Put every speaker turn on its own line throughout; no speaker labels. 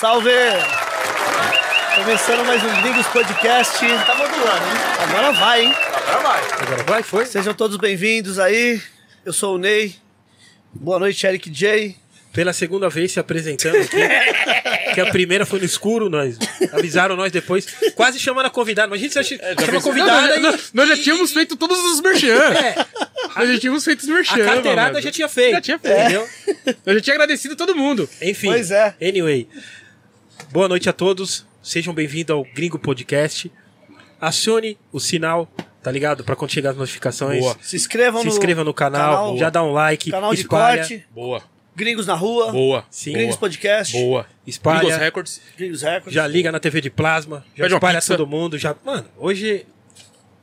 salve! Começando mais um Gringos Podcast.
Tá modulando, hein?
Agora vai, hein?
Agora vai.
Agora vai, foi?
Sejam todos bem-vindos aí. Eu sou o Ney. Boa noite, Eric J.
Pela segunda vez se apresentando aqui. que a primeira foi no escuro, nós avisaram nós depois. Quase chamando a convidada. Mas a gente chama a convidada
Não, não,
e,
Nós já tínhamos feito todos os merchan.
É,
Nós já tínhamos feito os merchan.
a carteirada
mano.
já tinha feito.
Já tinha feito.
Entendeu?
Eu já tinha agradecido todo mundo.
Enfim.
Pois é.
Anyway. Boa noite a todos. Sejam bem-vindos ao Gringo Podcast. Acione o sinal, tá ligado? Pra quando chegar as notificações.
Boa.
Se inscrevam
Se
no
inscreva no canal, já dá um like,
canal de
espalha,
corte.
Boa.
Gringos na Rua.
Boa.
Sim.
Gringos
Boa.
Podcast.
Boa.
espalha.
Gringos Records.
Gringos Records.
Já liga na TV de plasma, já
Pede
espalha todo mundo, já. Mano, hoje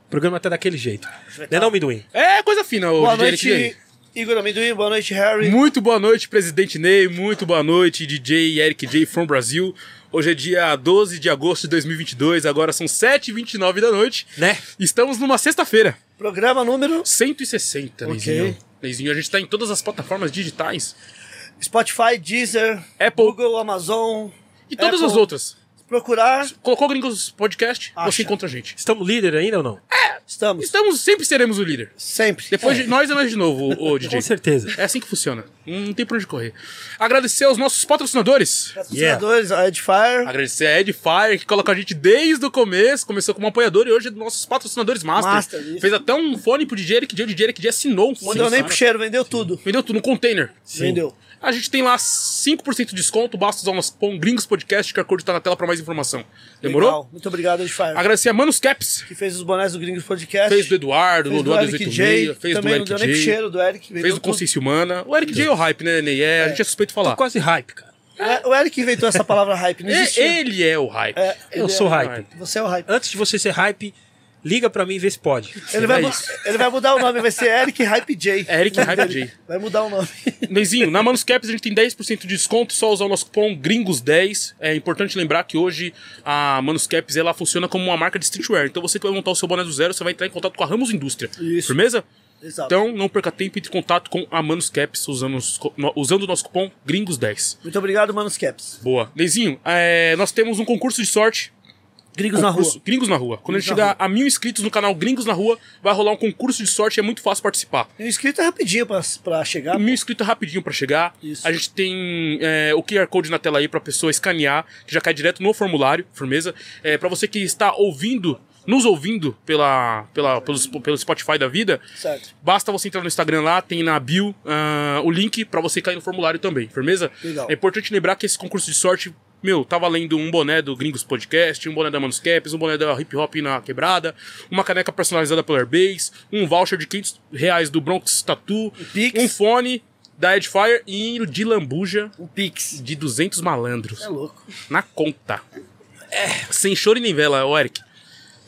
o programa tá daquele jeito. Não é não, Minduim?
É coisa fina, o
Boa
DJ
noite. Igor Amendoim. Boa noite, Harry.
Muito boa noite, presidente Ney. Muito boa noite, DJ Eric J from Brasil. Hoje é dia 12 de agosto de 2022, agora são 7h29 da noite.
Né?
Estamos numa sexta-feira.
Programa número
160,
Ok.
Neizinho. Neizinho, a gente tá em todas as plataformas digitais.
Spotify, Deezer,
Apple.
Google, Amazon.
E todas
Apple.
as outras.
Procurar,
Colocou Gringos Podcast,
Acha.
você encontra a gente.
Estamos líder ainda ou não?
estamos.
Estamos, sempre seremos o líder.
Sempre.
Depois de nós é nós de novo, o, o DJ.
Com certeza.
É assim que funciona. Não tem pra onde correr. Agradecer aos nossos patrocinadores.
Patrocinadores, a Edifier.
Agradecer a Edifier, que coloca a gente desde o começo. Começou como apoiador e hoje é dos nossos patrocinadores master.
Master, isso.
Fez até um fone pro DJ, J. O DJ J assinou um fone.
Deu nem pro cheiro, vendeu tudo.
Vendeu tudo no container.
Vendeu.
A gente tem lá 5% de desconto. Basta usar o nosso pão Gringos Podcast, que a cor tá na tela pra mais informação. Demorou?
Legal. Muito obrigado, Edifier.
Agradecer a Manus Caps.
Que fez os bonés do Gringos Podcast.
Fez do Eduardo,
Fez
do,
do
do
Eric J.
fez do
Também não
Eric
deu nem cheiro do Eric.
Fez do. Consciência Humana. O Eric J é o hype, né, Ney? É, A gente é suspeito de falar.
Tô quase hype, cara.
É, O Eric inventou essa palavra hype, não
É,
existia.
ele é o hype.
É,
Eu sou
é-
hype.
Você é o hype.
Antes de você ser hype, liga pra mim e vê se pode.
Ele vai,
é
ele vai mudar o nome, vai ser Eric Hype J.
É Eric Hype J.
Vai mudar o nome.
Neizinho, na Manus Caps a gente tem 10% de desconto, só usar o nosso cupom Gringos10. É importante lembrar que hoje a Manus Caps ela funciona como uma marca de streetwear. Então você que vai montar o seu boné do zero, você vai entrar em contato com a Ramos Indústria.
Isso.
Firmeza?
Exato.
Então não perca tempo e entre em contato com a Manus Caps usando, usando o nosso cupom Gringos10.
Muito obrigado, Manos Caps.
Boa. Neizinho, é, nós temos um concurso de sorte
Gringos na
Concurso-
rua.
Gringos na Rua. Quando a
Gringos
gente
na
chegar a mil inscritos no canal Gringos na Rua, vai rolar um concurso de sorte, é muito fácil participar.
E o inscrito é rapidinho pra, pra chegar.
Mil inscritos é rapidinho pra chegar.
Isso.
A gente tem é, o QR Code na tela aí pra pessoa escanear, que já cai direto no formulário, firmeza. É, para você que está ouvindo, nos ouvindo pela, pela, pelo, pelo Spotify da vida,
Certo.
Basta você entrar no Instagram lá, tem na bio ah, o link pra você cair no formulário também, firmeza?
Legal.
É importante lembrar que esse concurso de sorte, meu, tá valendo um boné do Gringos Podcast, um boné da Manus Caps, um boné da Hip Hop na Quebrada, uma caneca personalizada pela Airbase, um voucher de 500 reais do Bronx Tattoo,
Pix.
um fone da Edfire e de lambuja
Um Pix.
de 200 malandros
É louco.
na conta. É, sem choro e nem vela, ô Eric.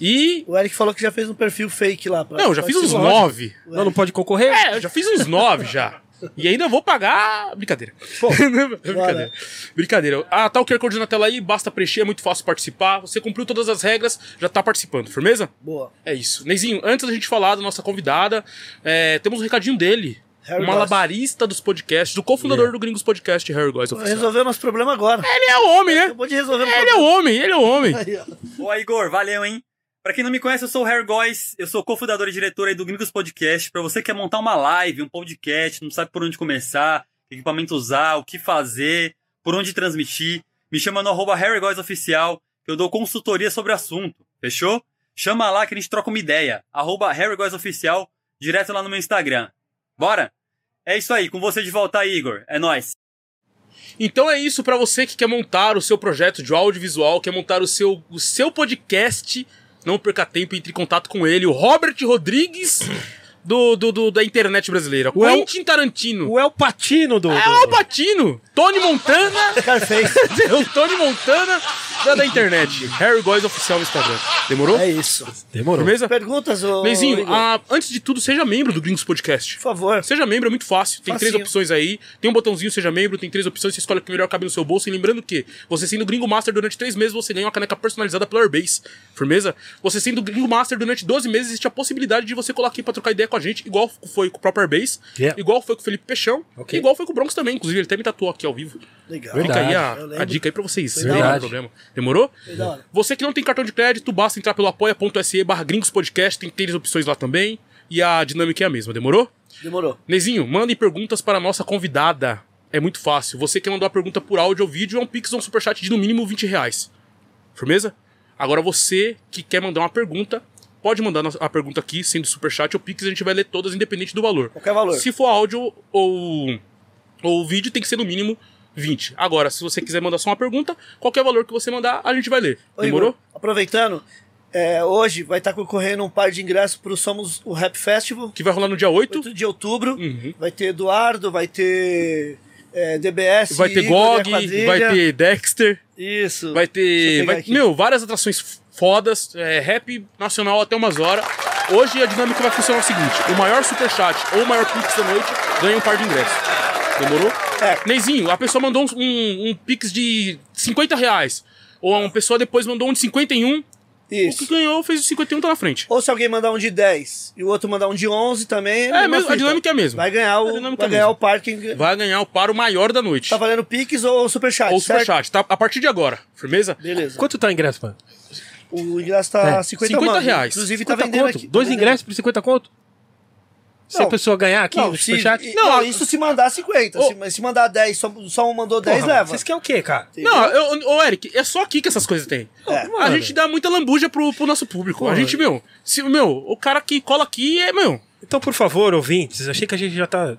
E...
O Eric falou que já fez um perfil fake lá. Pra,
Não, eu já
pra
fiz uns nove.
Não, não pode concorrer?
É, eu já fiz uns nove já. E ainda vou pagar. Brincadeira. Brincadeira. Brincadeira. Ah, tá o QR Code na tela aí, basta preencher, é muito fácil participar. Você cumpriu todas as regras, já tá participando, firmeza?
Boa.
É isso. Neizinho, antes da gente falar da nossa convidada, é, temos um recadinho dele.
Harry
o malabarista dos podcasts, o cofundador do Gringos Podcast, Harry Góes oficial.
Resolveu nosso problema agora.
Ele é o homem, né?
Acabou de resolver o
Ele é o homem, ele é o homem.
Ô, Igor, valeu, hein? Pra quem não me conhece, eu sou o Harry Góes, eu sou cofundador e diretor aí do Gringos Podcast. Pra você que quer montar uma live, um podcast, não sabe por onde começar, que equipamento usar, o que fazer, por onde transmitir, me chama no arroba Oficial, que eu dou consultoria sobre o assunto, fechou? Chama lá que a gente troca uma ideia, arroba Oficial, direto lá no meu Instagram. Bora? É isso aí, com você de volta Igor. É nóis.
Então é isso pra você que quer montar o seu projeto de audiovisual, quer montar o seu, o seu podcast. Não perca tempo, entre em contato com ele, o Robert Rodrigues do, do, do- da internet brasileira.
O El-
Quentin Tarantino.
O El Patino do.
É o Alpatino, Tony Montana,
Scarface.
o Tony Montana da, da internet. Harry Góes Oficial no Instagram. Demorou?
É isso.
Demorou.
Firmeza?
Perguntas, ô.
Neizinho,
Igor?
ah, antes de tudo, seja membro do Gringos Podcast.
Por favor.
Seja membro, é muito fácil. Tem três
Facinho.
opções aí. Tem um botãozinho Seja Membro, tem três opções. Você escolhe o que melhor cabe no seu bolso. E lembrando que, você sendo Gringo Master durante três meses, você ganha uma caneca personalizada pela Airbase. Firmeza? Você sendo Gringo Master durante 12 meses, existe a possibilidade de você colar aqui pra trocar ideia com a gente, igual foi com o próprio Airbase,
Yeah.
igual foi com o Felipe Peixão,
Ok.
igual foi com o Bronx também. Inclusive, ele até me tatuou aqui ao vivo.
Legal.
Verdade.
Fica aí a, a dica aí pra vocês. Não tem problema. Demorou?
Hora.
Você que não tem cartão de crédito, basta entrar pelo apoia.se barra gringos podcast, tem três opções lá também. E a dinâmica é a mesma, demorou?
Demorou.
Nezinho, mandem perguntas para a nossa convidada. É muito fácil. Você que mandou a pergunta por áudio ou vídeo é um pix ou um superchat de no mínimo 20 reais. Firmeza? Agora você que quer mandar uma pergunta, pode mandar a pergunta aqui, sendo superchat ou pix, a gente vai ler todas independente do valor.
Qualquer valor.
Se for áudio ou, ou vídeo, tem que ser no mínimo 20. Agora, se você quiser mandar só uma pergunta, qualquer valor que você mandar, a gente vai ler.
Ô,
Demorou?
Igor, aproveitando, é, hoje vai estar concorrendo um par de ingressos pro Somos o Rap Festival,
Que vai rolar no dia 8.
8 de outubro.
Uhum.
Vai ter Eduardo, vai ter é, DBS,
Vai ter
Igor
GOG, vai ter Dexter,
Isso.
vai ter. Vai, meu, várias atrações fodas. é, rap nacional até umas horas. Hoje a dinâmica vai funcionar o seguinte: o maior superchat ou o maior pix da noite ganha um par de ingressos. Demorou?
É.
Neizinho, a pessoa mandou um, um, um pix de 50 reais. Ou uma pessoa depois mandou um de 51. O que
Isso.
ganhou fez o 51 tá na frente.
Ou se alguém mandar um de 10 e o outro mandar um de 11 também.
É,
mesma
mesmo, a
fita.
dinâmica é a mesma.
Vai ganhar
A
o,
dinâmica
vai
é
ganhar o parking.
Vai ganhar o paro maior da noite.
Tá valendo Pix ou Superchat,
ou
certo?
superchat, tá? A partir de agora. Firmeza?
Beleza.
Quanto tá o ingresso, mano?
O ingresso tá
É,
50,
50
mano.
reais.
Inclusive tá
50
vendendo
conto?
aqui. tá
Dois
vendendo.
ingressos por 50 conto? Se
Não.
a pessoa ganhar aqui
Não, se,
superchat...
e-
Não,
não, isso se mandar 50.
Ô.
se, se mandar 10, só, só um mandou 10,
Porra,
leva.
Vocês querem o quê, cara?
Não, eu, ô Eric, é só aqui que essas coisas tem.
É.
A
Mano.
gente dá muita lambuja pro, pro nosso público.
Porra.
A gente, meu, se, meu, o cara que cola aqui é, meu.
Então, por favor, ouvintes, achei que a gente já tá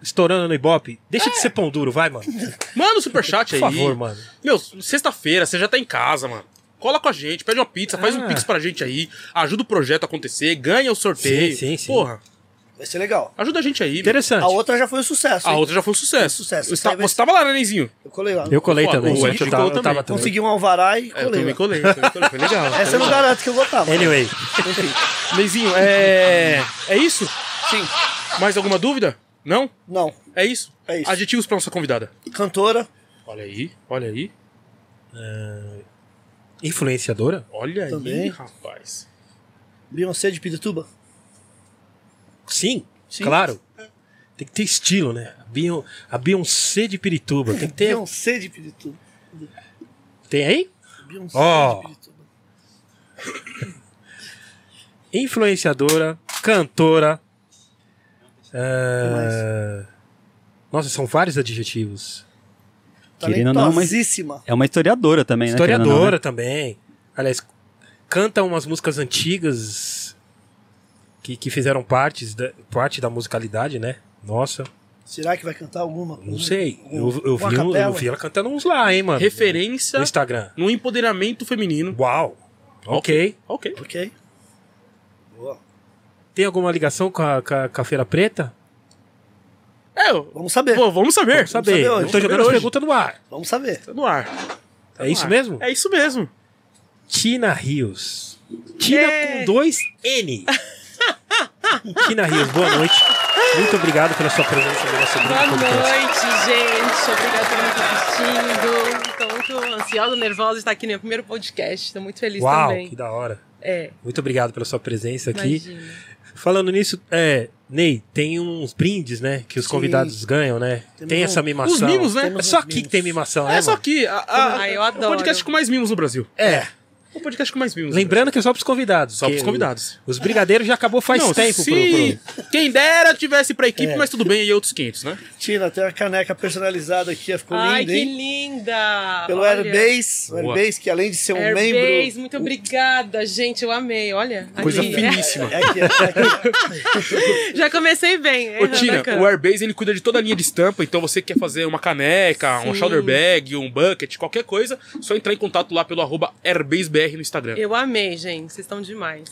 estourando no Ibope. Deixa de ser pão duro, vai, mano.
Manda o superchat
Por
aí.
favor, mano.
Meu, sexta-feira, você já tá em casa, mano. Cola com a gente, pede uma pizza, faz um
Ah.
pix pra gente aí, ajuda o projeto a acontecer, ganha o sorteio.
Sim, sim, sim.
Porra,
Vai ser legal.
ajuda a gente aí.
Interessante.
A outra já foi um sucesso.
A
hein?
outra já foi um sucesso.
Sucesso.
Você,
aí
tá- você tava lá, né, Nenzinho?
Eu colei lá.
Eu colei também.
o
eu tava,
colou
eu tava
também.
também.
Consegui um alvará e
É, eu
colei.
também
lá.
colei, também colei. Foi legal. foi
Essa eu não
legal.
garanto que eu botava.
Anyway,
Enfim.
Nenzinho, é. É isso?
Sim.
Mais alguma dúvida? Não?
Não.
É isso?
É isso.
Adjetivos pra nossa convidada.
Cantora.
Olha aí, olha aí.
influenciadora?
Olha aí,
Também.
rapaz.
Beyoncé de Pirituba.
Sim,
Sim.
claro. Tem que ter estilo, né? A Beyon- A Beyoncé de Pirituba. Tem que ter.
Beyoncé de Pirituba.
Tem aí?
Beyoncé
Ó.
de Pirituba.
Influenciadora, cantora. é, Nossa, são vários adjetivos.
Querendo ou não, mas-
Talentosíssima.
É uma historiadora também, né? querendo ou não,
Historiadora
né?
também. Aliás, canta umas músicas antigas que, que fizeram partes da, parte da musicalidade, né? Nossa,
Será que vai cantar alguma?
não sei. Eu, eu,
Alguma
vi, um- eu vi ela cantando uns lá, hein, mano?
Referência
No Instagram.
no empoderamento feminino.
Uau. Ok.
Ok.
Ok. Boa.
Tem alguma ligação com a, com a, com a Feira Preta?
É, eu-
Vamos saber.
pô, vamos saber.
Vamos saber.
saber hoje.
Eu tô
Vamos saber
jogando as perguntas no ar.
Vamos saber.
Tá no ar. Tá
É
no
isso
ar.
mesmo?
É isso mesmo.
Tina Rios. Tina
É.
com dois N. Tina Rios, boa noite. Muito obrigado pela sua presença no nosso
Boa noite, gente. Obrigada por me assistindo. Estou muito ansiosa, nervosa de estar aqui no meu primeiro podcast. Estou muito feliz
Uau,
também.
que da hora.
É,
Muito obrigado pela sua presença aqui.
imagina.
Falando nisso, é, Ney, tem uns brindes, né? Que os
Sim.
convidados ganham, né?
Temos
tem essa mimação.
Os mimos, né?
É
Temos
só
uns
aqui que
mimos.
tem mimação, né?
É só aqui. A, a,
Ah, eu
é
adoro.
O podcast com mais mimos no Brasil.
É.
O podcast com mais mimos.
Lembrando que é só pros convidados.
Só
que
pros convidados.
Os brigadeiros já acabou faz
Não,
tempo
se
pro, pro-
quem dera tivesse pra equipe,
É.
mas tudo bem, e outros 500, né?
Tina, tem uma caneca personalizada aqui, ficou
Ai,
linda,
que
hein?
linda!
Pelo
Olha.
Airbase. O
Boa.
Airbase, que além de ser um
Airbase,
membro.
muito obrigada, gente. Eu amei. Olha.
Coisa
aqui.
finíssima.
É aqui, é aqui.
Já comecei bem.
Ô,
errando
Tina,
a câmera.
o Airbase ele cuida de toda a linha de estampa, então você quer fazer uma caneca, um shoulder bag, um bucket, qualquer coisa, só entrar em contato lá pelo arroba AirbaseBR no Instagram.
Eu amei, gente. Vocês estão demais.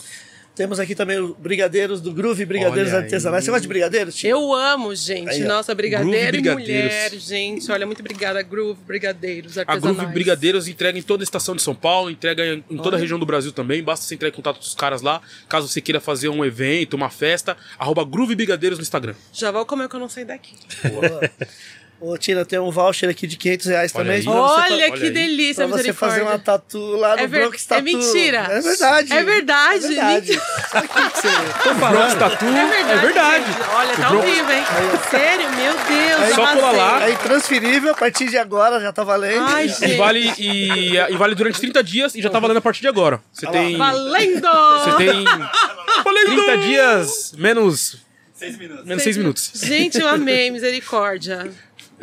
Temos aqui também o Brigadeiros do Groove Brigadeiros
Olha
Artesanais. Você gosta de brigadeiros, Tio?
Eu amo, gente.
Aí.
Nossa, brigadeiro e mulher, gente. Olha, muito obrigada, Groove, brigadeiros,
A
artesanais.
Groove Brigadeiros entrega em toda a estação de São Paulo, entrega em em toda a região do Brasil também. Basta você entrar em contato com os caras lá. Caso você queira fazer um evento, uma festa, arroba Groove Brigadeiros no Instagram.
Já vou comer que eu não saio daqui.
Ô, Tina, tem um voucher aqui de 500 reais
Olha
também.
aí.
pra
Olha,
fa-
que
aí.
delícia,
Pra você fazer uma tatu lá no
É ver-
Bronx
é
Tatu.
mentira.
É verdade.
É verdade.
É verdade. Sabe o que você...
Tô falando, tatu,
É verdade.
é verdade.
Olha, tá
O
ao
Bronx-
vivo, hein? Sério, meu Deus.
Só
arrasei.
cola lá.
É intransferível, a partir de agora já tá valendo.
Ai,
E
gente.
vale, e, e vale durante 30 dias e já tá valendo a partir de agora. Você tem.
Valendo!
Você tem 30 dias menos.
Seis minutos.
Menos 6 minutos.
Gente, eu amei, misericórdia.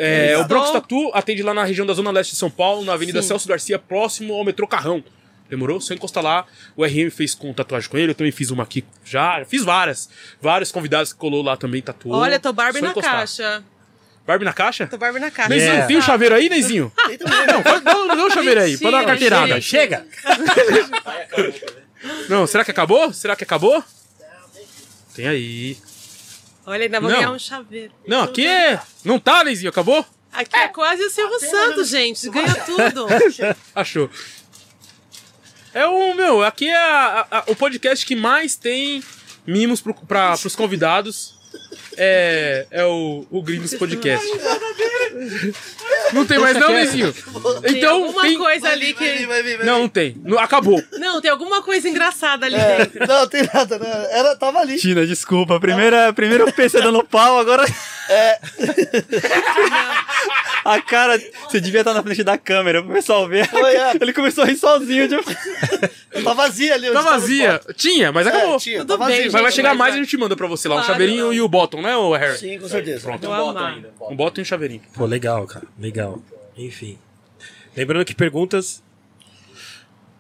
É, o Bronx Tattoo atende lá na região da Zona Leste de São Paulo, na Avenida
Sim.
Celso Garcia, próximo ao metrô Carrão. Demorou? Só encosta lá. O RM fez com tatuagem com ele, eu também fiz uma aqui já. Fiz várias. Vários convidados que colou lá também tatuou.
Olha, tô Barbie
Só
na
encostar.
caixa.
Barbie na caixa?
Tô Barbie na caixa.
Neizinho,
Yeah.
tem o chaveiro aí, Neizinho? Não, pode- dá, dá o chaveiro aí, pode dar uma carteirada.
gente.
Chega!
Não, será que acabou? Será que acabou? Tem aí.
Olha, ainda vou
Não.
ganhar um chaveiro.
Não, aqui é. Não tá, Neizinho? Acabou?
Aqui é quase o Silvio Santos, gente. Ganha tudo.
Achou. É o, meu, aqui é a- a- o podcast que mais tem mimos pro, pra, pros convidados. É, é o, o Gringos Podcast. Não tem mais não, Neizinho?
tem
Então,
alguma
tem...
coisa ali
Vai vir,
que.
vai vir, vai vir.
Não, não tem. Não, acabou.
Não, tem alguma coisa engraçada ali
É,
dentro.
não, tem nada. Não. Era, tava ali.
Tina, desculpa. Primeira, primeiro eu pensei dando pau, agora.
É.
A cara. Você devia estar na frente da câmera pro pessoal ver.
É.
Ele começou a rir sozinho. Tipo...
Tá vazia ali.
Tá vazia. Tinha, mas
É,
acabou.
tinha,
Tudo
tá
bem,
vazio.
gente.
Mas vai chegar mais e a gente manda pra você lá. um
Claro,
chaveirinho
não.
e o bottom, né, o Harry?
Sim, com certeza.
Pronto.
Vou amar.
Um bottom e um chaveirinho.
Pô, legal, cara. Legal. Enfim. Lembrando que perguntas.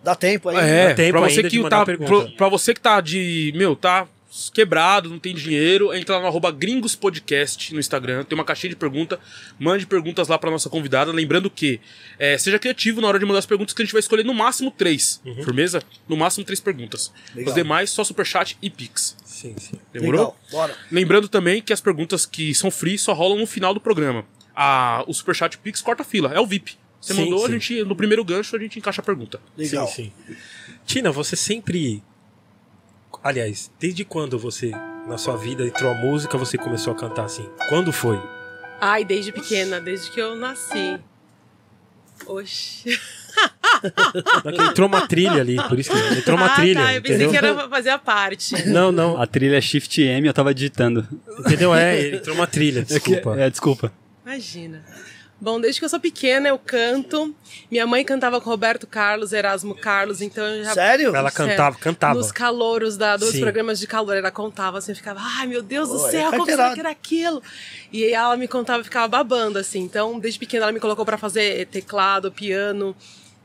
Dá tempo aí.
É,
Dá tempo
pra você
ainda
que tá. Pra, pra você que tá de. Meu, tá quebrado, não tem dinheiro, entra lá no arroba Gringos Podcast no Instagram, tem uma caixinha de pergunta, mande perguntas lá pra nossa convidada. Lembrando que é, seja criativo na hora de mandar as perguntas, que a gente vai escolher no máximo três.
Uhum.
Firmeza? No máximo três perguntas.
Legal.
Os demais, só superchat e pix.
Sim, sim.
Demorou?
Legal, bora.
Lembrando também que as perguntas que são free só rolam no final do programa. A, o Superchat Pix corta a fila, é o VIP. Você
Sim,
mandou, a
sim.
gente, no primeiro gancho, a gente encaixa a pergunta.
Legal.
Sim, sim. Tina, você sempre. Aliás, desde quando você, na sua vida, entrou a música, você começou a cantar assim? Quando foi?
Ai, desde pequena, desde que eu nasci. Oxi.
Entrou uma trilha ali, por isso que entrou uma
ah,
trilha.
tá. Eu pensei
entendeu?
que era pra fazer a parte.
Não, não.
A trilha é Shift M, eu tava digitando.
Entendeu? É, entrou uma trilha, desculpa.
É, desculpa.
Imagina. Bom, desde que eu sou pequena eu canto. Minha mãe cantava com Roberto Carlos, Erasmo Carlos, então eu já.
Sério?
Ela cantava, cantava.
Nos calouros da, dos
Sim.
programas de calor, ela contava assim, eu ficava, ai meu Deus do
Pô, é
céu, como será que era aquilo? E aí ela me contava e ficava babando, assim. Então, desde pequena ela me colocou pra fazer teclado, piano.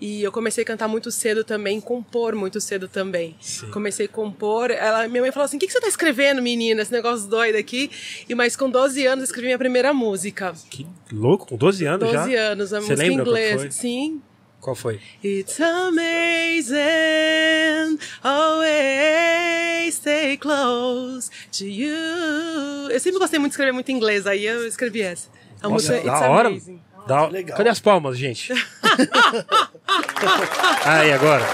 E eu comecei a cantar muito cedo também, compor muito cedo também.
Sim.
Comecei a compor. Ela, minha mãe falou assim: o que, que você tá escrevendo, menina? Esse negócio doido aqui. E mas com 12 anos eu escrevi minha primeira música.
Que louco, com 12 anos
12
já.
anos, a
Você
música em inglês.
foi?
Sim.
Qual foi?
It's amazing, always stay close to you. Eu sempre gostei muito de escrever muito em inglês, aí eu escrevi essa. A
Nossa,
música
da
It's
hora.
Amazing.
Dá-
Legal.
Cadê as palmas, gente? Aí, agora.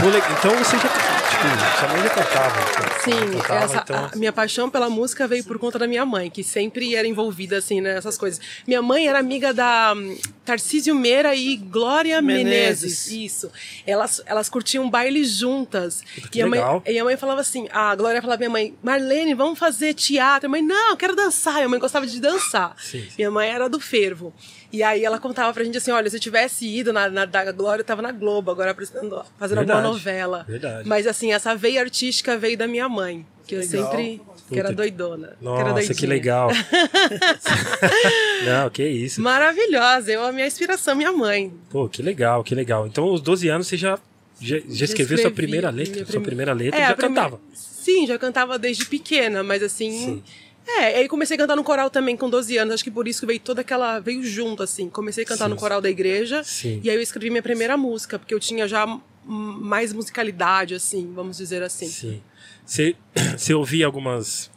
Pô, le- Então você já. Tipo, sua mãe já cantava. então.
Sim,
Cantava,
essa,
então-
a minha paixão pela música veio por conta da minha mãe, que sempre era envolvida assim nessas coisas. Minha mãe era amiga da hum, Tarcísio Meira e Glória Menezes.
Menezes.
Isso. Elas, elas curtiam baile juntas.
que
e, a mãe, e a mãe falava assim: a Glória falava pra minha mãe, Marlene, vamos fazer teatro. A mãe, não, eu quero dançar. Minha mãe gostava de dançar.
Sim, sim.
Minha mãe era do fervo. E aí ela contava pra gente assim: olha, se eu tivesse ido na, na da Glória, eu tava na Globo, agora apresentando, fazendo alguma
Verdade,
novela.
verdade.
Mas assim, essa veia artística veio da minha mãe, que eu
Legal.
sempre. que era
Puta.
doidona. que era
Nossa, que legal. Não, que isso.
Maravilhosa. Eu, a minha inspiração, minha mãe.
Pô, que legal, que legal. Então, aos 12 anos você já, já, já escreveu sua primeira letra?
minha
Sua
prime-
primeira letra
É,
e já
primeira-
cantava.
Sim, já cantava desde pequena, mas assim.
Sim.
É, aí comecei a cantar no coral também com 12 anos. Acho que por isso que veio toda aquela. Veio junto, assim. Comecei a cantar
Sim,
no coral da igreja.
Sim.
E aí eu escrevi minha primeira música, porque eu tinha já mais musicalidade, assim, vamos dizer assim.
Sim. Você, ouvia algumas.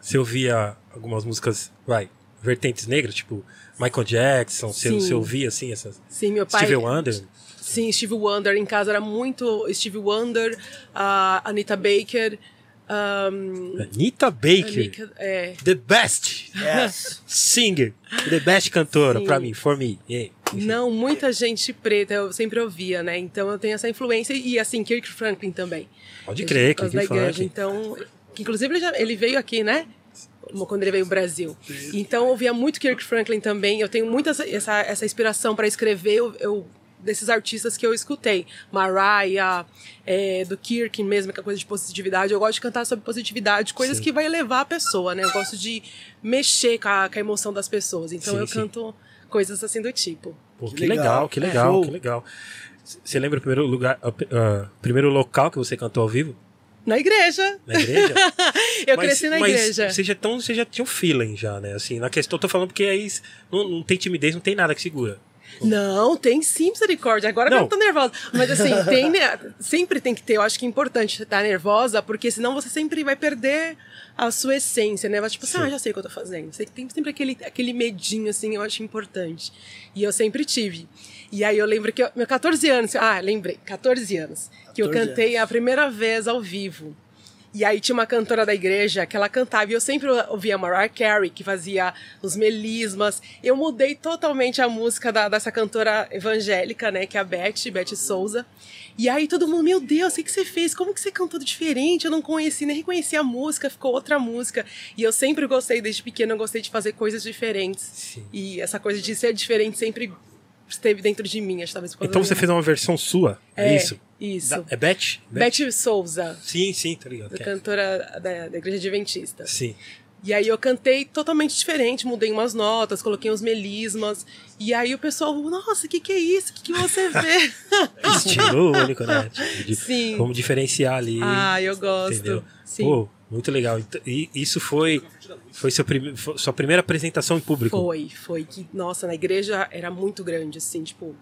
Você ouvia algumas músicas, vai, vertentes negras, tipo Michael Jackson, você, ouvia assim essas.
Sim, meu pai.
Stevie Wonder?
Sim, Stevie Wonder. Em casa era muito Stevie Wonder, a Anita Baker. Um,
Anita Baker.
Anita- é,
The best
Yes.
singer. The best cantora,
Sim.
pra mim, for me. Yeah.
Não, muita gente preta eu sempre ouvia, né? Então eu tenho essa influência. E assim, Kirk Franklin também.
Pode crer, Kirk. Franklin.
Então, que inclusive ele, já- ele veio aqui, né? Quando ele veio ao Brasil. Então eu ouvia muito Kirk Franklin também. Eu tenho muita essa, essa, essa inspiração para escrever. Eu, eu- desses artistas que eu escutei. Mariah, é, do Kirk mesmo, que é coisa de positividade. Eu gosto de cantar sobre positividade, coisas
Sim.
que vai elevar a pessoa, né? Eu gosto de mexer com a, com a emoção das pessoas. Então
Sim,
eu
sim.
canto coisas assim do tipo.
Pô, que,
Que
legal,
legal.
que legal,
Show.
que legal. Você lembra o primeiro lugar, ah, ah, primeiro local que você cantou ao vivo?
Na igreja.
Na igreja?
Eu
Mas-
cresci na
mas
igreja.
Você já, então, você já tinha um feeling já, né? Assim, na questão, eu tô falando porque aí não, não tem timidez, não tem nada que segura.
Não, tem sim misericórdia. Agora que
Não.
eu tô nervosa. Mas assim, tem, né, sempre tem que ter. Eu acho que é importante você estar nervosa, porque senão você sempre vai perder a sua essência, né? Tipo assim,
Sim.
ah, já sei o que eu tô fazendo. Tem sempre aquele, aquele medinho, assim, eu acho importante. E eu sempre tive. E aí eu lembro que, eu, meu 14 anos, ah, lembrei, 14 anos, que eu
14
cantei a primeira vez ao vivo. E aí tinha uma cantora da igreja que ela cantava, e eu sempre ouvia Mariah Carey, que fazia os melismas. Eu mudei totalmente a música da- dessa cantora evangélica, né, que é a Beth, Beth Souza. E aí todo mundo, meu Deus, o que, que você fez? Como que você cantou diferente? Eu não conheci, nem reconheci a música, ficou outra música. E eu sempre gostei, desde pequena, eu gostei de fazer coisas diferentes.
Sim.
E essa coisa de ser diferente sempre esteve dentro de mim, acho talvez
Então você fez uma versão sua? É,
É,
isso?
Isso.
Da- é Beth?
Beth Souza,
Sim, sim, tá ligado. que é.
cantora da, da Igreja Adventista.
Sim.
E aí eu cantei totalmente diferente, mudei umas notas, coloquei uns melismas. E aí o pessoal, nossa, o que, que é isso? O que, que você vê?
Estilo único, né? Tipo,
Sim.
Vamos diferenciar ali.
ah, eu gosto.
Entendeu?
Sim.
Pô, muito legal. E isso foi, foi, seu foi sua primeira apresentação em público?
Foi, foi que, nossa, na igreja era muito grande, assim, tipo,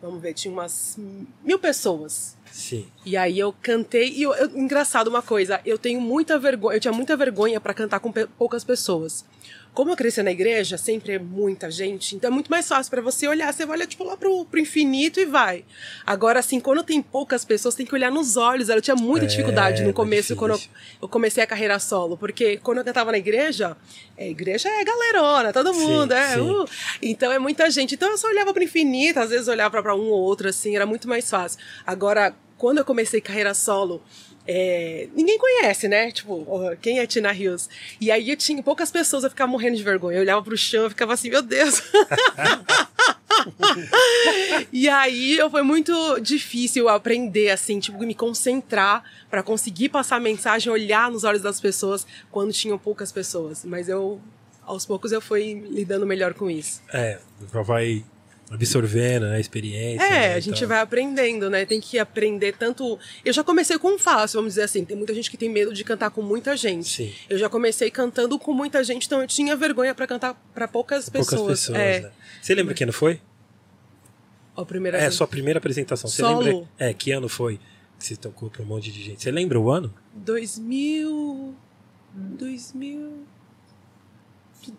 vamos ver, tinha umas mil pessoas.
Sim.
E aí eu cantei, e eu, eu- engraçado uma coisa, eu tenho muita vergonha, eu tinha muita vergonha pra cantar com poucas pessoas. Como eu cresci na igreja, sempre é muita gente, então é muito mais fácil pra você olhar, você olha tipo lá pro, pro infinito e vai. Agora assim, quando tem poucas pessoas, tem que olhar nos olhos. Eu tinha muita
É,
dificuldade no
é
começo quando eu, eu comecei a carreira solo, porque quando eu cantava na igreja, é, igreja é galerona, todo
Sim,
mundo, é,
sim.
uh, então é muita gente. Então eu só olhava pro infinito, às vezes olhava pra um ou outro, assim, era muito mais fácil. Agora, quando eu comecei carreira solo, é, ninguém conhece, né? Tipo, quem é Tina Hills? E aí eu tinha poucas pessoas, eu ficava morrendo de vergonha. Eu olhava pro chão, eu ficava assim, meu Deus. e aí eu, foi muito difícil aprender, assim, tipo, me concentrar pra conseguir passar a mensagem, olhar nos olhos das pessoas quando tinham poucas pessoas. Mas eu, aos poucos, eu fui lidando melhor com isso.
É, vai absorvendo né, a experiência.
É,
né,
a gente vai aprendendo, né? Tem que aprender tanto. Eu já comecei com fácil, vamos dizer assim. Tem muita gente que tem medo de cantar com muita gente.
Sim.
Eu já comecei cantando com muita gente, então eu tinha vergonha pra cantar pra poucas
Poucas
pessoas.
pessoas,
é.
né? Você lembra que ano foi?
A primeira
É,
vez.
sua primeira apresentação. Você
Solo.
lembra? É, que ano foi que você tocou pra um monte de gente? Você lembra o ano?
2000. 2000.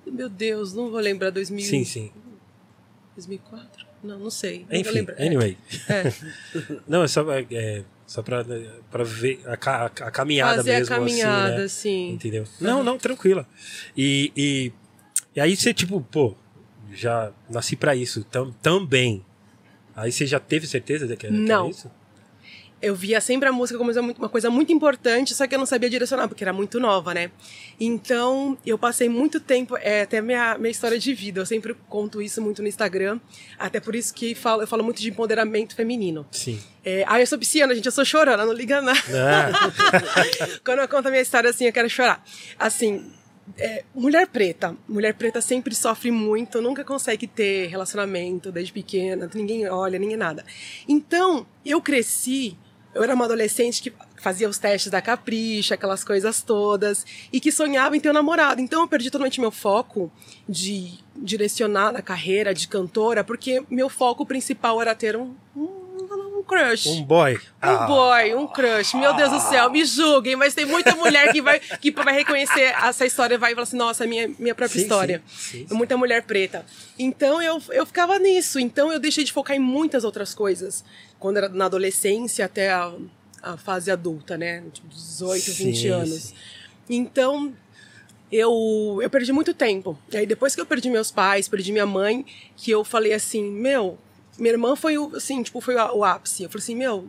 Meu Deus, não vou lembrar. 2000.
Sim, sim.
2004? Não, não sei. Não
Enfim.
É,
anyway.
É.
Não, é só, é, só pra, pra ver a, ca- a caminhada
Fazer
mesmo.
a caminhada,
assim, né?
sim.
Entendeu? Não, não, tranquila. E, e, e aí você, tipo, pô, já nasci pra isso tam, também. Aí você já teve certeza de que era, que era
Não.
isso?
Eu via sempre a música como uma coisa muito- importante, só que eu não sabia direcionar, porque era muito nova, né? Então, eu passei muito tempo, é até minha, minha história de vida, eu sempre conto isso muito no Instagram, até por isso que falo, eu falo muito de empoderamento feminino.
Sim.
É, ah, eu sou pisciana, gente, eu sou chorona, não liga não.
Ah,
Quando eu conto a minha história assim, eu quero chorar. Assim, é, mulher preta. Mulher preta sempre sofre muito, nunca consegue ter relacionamento desde pequena, ninguém olha, ninguém nada. Então, eu cresci, eu era uma adolescente que fazia os testes da capricha, aquelas coisas todas, e que sonhava em ter um namorado. Então, eu perdi totalmente meu foco de direcionar na carreira de cantora, porque meu foco principal era ter um, um, um crush.
Um boy.
Um
Ah,
boy, um crush. Meu Deus do céu, me julguem, mas tem muita mulher que vai, que vai reconhecer essa história e vai falar assim: nossa, minha, minha própria
Sim,
história.
sim, sim,
Muita mulher preta. Então eu, eu ficava nisso. Então eu deixei de focar em muitas outras coisas. Quando era na adolescência até a, a fase adulta, né? Tipo, 18,
Sim,
20 anos.
sim.
Então, eu, eu perdi muito tempo. E aí, depois que eu perdi meus pais, perdi minha mãe, que eu falei assim, meu, minha irmã foi o, assim, tipo, foi o, ápice. Eu falei assim, meu,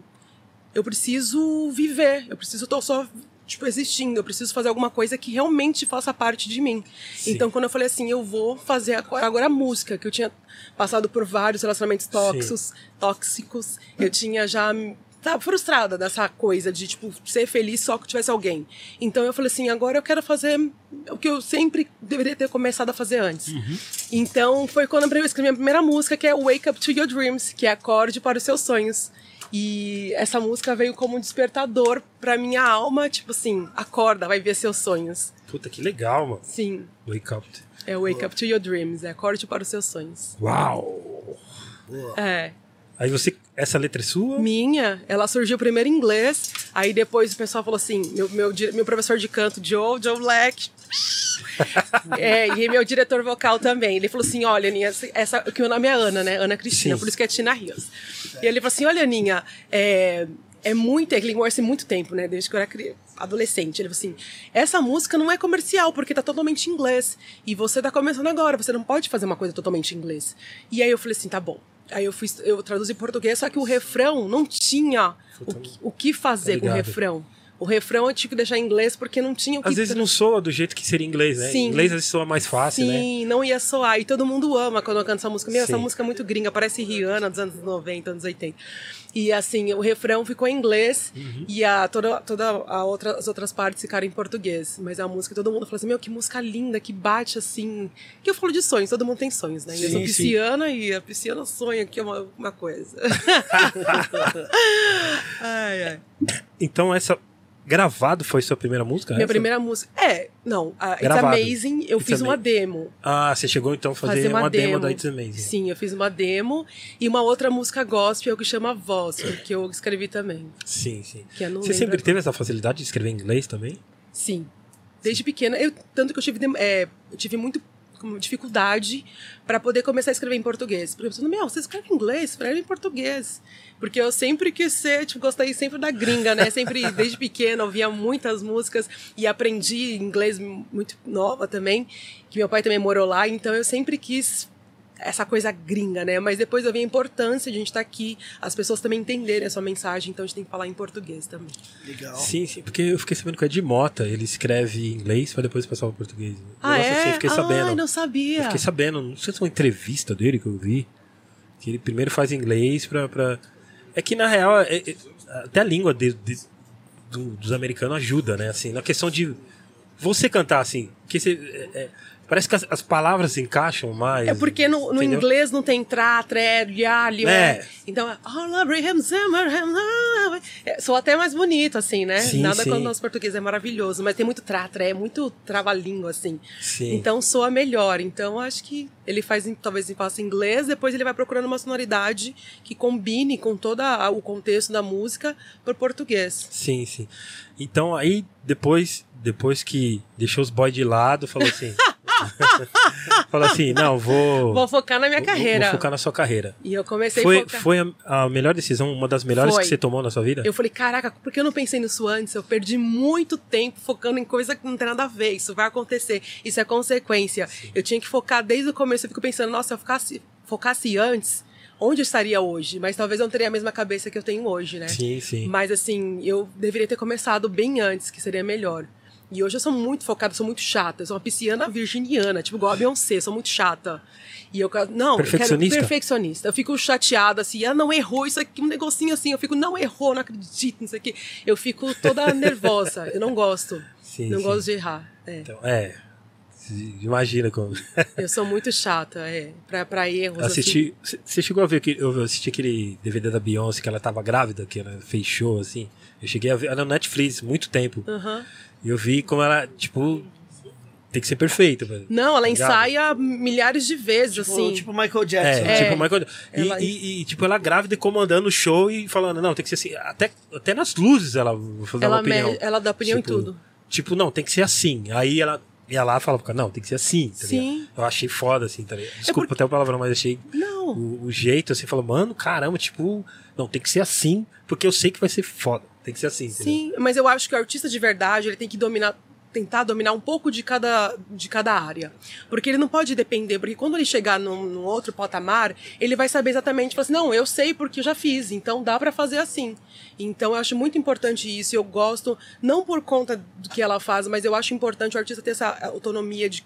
eu preciso viver, eu preciso tô só, tipo, existindo, eu preciso fazer alguma coisa que realmente faça parte de mim.
Sim.
Então, quando eu falei assim, eu vou fazer agora, agora a música, que eu tinha passado por vários relacionamentos tóxicos, tóxicos, eu tinha já tava frustrada dessa coisa de, tipo, ser feliz só que tivesse alguém. Então eu falei assim, agora eu quero fazer o que eu sempre deveria ter começado a fazer antes. Então foi quando eu escrevi a minha primeira música, que é Wake Up to Your Dreams, que é acorde para os seus sonhos. E essa música veio como um despertador pra minha alma, tipo assim, acorda, vai ver seus sonhos.
Puta, que legal, mano.
Sim,
Wake up.
é Wake Up to Your Dreams, é acorde para os seus sonhos.
Uau!
É.
Aí você. Essa letra é sua?
Minha, ela surgiu primeiro em inglês, aí depois o pessoal falou assim: meu, meu, meu professor de canto, Joe, Joe Black. é, e meu diretor vocal também. Ele falou assim: olha, Aninha, essa, que o nome é Ana, né? Ana Cristina,
Sim.
por isso que é Tina Rios. E ele falou assim: olha, Aninha, é, é muito, ele conhece muito tempo, né? Desde que eu era cri- adolescente. Ele falou assim: essa música não é comercial, porque tá totalmente em inglês. E você tá começando agora, você não pode fazer uma coisa totalmente em inglês. E aí eu falei assim: tá bom. Aí eu, fui, eu traduzi em português, só que o refrão não tinha o, que- o que fazer
Tá
com o refrão. O refrão eu tive que deixar em inglês porque não tinha o que
Às vezes não soa do jeito que seria em inglês, né?
Sim.
Em inglês às vezes soa mais fácil, né?
Sim, não ia soar. E todo mundo ama quando eu canto essa música. Meu, essa
Sim.
música é muito gringa, parece Rihanna dos anos 90, anos 80. E assim, o refrão ficou em inglês
Uhum.
e a, toda, toda a outra, as outras partes ficaram em português. Mas a música, todo mundo fala assim: Meu, que música linda, que bate assim. Que eu falo de sonhos, todo mundo tem sonhos, né? E eu sou
Sim, sim.
pisciana e a pisciana sonha que é uma, uma coisa. ai, ai.
Então essa. Gravado foi sua primeira música?
Minha
essa?
primeira música. É, não. A It's
Gravado.
Amazing, eu
It's
fiz uma demo.
Ah, você chegou então a fazer,
fazer
uma, demo. da It's Amazing.
Sim, eu fiz uma demo e uma outra música gospel que chama Voz, que eu escrevi também.
Sim, sim. Você sempre
agora.
teve essa facilidade de escrever em inglês também?
Sim. Desde pequena, eu, tanto que eu tive, é, eu tive muito como, dificuldade para poder começar a escrever em português. Porque eu pensando, meu, você escreve em inglês, escreve em português. Porque eu sempre quis ser, tipo, gostei sempre da gringa, né? Sempre, desde pequena, ouvia muitas músicas e aprendi inglês muito nova também, que meu pai também morou lá, então eu sempre quis essa coisa gringa, né? Mas depois eu vi a importância de a gente estar aqui, as pessoas também entenderem a sua mensagem, então a gente tem que falar em português também.
Legal.
Sim, sim. Porque eu fiquei sabendo que o Ed Mota, ele escreve em inglês pra depois passar para português.
Ah, é?
assim, eu fiquei sabendo.
Ai, não sabia.
Eu fiquei sabendo, não sei se é uma entrevista dele que eu vi, que ele primeiro faz inglês pra. pra... É que na real, é- é- até a língua de- de- do- dos americanos ajuda, né? Assim, na questão de você cantar assim, que você, é- é- parece que as, as palavras se encaixam mais.
É porque no, no inglês não tem tra, tre, liá.
É.
Então é. Soa até mais bonito, assim, né?
Sim,
Nada
sim.
quando o nosso português é maravilhoso, mas tem muito tra, tre, é muito trava-língua, assim.
Sim.
Então soa melhor. Então acho que ele faz, talvez em faça inglês, depois ele vai procurando uma sonoridade que combine com todo o contexto da música por português.
Sim, sim. Então aí depois, depois que deixou os boys de lado, falou assim. falou assim, não, vou.
Vou focar na minha
vou-
carreira.
Vou focar na sua carreira.
E eu comecei a
Foi,
focar.
foi a, a melhor decisão, uma das melhores
Foi.
que você tomou na sua vida?
Eu falei, caraca, por que eu não pensei nisso antes? Eu perdi muito tempo focando em coisa que não tem nada a ver. Isso vai acontecer. Isso é consequência. Eu tinha que focar desde o começo. Eu fico pensando, nossa, se eu focasse, focasse antes, onde eu estaria hoje? Mas talvez eu não teria a mesma cabeça que eu tenho hoje, né?
Sim, sim.
Mas assim, eu deveria ter começado bem antes, que seria melhor. E hoje eu sou muito focada, sou muito chata. Eu sou uma pisciana virginiana, tipo igual a Beyoncé, sou muito chata. E eu não, eu quero
Perfeccionista?
perfeccionista. Eu fico chateada assim, ah, não errou isso aqui, um negocinho assim, eu fico, não errou, não acredito, não sei o quê. Eu fico toda nervosa, eu não gosto.
Sim,
não
sim.
gosto de errar. É.
Então, é. Imagina como.
Eu sou muito chata, é. Pra, pra erros. assim.
assisti. c- Você chegou a ver que eu assisti aquele DVD da Beyoncé que ela tava grávida, que ela fez show, assim. Eu cheguei a ver. Ela é no Netflix muito tempo.
Aham.
E eu vi como ela, tipo. tem que ser perfeito. velho.
Não, ela
Ligado?
ensaia milhares de vezes,
Tipo,
assim.
tipo Michael
É,
Jackson.
É.
tipo, Michael. E,
Ela-
e- e, tipo, ela grávida e comandando o show e falando, não, tem que ser assim. Até, até nas luzes ela dá
ela,
uma opinião.
me- ela dá opinião
Tipo,
em tudo.
Tipo, não, tem que ser assim. Aí ela ia lá e falava, não, tem que ser assim, tá
Sim.
ligado? Eu achei foda, assim, tá ligado? Desculpa até o palavrão, mas achei
Não.
o, o jeito, assim, falou, mano, caramba, tipo, não, tem que ser assim, porque eu sei que vai ser foda. Tem que ser assim, entendeu?
Sim, mas eu acho que o artista de verdade, ele tem que dominar tentar dominar um pouco de cada, de cada área. Porque ele não pode depender, porque quando ele chegar num, num outro patamar, ele vai saber exatamente, falar assim, não, eu sei porque eu já fiz, então dá pra fazer assim. Então eu acho muito importante isso, eu gosto, não por conta do que ela faz, mas eu acho importante o artista ter essa autonomia de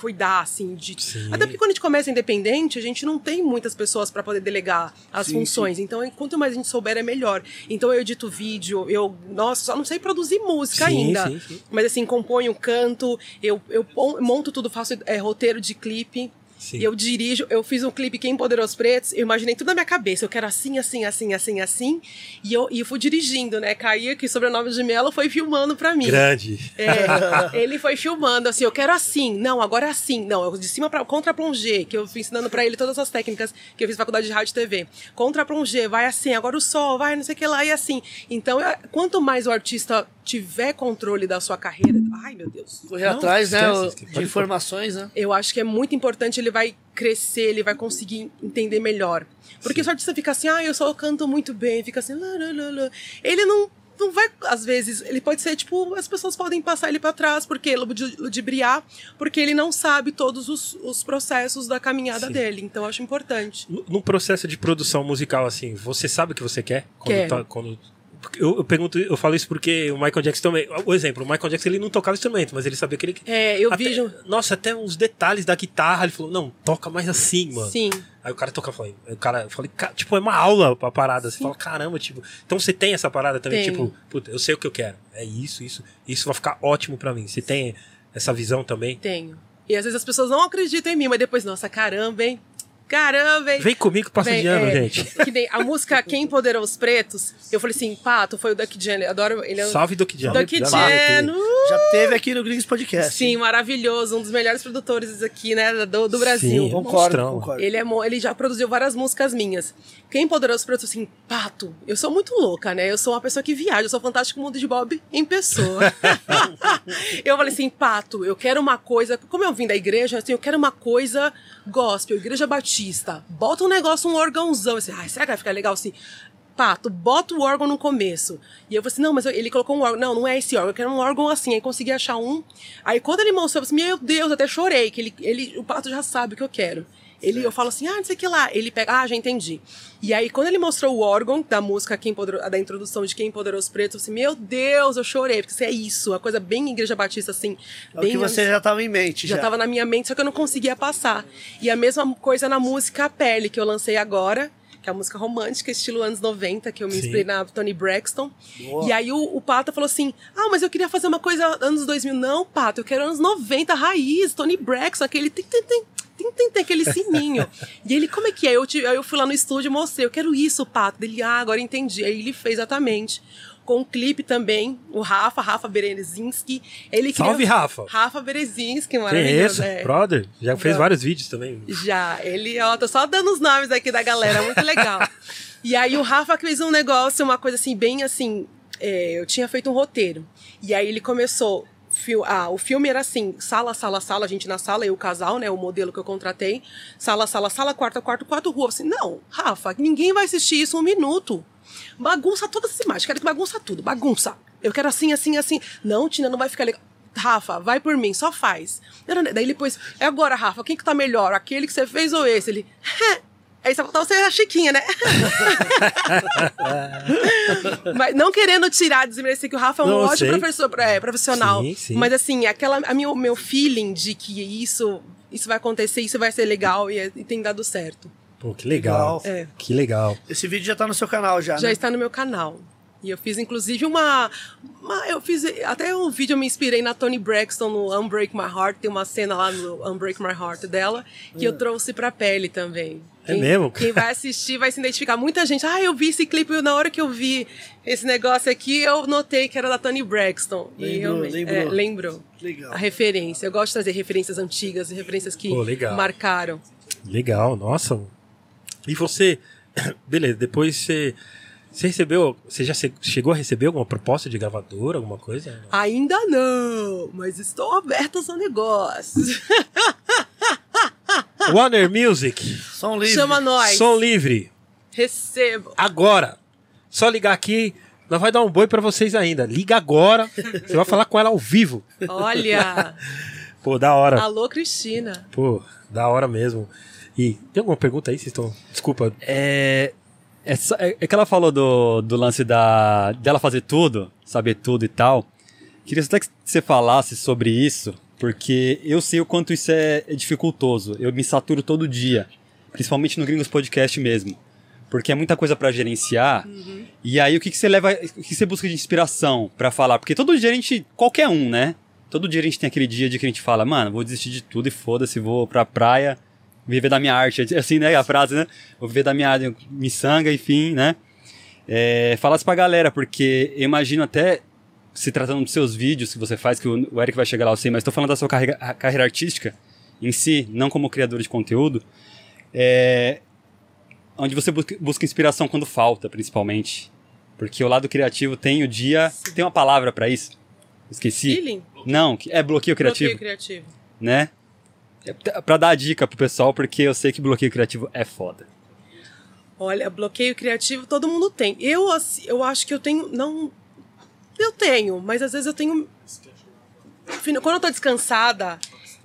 cuidar, assim, de...
Sim.
Até porque quando a gente começa independente, a gente não tem muitas pessoas para poder delegar as
Sim,
funções. Então, quanto mais a gente souber, é melhor. Então, eu edito vídeo, eu, nossa, só não sei produzir música
Sim,
ainda.
sim, sim.
Mas, assim, componho, canto, eu, eu monto tudo, faço é, roteiro de clipe.
Sim.
Eu dirijo, eu fiz um clipe Quem Poderou os Pretos, eu imaginei tudo na minha cabeça, eu quero assim, assim, assim, assim, assim, e eu, e eu fui dirigindo, né? Caía que sobrenome de Melo foi filmando pra mim.
Grande.
É, ele foi filmando assim, eu quero assim, não, agora é assim, não, eu de cima para contra plongé, que eu fui ensinando pra ele todas as técnicas que eu fiz faculdade de rádio e TV. Contra plongé, vai assim, agora o sol, vai não sei o que lá e assim. Então, quanto mais o artista tiver controle da sua carreira, ai meu Deus.
Correr
Não,
atrás, né? De informações, né?
Eu acho que é muito importante, ele vai crescer, ele vai conseguir entender melhor. Porque se o artista fica assim, ah, eu só canto muito bem, fica assim, lá, lá, lá, lá. ele não, não vai, às vezes, ele pode ser, tipo, as pessoas podem passar ele pra trás, porque ludi- ludibriar, porque ele não sabe todos os, os processos da caminhada
Sim.
dele. Então, eu acho importante.
No no processo de produção musical, assim, você sabe o que você quer? Quando tá- quando- eu, eu pergunto, eu falo isso porque o Michael Jackson também. O exemplo, o Michael Jackson ele não tocava instrumento, mas ele sabia que ele.
É, eu
até-
vejo.
Nossa, até uns detalhes da guitarra. Ele falou, não, toca mais assim, mano.
Sim.
Aí o cara toca, falei, o cara, eu falei, "Ca- tipo, é uma aula pra parada. Você fala, caramba, tipo. Então você tem essa parada também, tipo, puta, eu sei o que eu quero. É isso, isso. Isso vai ficar ótimo pra mim. Você tem essa visão também?
Tenho. E às vezes as pessoas não acreditam em mim, mas depois, nossa, caramba, hein? Caramba, hein?
Vem comigo, passa
Bem,
de ano,
é,
gente.
Que nem a música Quem Empoderou os Pretos, eu falei assim, Pato, foi o Duck Jan, adoro ele. É um...
Salve Duck Jam.
Duck Jan,
Já teve aqui no Gringos Podcast.
sim, maravilhoso, um dos melhores produtores aqui, né, do, do Brasil.
Sim.
Concordo, concordo.
Ele, é, ele já produziu várias músicas minhas. Quem empoderou os pretos, assim, pato, eu sou muito louca, né? Eu sou uma pessoa que viaja, eu sou fantástico mundo de Bob em pessoa. eu falei assim, pato, eu quero uma coisa. Como eu vim da igreja, assim, eu quero uma coisa gospel, igreja batista. Bota um negócio, um órgãozão. Assim, ai, será que vai ficar legal assim? Pato, bota o órgão no começo. E eu falei assim, não, mas ele colocou um órgão. Não, não é esse órgão, eu quero um órgão assim. Aí consegui achar um. Aí quando ele mostrou, eu falei assim, meu Deus, eu até chorei, que ele, ele, o Pato já sabe o que eu quero. Ele, eu falo assim, ah, não sei o que lá. Ele pega, ah, já entendi. E aí, quando ele mostrou o órgão da música, Quem da introdução de Quem Empoderou os Pretos, eu falei assim, meu Deus, eu chorei, porque isso é isso, uma coisa bem Igreja Batista, assim.
É o
bem
que você já estava em mente.
já
Já,
estava na minha mente, só que eu não conseguia passar. E a mesma coisa na música A Pele, que eu lancei agora, que é a música romântica, estilo anos 90, que eu me
Sim.
inspirei na Tony Braxton.
Boa.
E aí o, o Pato falou assim: Ah, mas eu queria fazer uma coisa anos 2000. Não, Pato, eu quero anos 90, raiz, Tony Braxton, aquele. Tem, tem, tem, tem, tem, tem aquele sininho. e ele, como é que é? Eu, te- eu fui lá no estúdio e mostrei, eu quero isso, Pato. Ele, ah, agora entendi. Aí ele fez exatamente. Com um clipe também, o Rafa, Rafa Berezinski. Ele
Salve, Rafa.
Rafa Berezinski,
é
maravilhoso.
esse?
é.
Brother. Já fez vários vídeos também.
Já, ele, ó, tô só dando os nomes aqui da galera, muito legal. e aí o Rafa fez um negócio, uma coisa assim, bem assim. é, eu tinha feito um roteiro. E aí ele começou. Ah, o filme era assim: sala, sala, sala, a gente na sala, eu, o casal, né? O modelo que eu contratei. Sala, sala, sala, quarto, quarto, quarto, rua. Assim, não, Rafa, ninguém vai assistir isso um minuto. Bagunça todas as imagens, quero que bagunça tudo, bagunça. Eu quero assim, assim, assim. Não, Tina, não vai ficar legal. Rafa, vai por mim, só faz. Daí ele pôs, é agora, Rafa, quem que tá melhor? Aquele que você fez ou esse? Ele, aí só faltava você a Chiquinha, né? mas não querendo tirar, desmerecer que o Rafa é um
Não,
ótimo professor, é, profissional.
Sim, sim.
Mas assim, aquela, a meu, meu feeling de que isso, isso vai acontecer, isso vai ser legal e, é- e tem dado certo.
Pô, que legal.
É.
Que legal.
Esse vídeo já tá no seu canal já,
já
né?
está no meu canal. E eu fiz, inclusive, uma, uma- Eu fiz. Até um vídeo eu me inspirei na Tony Braxton no Unbreak My Heart. Tem uma cena lá no Unbreak My Heart dela que eu trouxe pra pele também.
É mesmo?
Quem vai assistir vai se identificar. Muita gente, ah, eu vi esse clipe e na hora que eu vi esse negócio aqui, eu notei que era da Tony Braxton. e
Lembrou,
realmente-
lembrou.
É, lembrou.
Legal.
A referência. Eu gosto de trazer referências antigas, referências que
Pô, legal.
marcaram.
Legal, nossa. E você, beleza, depois você, você recebeu, você já chegou a receber alguma proposta de gravadora, alguma coisa?
Ainda não, mas estou aberta a negócios.
Warner Music,
Som livre.
Chama nós.
som livre,
Recebo.
agora. Só ligar aqui, nós vai dar um boi pra vocês ainda. Liga agora, você vai falar com ela ao vivo.
Olha.
Pô, da hora.
Alô, Cristina.
Pô, da hora mesmo. E tem alguma pergunta aí? Vocês estão. Desculpa.
É, é, só- é- é que ela falou do, do lance da, dela fazer tudo, saber tudo e tal. Queria até que você falasse sobre isso, porque eu sei o quanto isso é, é dificultoso. Eu me saturo todo dia, principalmente no Gringos Podcast mesmo. Porque é muita coisa pra gerenciar. E aí, o que, que você leva, o que você busca de inspiração pra falar? Porque todo dia a gente, qualquer um, né? Todo dia a gente tem aquele dia de que a gente fala, mano, vou desistir de tudo e foda-se, vou pra praia, viver da minha arte. Assim, né? A frase, né? Vou viver da minha arte, miçanga, enfim, né? É, fala isso pra galera, porque eu imagino até se tratando dos seus vídeos que você faz, que o Eric vai chegar lá, eu sei, mas tô falando da sua carreira, carreira artística em si, não como criador de conteúdo, é, onde você busca, busca inspiração quando falta, principalmente. Porque o lado criativo tem o dia. Tem uma palavra pra isso? Esqueci.
Feeling?
Não, é bloqueio criativo,
Bloqueio criativo.
né? Pra dar a dica pro pessoal, porque eu sei que bloqueio criativo é foda.
Olha, bloqueio criativo todo mundo tem. Eu, eu acho que eu tenho. Não. Eu tenho, mas às vezes eu tenho. Quando eu tô descansada,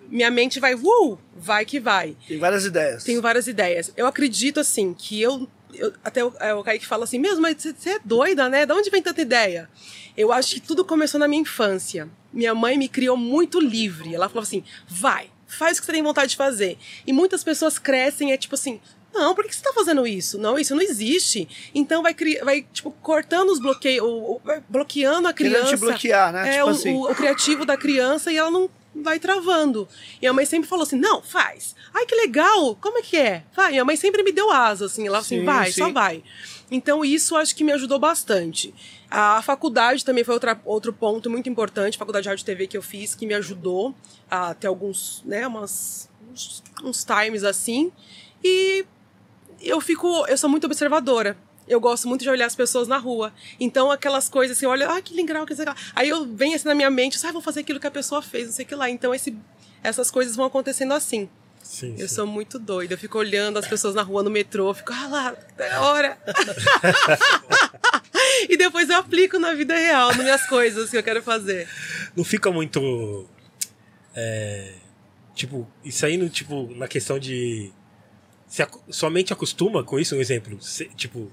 minha mente vai. Uh, vai que vai.
Tem várias ideias.
Tenho várias ideias. Eu acredito, assim, que eu. eu- até o, é, o Kaique fala assim, mesmo, mas você você é doida, né? De onde vem tanta ideia? Eu acho que tudo começou na minha infância. Minha mãe me criou muito livre. Ela falou assim: vai, faz o que você tem vontade de fazer. E muitas pessoas crescem, é tipo assim. Não, por que você está fazendo isso? Não, isso não existe. Então vai, vai tipo, cortando os bloqueios, vai bloqueando a
Querendo
criança.
te bloquear, né?
É,
tipo
o,
assim.
o- o criativo da criança e ela não vai travando. E a mãe sempre falou assim: não, faz. Ai, que legal, como é que é? Vai. E a mãe sempre me deu asa, assim, ela assim,
Sim,
vai, só
sim.
vai. Então isso acho que me ajudou bastante. A faculdade também foi outra, outro ponto muito importante, a faculdade de rádio e TV que eu fiz, que me ajudou a ter alguns, né, umas, uns, uns times assim. E eu fico, eu sou muito observadora. Eu gosto muito de olhar as pessoas na rua. Então, aquelas coisas assim, olha, ah, que legal, que legal. Aí eu venho assim na minha mente, ah, vou fazer aquilo que a pessoa fez, não sei o que lá. Então, esse, essas coisas vão acontecendo assim.
Sim,
Eu
sim.
sou muito doida. Eu fico olhando as pessoas na rua, no metrô, fico, ah lá, é hora. e depois eu aplico na vida real, nas minhas coisas que eu quero fazer.
Não fica muito. é, tipo, isso aí, no, tipo, na questão de. Se acu- sua mente acostuma com isso, um exemplo. se- tipo,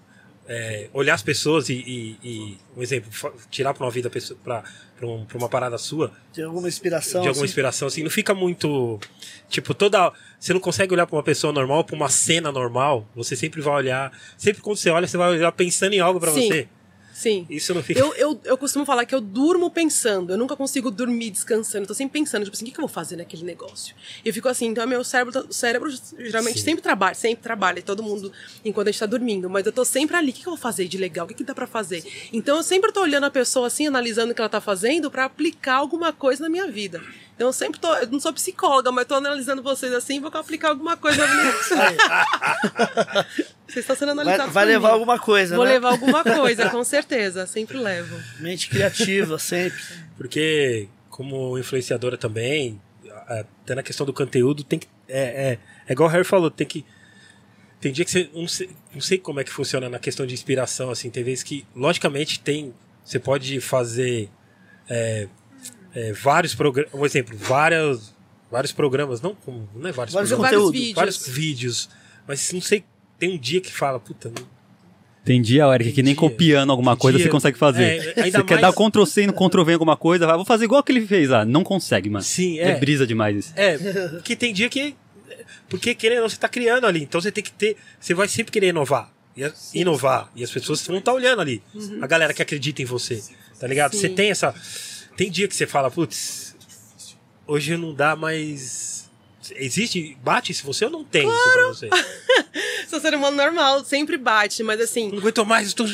é, olhar as pessoas e, e- e, um exemplo, tirar pra uma vida pessoa- pra, pra, um- uma parada sua,
De alguma inspiração.
de alguma
assim.
inspiração, assim, não fica muito. Tipo, toda. Você não consegue olhar pra uma pessoa normal, pra uma cena normal. Você sempre vai olhar. Sempre quando você olha, você vai olhar pensando em algo pra
Sim.
você.
Sim.
Isso não fica.
Eu, eu, eu costumo falar que eu durmo pensando. Eu nunca consigo dormir descansando. Eu tô sempre pensando, tipo assim, o que, que eu vou fazer naquele negócio? E eu fico assim, então meu cérebro, o cérebro geralmente
Sim.
sempre trabalha, sempre trabalha, e todo mundo enquanto a gente tá dormindo. Mas eu tô sempre ali, o que, que eu vou fazer de legal? O que, que dá pra fazer? Então eu sempre tô olhando a pessoa assim, analisando o que ela tá fazendo pra aplicar alguma coisa na minha vida. Então eu sempre tô, eu não sou psicóloga, mas tô analisando vocês assim, vou aplicar alguma coisa. Vocês estão sendo
Vai,
analisados
vai
por
levar
mim.
alguma coisa,
Vou
né?
levar alguma coisa, com certeza. Sempre levo.
Mente criativa, sempre.
Porque, como influenciadora também, até na questão do conteúdo, tem que. É, é, é igual o Harry falou, tem que. Tem dia que você. Não sei, não sei como é que funciona na questão de inspiração, assim. Tem vezes que, logicamente, tem. Você pode fazer é, é, vários programas. Um exemplo, várias, vários programas, não, como- não é vários,
Vários
programas,
Vários vídeos.
vários vídeos. Mas não sei, tem um dia que fala, puta, não-
Tem dia, Eric, que nem
Tem dia.
copiando alguma
Tem
coisa
dia.
você consegue fazer.
É, ainda
você quer
mais-
dar Ctrl C no Ctrl V em alguma coisa, vai, vou fazer igual que ele fez lá. Não consegue, mano.
Sim,
É,
é.
brisa demais isso.
É, que tem dia que. Porque querendo ou não, você tá criando ali. Então você tem que ter. Você vai sempre querer inovar. E a- inovar. E as pessoas vão estar olhando ali. A galera que acredita em você. Tá ligado? Você
Sim.
tem essa. Tem dia que você fala, putz, hoje não dá mais. Existe. Bate isso você ou não tem isso pra você?
Sou ser humano normal, sempre bate, mas assim.
Não aguento mais, estou.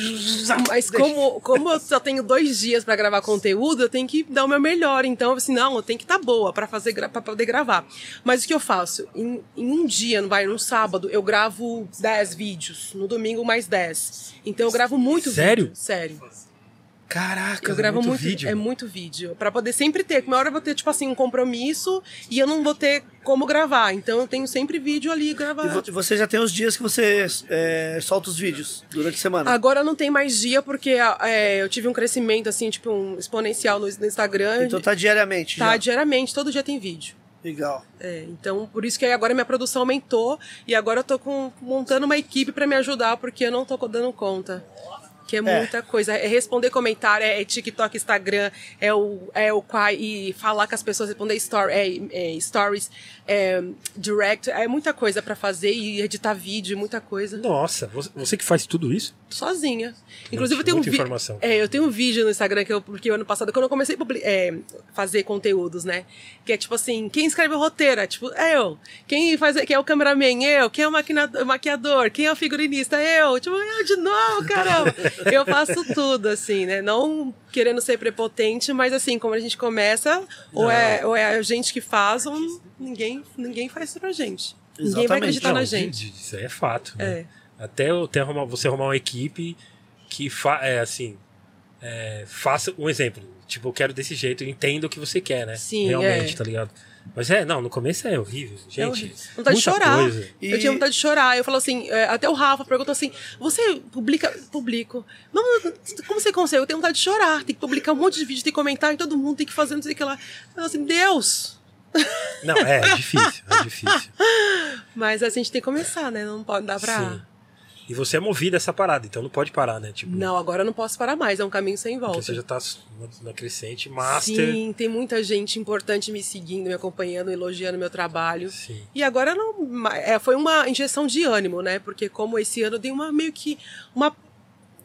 Mas como, como eu só tenho dois dias pra gravar conteúdo, eu tenho que dar o meu melhor. Então, assim, não, eu tenho que estar boa pra fazer para poder gravar. Mas o que eu faço? Em, em um dia, vai, num sábado, eu gravo 10 vídeos. No domingo, mais 10. Então eu gravo muito
Sério?
vídeo. Sério.
Caraca,
Eu gravo muito,
vídeo.
é muito vídeo. Pra poder sempre ter, uma hora eu vou ter, tipo assim, um compromisso e eu não vou ter como gravar. Então eu tenho sempre vídeo ali
E
gravado.
vo- você já tem os dias que você é, solta os vídeos durante a semana.
Agora não tem mais dia porque é, eu tive um crescimento, assim, tipo, um exponencial no, no Instagram.
Então tá diariamente.
Tá,
já.
diariamente, todo dia tem vídeo.
Legal.
É, então, por isso que agora minha produção aumentou e agora eu tô com, montando uma equipe pra me ajudar porque eu não tô dando conta. Que é muita coisa. É responder comentário, é, é TikTok, Instagram, é o, é o quai e falar com as pessoas, responder story, é, é, stories, é, direct, é muita coisa pra fazer e editar vídeo, muita coisa.
Nossa, você que faz tudo isso?
Sozinha. Inclusive, eu tenho um vídeo. É, eu tenho um vídeo no Instagram que eu porque ano passado, quando eu comecei a é, fazer conteúdos, né? Que é tipo assim, quem escreve o roteiro? É tipo, eu. Quem faz quem é o cameraman? Eu. Quem é o maquiador? Quem é o figurinista? Eu. Tipo, eu de novo, caramba. eu faço tudo, assim, né? Não querendo ser prepotente, mas assim, como a gente começa, ou é, ou é a gente que faz, ou ninguém, ninguém faz isso pra gente. Ninguém vai
Exatamente.
acreditar
Não,
na gente.
Isso aí é fato. né?
É.
Até, até arrumar- você arrumar uma equipe que fa é assim. é, faça um exemplo. Tipo, eu quero desse jeito, eu entendo o que você quer, né?
Sim,
Realmente,
é.
tá ligado? Mas é, não, no começo é horrível, gente.
É horrível. Vontade de
muita
chorar.
coisa.
E-
Eu tinha vontade de chorar. Eu falo assim, é, até o Rafa perguntou assim: você publica. Publico. Não, como você consegue? Eu tenho vontade de chorar. Tem que publicar um monte de vídeo, tem que comentar em todo mundo, tem que fazer não sei o que lá. Eu falo assim, Deus!
Não, é, é difícil, é difícil.
Mas assim, a gente tem que começar, né? Não pode dar pra.
Sim. E você é movido a essa parada, então não pode parar, né? Tipo,
Não, agora eu não posso parar mais, é um caminho sem volta.
você já tá na crescente, master.
Sim, tem muita gente importante me seguindo, me acompanhando, elogiando meu trabalho.
Sim.
E agora não, é, foi uma injeção de ânimo, né? Porque como esse ano dei uma meio que uma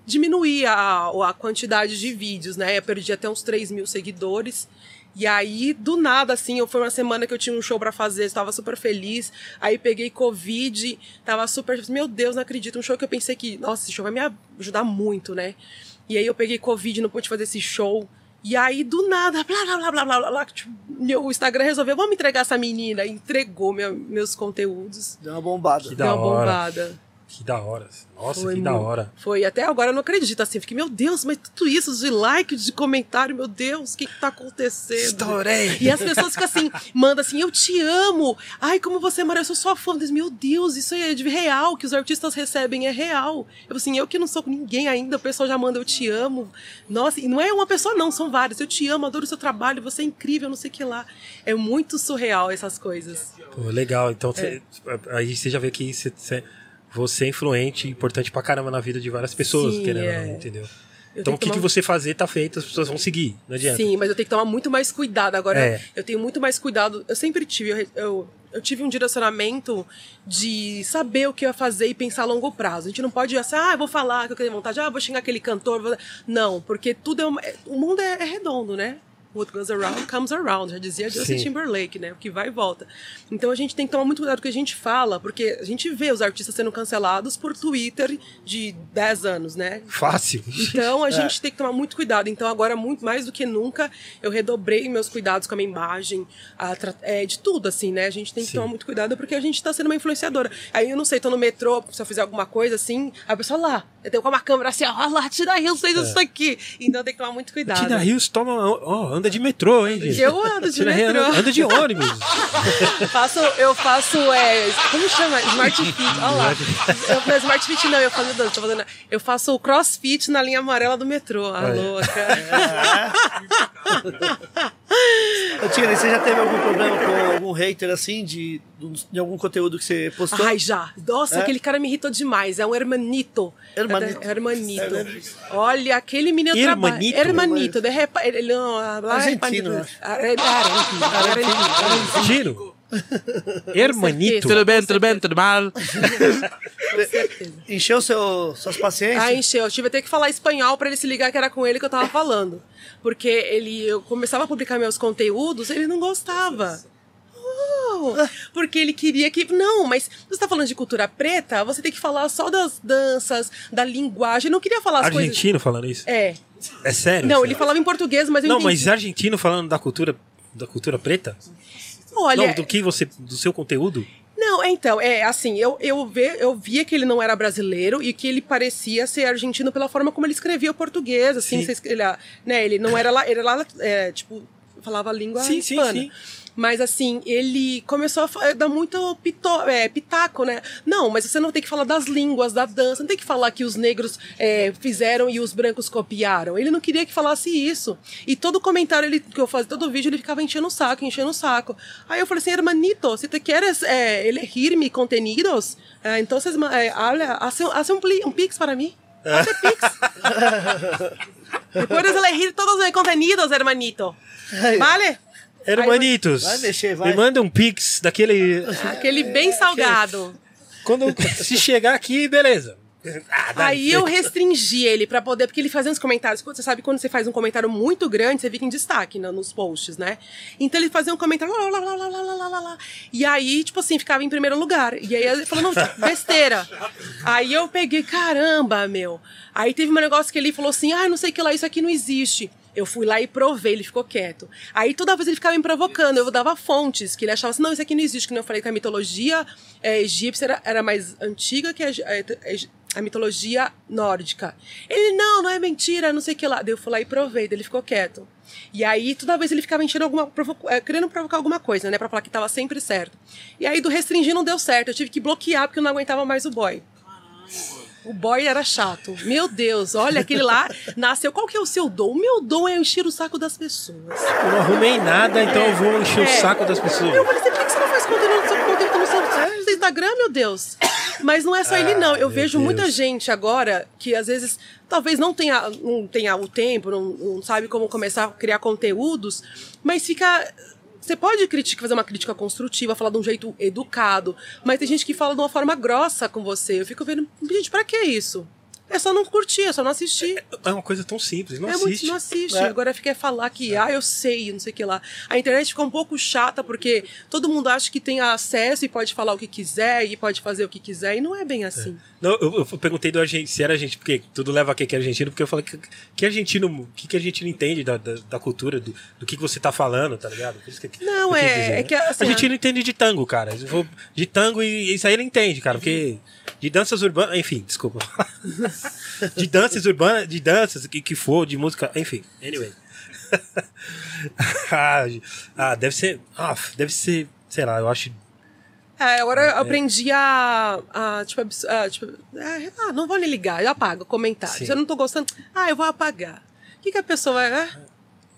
diminuir a, a quantidade de vídeos, né? Eu perdi até uns 3 mil seguidores. E aí, do nada, assim, eu foi uma semana que eu tinha um show pra fazer, estava super feliz. Aí peguei Covid, tava super. Meu Deus, não acredito. Um show que eu pensei que, nossa, esse show vai me ajudar muito, né? E aí eu peguei Covid, não pude fazer esse show. E aí, do nada, blá blá blá blá blá blá, blá tipo, meu, o Instagram resolveu, vamos entregar essa menina. Entregou meu- meus conteúdos.
Deu uma bombada.
Que
Deu
da
uma
hora.
bombada.
Que da hora. Nossa,
Foi
que da hora.
Foi, até agora eu não acredito, assim. Fiquei, meu Deus, mas tudo isso de like, de comentário, meu Deus, o que que tá acontecendo?
Estourei.
E as pessoas ficam assim, mandam assim, eu te amo. Ai, como você é maravilhoso, eu sou sua fã. Digo, Meu Deus, isso é de real, que os artistas recebem é real. Eu assim, eu que não sou ninguém ainda, o pessoal já manda eu te amo. Nossa, e não é uma pessoa não, são várias. Eu te amo, adoro o seu trabalho, você é incrível, não sei o que lá. É muito surreal essas coisas.
Pô, legal. Então,
É.
cê- aí você já vê que cê- cê- você é influente, importante pra caramba na vida de várias pessoas,
Sim,
querendo
é.
entendeu?
Eu
Então, o que, que
tomar-
você fazer tá feito, as pessoas vão seguir. Não adianta.
Sim, mas eu tenho que tomar muito mais cuidado. Agora,
É.
eu tenho muito mais cuidado. Eu sempre tive, eu, eu, eu tive um direcionamento de saber o que eu ia fazer e pensar a longo prazo. A gente não pode assim, ah, eu vou falar que eu tenho vontade, ah, vou xingar aquele cantor. vou-" Não, porque tudo é, uma, é- O mundo é, é redondo, né? What goes around comes around, já dizia Justin
Sim.
Timberlake, né? O que vai e volta. Então a gente tem que tomar muito cuidado com o que a gente fala, porque a gente vê os artistas sendo cancelados por Twitter de 10 anos, né?
Fácil.
Então a gente tem que tomar muito cuidado. Então agora muito mais do que nunca eu redobrei meus cuidados com a minha imagem, a é, de tudo assim, né? A gente tem que
Sim.
tomar muito cuidado porque a gente tá sendo uma influenciadora. Aí eu não sei, tô no metrô, se eu fizer alguma coisa assim, a pessoa lá, eu tenho com uma câmera assim, ó, lá, Tina Hills fez isso aqui. Então tem que tomar muito cuidado.
Tina Rios toma, ó, anda de metrô, hein, gente?
Eu ando de metrô.
anda, anda de ônibus.
faço, eu faço, é, como chama? Smart Fit, olha lá. Eu, não, Smart Fit não, eu, faço, tô fazendo, eu faço crossfit na linha amarela do metrô. A
Olha.
louca.
Tina, e você já teve algum problema com algum hater assim, de, de algum conteúdo que você postou?
Ai, já. Nossa,
É?
aquele cara me irritou demais. É um hermanito.
Hermanito.
É, hermanito.
É?
Olha, aquele menino trabalha.
Hermanito?
Hermanito. De repa... Ele não... é
Argentino, eu acho.
Ah, é- é argentino. Argentino.
Giro. Hermanito.
Tudo bem, tudo bem, tudo mal?
Com certeza.
Encheu seu, suas paciências?
Ah, encheu. Eu tive até que falar espanhol pra ele se ligar que era com ele que eu tava falando. Porque ele, eu começava a publicar meus conteúdos, ele não gostava. Oh. Porque ele queria que. Não, mas você tá falando de cultura preta, você tem que falar só das danças, da linguagem. Eu não queria falar as coisas.
Argentino falando isso?
É.
É sério?
Não, ele falava em português, mas eu
Não,
entendi.
mas argentino falando da cultura da cultura preta?
Olha,
Não, do que você do seu conteúdo?
Não, é, então, é assim, eu, eu, ve, eu via que ele não era brasileiro e que ele parecia ser argentino pela forma como ele escrevia o português, assim,
Sim.
você ele, né, ele não era lá, ele era lá, é, tipo, falava a língua
Sim, sim,
hispana.
sim.
Mas assim, ele começou a fa- dar muito pito, é, pitaco, né? Não, mas você não tem que falar das línguas, da dança, não tem que falar que os negros é, fizeram e os brancos copiaram. Ele não queria que falasse isso. E todo comentário ele, que eu fazia, todo vídeo, ele ficava enchendo o saco, enchendo o saco. Aí eu falei assim, hermanito, se te queres é, elegir-me contenidos, é, então é, habla, hace, hace um, um pix para mim. Hace pix. Puedes elegir todos os contenidos, hermanito. Vale?
Hermanitos,
vai mexer, vai.
me manda um pix daquele...
Aquele bem é, salgado.
Quando se chegar aqui, beleza. Ah,
aí eu restringi ele para poder, porque ele fazia uns comentários. Você sabe quando você faz um comentário muito grande, você fica em destaque no, nos posts, né? Então ele fazia um comentário. Lá, lá, lá, lá, lá, lá, lá, lá, e aí, tipo assim, ficava em primeiro lugar. E aí ele falou, não, besteira. aí eu peguei, caramba, meu. Aí teve um negócio que ele falou assim: ah, não sei o que lá, isso aqui não existe. Eu fui lá e provei, ele ficou quieto. Aí toda vez ele ficava me provocando, eu dava fontes, que ele achava assim, não, isso aqui não existe, que eu falei que a mitologia é, egípcia era, era mais antiga que a, a, a mitologia nórdica. Ele, não, não é mentira, não sei o que lá. Daí eu fui lá e provei, daí ele ficou quieto. E aí, toda vez ele ficava enchendo alguma. Provo é, querendo provocar alguma coisa, né? Pra falar que tava sempre certo. E aí, do restringir não deu certo. Eu tive que bloquear porque eu não aguentava mais o boy. O boy era chato. Meu Deus, olha, aquele lá nasceu. Qual que é o seu dom? O meu dom é encher o saco das pessoas.
Eu não arrumei nada, então eu vou encher o
É.
saco das pessoas.
Eu falei assim, por que você não faz conteúdo no seu, conteúdo no seu, Instagram, meu Deus? Mas não é só ele, não. Eu vejo
Deus.
muita gente agora que às vezes talvez não tenha, não tenha o tempo, não, não sabe como começar a criar conteúdos, mas fica. Você pode criticar, fazer uma crítica construtiva, falar de um jeito educado, mas tem gente que fala de uma forma grossa com você. Eu fico vendo, gente, pra que isso? É só não curtir, é só não assistir.
É uma coisa tão simples, não
é muito,
assiste.
não assiste.
É.
Agora fica falar que, ah, eu sei, não sei o que lá. A internet fica um pouco chata porque todo mundo acha que tem acesso e pode falar o que quiser e pode fazer o que quiser, e não é bem assim.
Não, eu, eu perguntei do argentino, se era argentino, porque tudo leva a que é argentino, porque eu falei que, que argentino, o que, que argentino entende da, da, da cultura, do, do que, que você tá falando, tá ligado? Por isso que,
Não, é-
dizer,
é
né?
que, assim,
argentino entende de tango, cara. De tango e isso aí ele entende, cara, porque de danças urbanas, enfim, desculpa. de danças urbanas, de danças, que, que for, de música, enfim, anyway. ah, ah, deve ser, ah, deve ser, sei lá, eu acho
É, agora eu aprendi a, a, tipo, a, tipo, é, ah, não vou nem ligar, eu apago comentário.
Sim.
Se eu não tô gostando, ah, eu vou apagar. O que, que a pessoa vai, ah,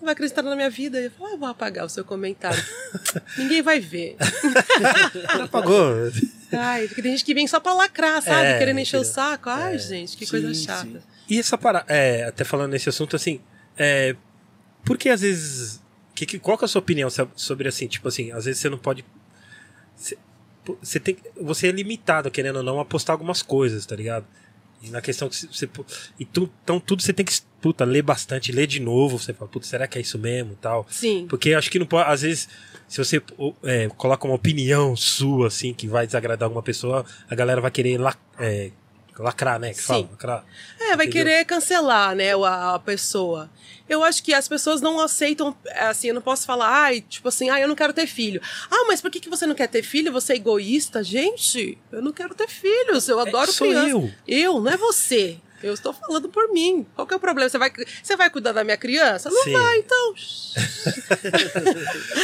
vai acreditar na minha vida? Eu falo, ah, eu vou apagar o seu comentário. Ninguém vai ver.
apagou.
Ai, porque tem gente que vem só pra lacrar, sabe?
É,
Querendo encher o saco. Ai, gente, que coisa
Sim,
chata.
sim.
E essa parada, é, até falando nesse assunto, assim, é, por que às vezes, que, que- qual que é a sua opinião so- sobre, assim, tipo assim, às vezes você não pode, você, você tem, você é limitado, querendo ou não, a postar algumas coisas, tá ligado? E na questão que você, e tu, então tudo você tem que, puta, ler bastante, ler de novo, você fala, puta, será que é isso mesmo, e tal?
Sim.
Porque acho que não pode, às vezes, se você é, coloca uma opinião sua, assim, que vai desagradar alguma pessoa, a galera vai querer la, é, lacrar, né? Que
Sim.
fala, lacrar.
É, vai
Entendeu?
querer cancelar, né, a, a pessoa. Eu acho que as pessoas não aceitam, assim, eu não posso falar, ai, tipo assim, ah, eu não quero ter filho. Ah, mas por que, que você não quer ter filho? Você é egoísta? Gente, eu não quero ter filhos, eu adoro
É, sou
criança.
eu.
Eu, não é você. Eu estou falando por mim. Qual que é o problema? Você vai, você vai cuidar da minha criança? Não
Sim.
vai, então.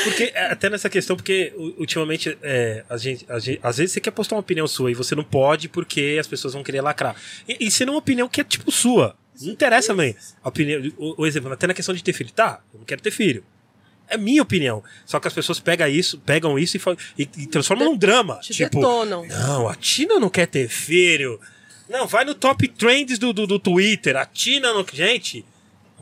Porque, é, até nessa questão, porque ultimamente, é, a gente, a gente- às vezes você quer postar uma opinião sua e você não pode porque as pessoas vão querer lacrar. E, e sendo uma opinião que é tipo sua. Não interessa, mãe. A opinião, o, o exemplo, até na questão de ter filho. Tá, eu não quero ter filho. É minha opinião. Só que as pessoas pegam isso, pegam isso e, e, e transformam num drama.
Te
tipo,
detonam.
não, a Tina não quer ter filho. Não, vai no top trends do, do, do Twitter. A Tina não. Gente,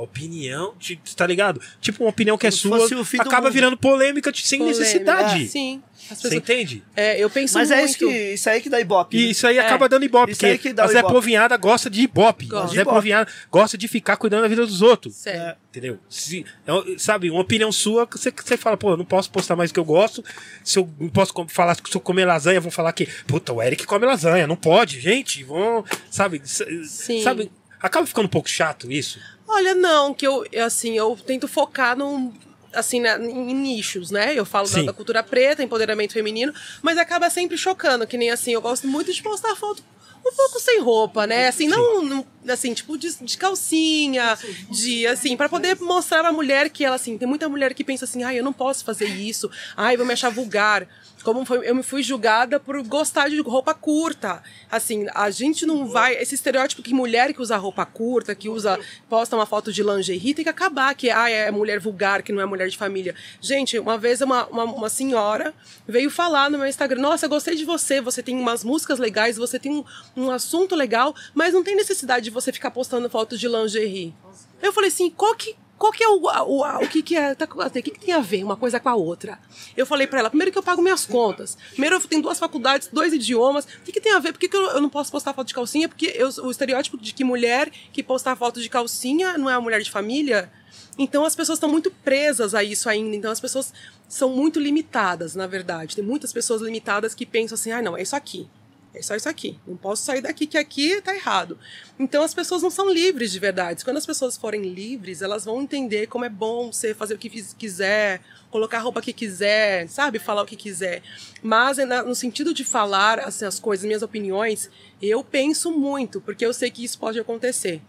opinião, de- tá ligado? Tipo, uma opinião que é
Como
sua acaba virando polêmica de- sem
Polêmica.
necessidade.
Sim. As
Você
pessoas-
entende?
É, eu penso
Mas
muito.
é isso, que, isso aí que dá ibope.
E
né?
isso aí
É.
acaba dando ibope,
Isso aí
porque
que dá
a Zé. Povinhada gosta de ibope.
Gosta.
Zé
ibope.
Povinhada gosta de ficar cuidando da vida dos outros.
Sério.
Entendeu? Se, é sabe, uma opinião sua, que você, você fala, pô, eu não posso postar mais o que eu gosto. Se eu não posso com- falar se eu comer lasanha, vão falar que, puta, o Eric come lasanha. Não pode, gente. Vão, sabe?
Sim.
Sabe? Acaba ficando um pouco chato isso.
Olha, não, que eu, assim, eu tento focar num, assim, na- em nichos, né? Eu falo da, da cultura preta, empoderamento feminino, mas acaba sempre chocando, que nem assim, eu gosto muito de postar foto um pouco sem roupa, né? Assim, não, não- assim, tipo, de, de calcinha, de, assim, para poder mostrar pra mulher que ela, assim, tem muita mulher que pensa assim, ai, eu não posso fazer isso, ai, vou me achar vulgar. Como foi, eu me fui julgada por gostar de roupa curta. Assim, a gente não vai. Esse estereótipo que mulher que usa roupa curta, que usa, posta uma foto de lingerie, tem que acabar, que ah, é mulher vulgar, que não é mulher de família. Gente, uma vez uma, uma, uma senhora veio falar no meu Instagram: Nossa, eu gostei de você, você tem umas músicas legais, você tem um, um assunto legal, mas não tem necessidade de você ficar postando fotos de lingerie. Eu falei assim: qual que, qual que é o, o, o que que é, tá, o que que tem a ver uma coisa com a outra? Eu falei pra ela, primeiro que eu pago minhas contas, primeiro eu tenho duas faculdades, dois idiomas, o que que tem a ver? Por que, que eu, eu não posso postar foto de calcinha? Porque eu, o estereótipo de que mulher que postar foto de calcinha não é uma mulher de família, então as pessoas estão muito presas a isso ainda. Então as pessoas são muito limitadas, na verdade. Tem muitas pessoas limitadas que pensam assim: ah, não, é isso aqui. É só isso aqui. Não posso sair daqui, que aqui tá errado. Então as pessoas não são livres de verdade. Quando as pessoas forem livres, elas vão entender como é bom você fazer o que quiser, colocar a roupa que quiser, sabe? Falar o que quiser. Mas no sentido de falar assim, as coisas, minhas opiniões, eu penso muito, porque eu sei que isso pode acontecer.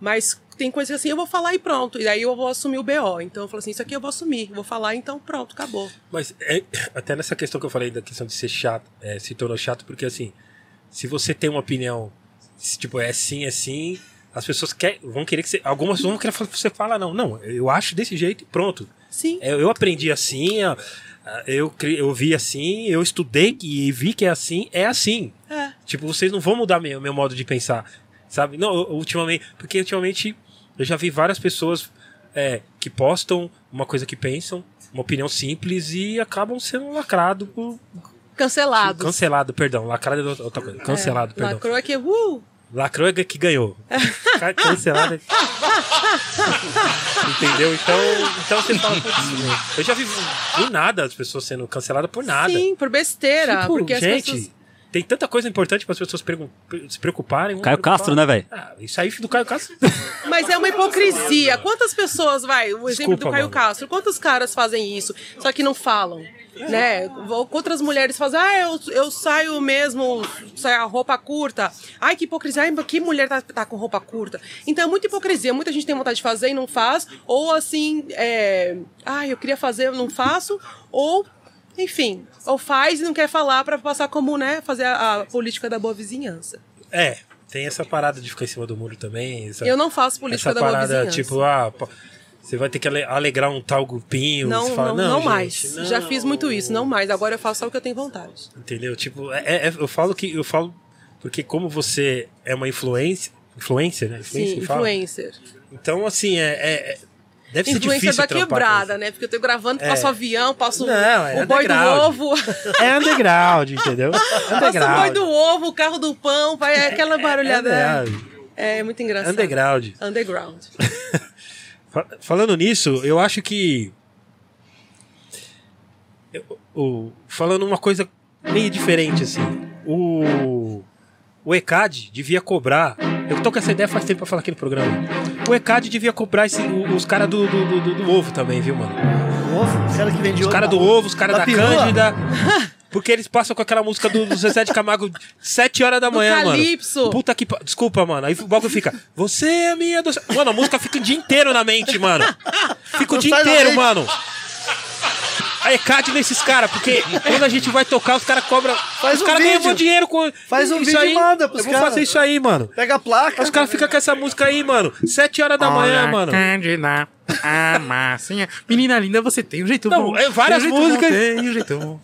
Mas tem coisas assim, eu vou falar e pronto. E daí eu vou assumir o BO. Então eu falo assim, isso aqui eu vou assumir. Vou falar, então pronto, acabou.
Mas é- até nessa questão que eu falei da questão de ser chato, é, se tornou chato, porque assim, se você tem uma opinião, se, tipo, é sim, é sim, as pessoas quer, vão querer que você. Algumas vão querer que você fala, não. Não, eu acho desse jeito e pronto.
Sim.
Eu, eu aprendi assim, eu, cri- eu vi assim, eu estudei e vi que é assim, é assim.
É.
Tipo, vocês não vão mudar meu, meu modo de pensar, sabe? Não, eu- ultimamente, porque ultimamente eu já vi várias pessoas é, que postam uma coisa que pensam, uma opinião simples e acabam sendo lacrado por,
Cancelado.
cancelado, perdão, lacrado é outra coisa, cancelado, perdão.
Lacrou é que, uh,
Lacrou é que ganhou. Ca- Cancelado. é- Entendeu? Então, então você fala, eu já vi do nada as pessoas sendo canceladas por nada.
sim, por besteira.
Tipo,
porque as
gente,
pessoas.
Tem tanta coisa importante para as pessoas se preocuparem.
Caio
preocupar.
Castro, né, velho?
Ah, isso aí do Caio Castro.
Mas é uma hipocrisia. Quantas pessoas, vai, o exemplo
Desculpa,
do Caio
mano.
Castro, quantos caras fazem isso, só que não falam? Né? Outras mulheres fazem, ah, eu, eu saio mesmo, saio a roupa curta. Ai, que hipocrisia, ai, que mulher tá, tá com roupa curta. Então é muita hipocrisia. Muita gente tem vontade de fazer e não faz. Ou assim, é, ah, eu queria fazer, eu não faço. Ou, enfim, ou faz e não quer falar pra passar como, né, fazer a, a política da boa vizinhança.
É, tem essa parada de ficar em cima do muro também. Essa,
Eu não faço política
essa
da boa
parada,
vizinhança.
tipo, ah, você vai ter que ale- alegrar um tal grupinho.
Não,
fala,
não, não,
gente,
mais.
não."
Já fiz muito isso, não mais. Agora eu faço só o que eu tenho vontade.
Entendeu? Tipo, é- é- eu falo que eu falo porque como você é uma influência, influencer, né? Influencer
Sim, influencer.
Então, assim, é, é- é- deve difícil
da quebrada, né? Porque eu tô gravando,
É.
passo avião, passo
Não, é
o boi do ovo.
É underground, entendeu?
Passo o boi do ovo, o carro do pão, vai é aquela barulhada.
É,
É, muito engraçado.
underground.
Underground.
Fa- Falando nisso, eu acho que. eu- o- falando uma coisa meio diferente, assim. O. O ECAD devia cobrar. Eu tô com essa ideia faz tempo pra falar aqui no programa. O ECAD devia cobrar esse- os caras do, do, do- do ovo também, viu, mano?
O ovo, os caras que vendem
Os
ovo.
caras do ovo, os caras
Da
da? Cândida. Porque eles passam com aquela música do, do Zezé de Camargo 7 horas da manhã, mano.
Calypso.
Puta que. pa- Desculpa, mano. Aí o bagulho fica. Você é minha doce. Mano, a música fica o dia inteiro na mente, mano. Fica o
Não
dia inteiro, mano. A ECAD nesses caras, porque quando a gente vai tocar, os caras cobram.
Faz
os
um
caras ganham
vídeo.
muito dinheiro com.
Faz um
isso
vídeo e
aí.
manda pros
Eu vou
caras.
fazer isso aí, mano.
Pega a placa.
Os caras ficam com essa música aí, mano. 7 horas da manhã, mano.
Cândida, a massinha. Menina linda, você tem um jeito
Não,
bom.
é várias
Tem um
músicas.
Bom, tem um jeito bom.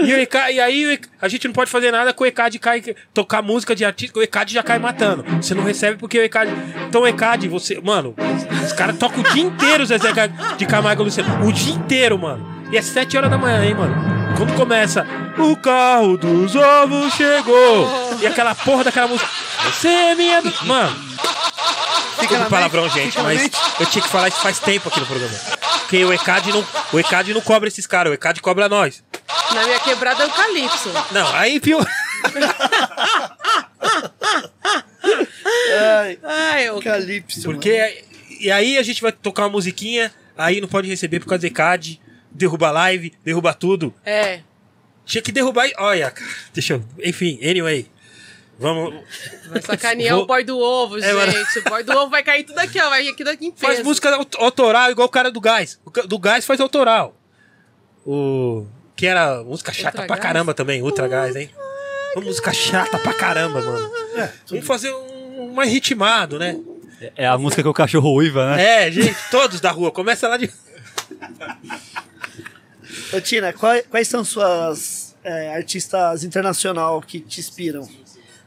E, ECAD, e aí a gente não pode fazer nada com o ECAD cai, tocar música de artista, o ECAD já cai matando. Você não recebe porque o ECAD. Então o ECAD, você. Mano, os caras tocam o dia inteiro Zezé de Camargo e Luciano. O dia inteiro, mano. E é 7 horas da manhã, hein, mano? Quando começa, o carro dos ovos chegou. E aquela porra daquela música. Você é minha. do-" Mano,
Fica
um
na
palavrão,
mente,
gente, mas eu tinha que falar isso faz tempo aqui no programa. Porque o ECAD não, o ECAD não cobra esses caras, o ECAD cobra nós.
Na minha quebrada é o Calypso.
Não, aí viu.
Ai,
Ai, eu...
Calypso.
Porque. E aí a gente vai tocar uma musiquinha, aí não pode receber por causa do ECAD, derruba a live, derruba tudo.
É.
Tinha que derrubar. Olha, cara, deixa eu. Enfim, anyway. Vamos.
Vai sacanear
Vou-
o boy do ovo,
É,
gente. O boy do ovo vai cair tudo aqui, ó. Vai aqui daqui em peso.
Faz música aut- autoral igual o cara do Gás. O do Gás faz autoral. O. Que era música chata
Ultra
pra
Gás?
caramba também, Ultra Gás, hein? Uma música chata pra caramba, mano. Vamos fazer um mais ritmado, né?
É a música que o cachorro uiva, né?
É, gente, todos da rua. Começa lá de.
Ô, Tina, quais, quais são suas é, artistas internacional que te inspiram?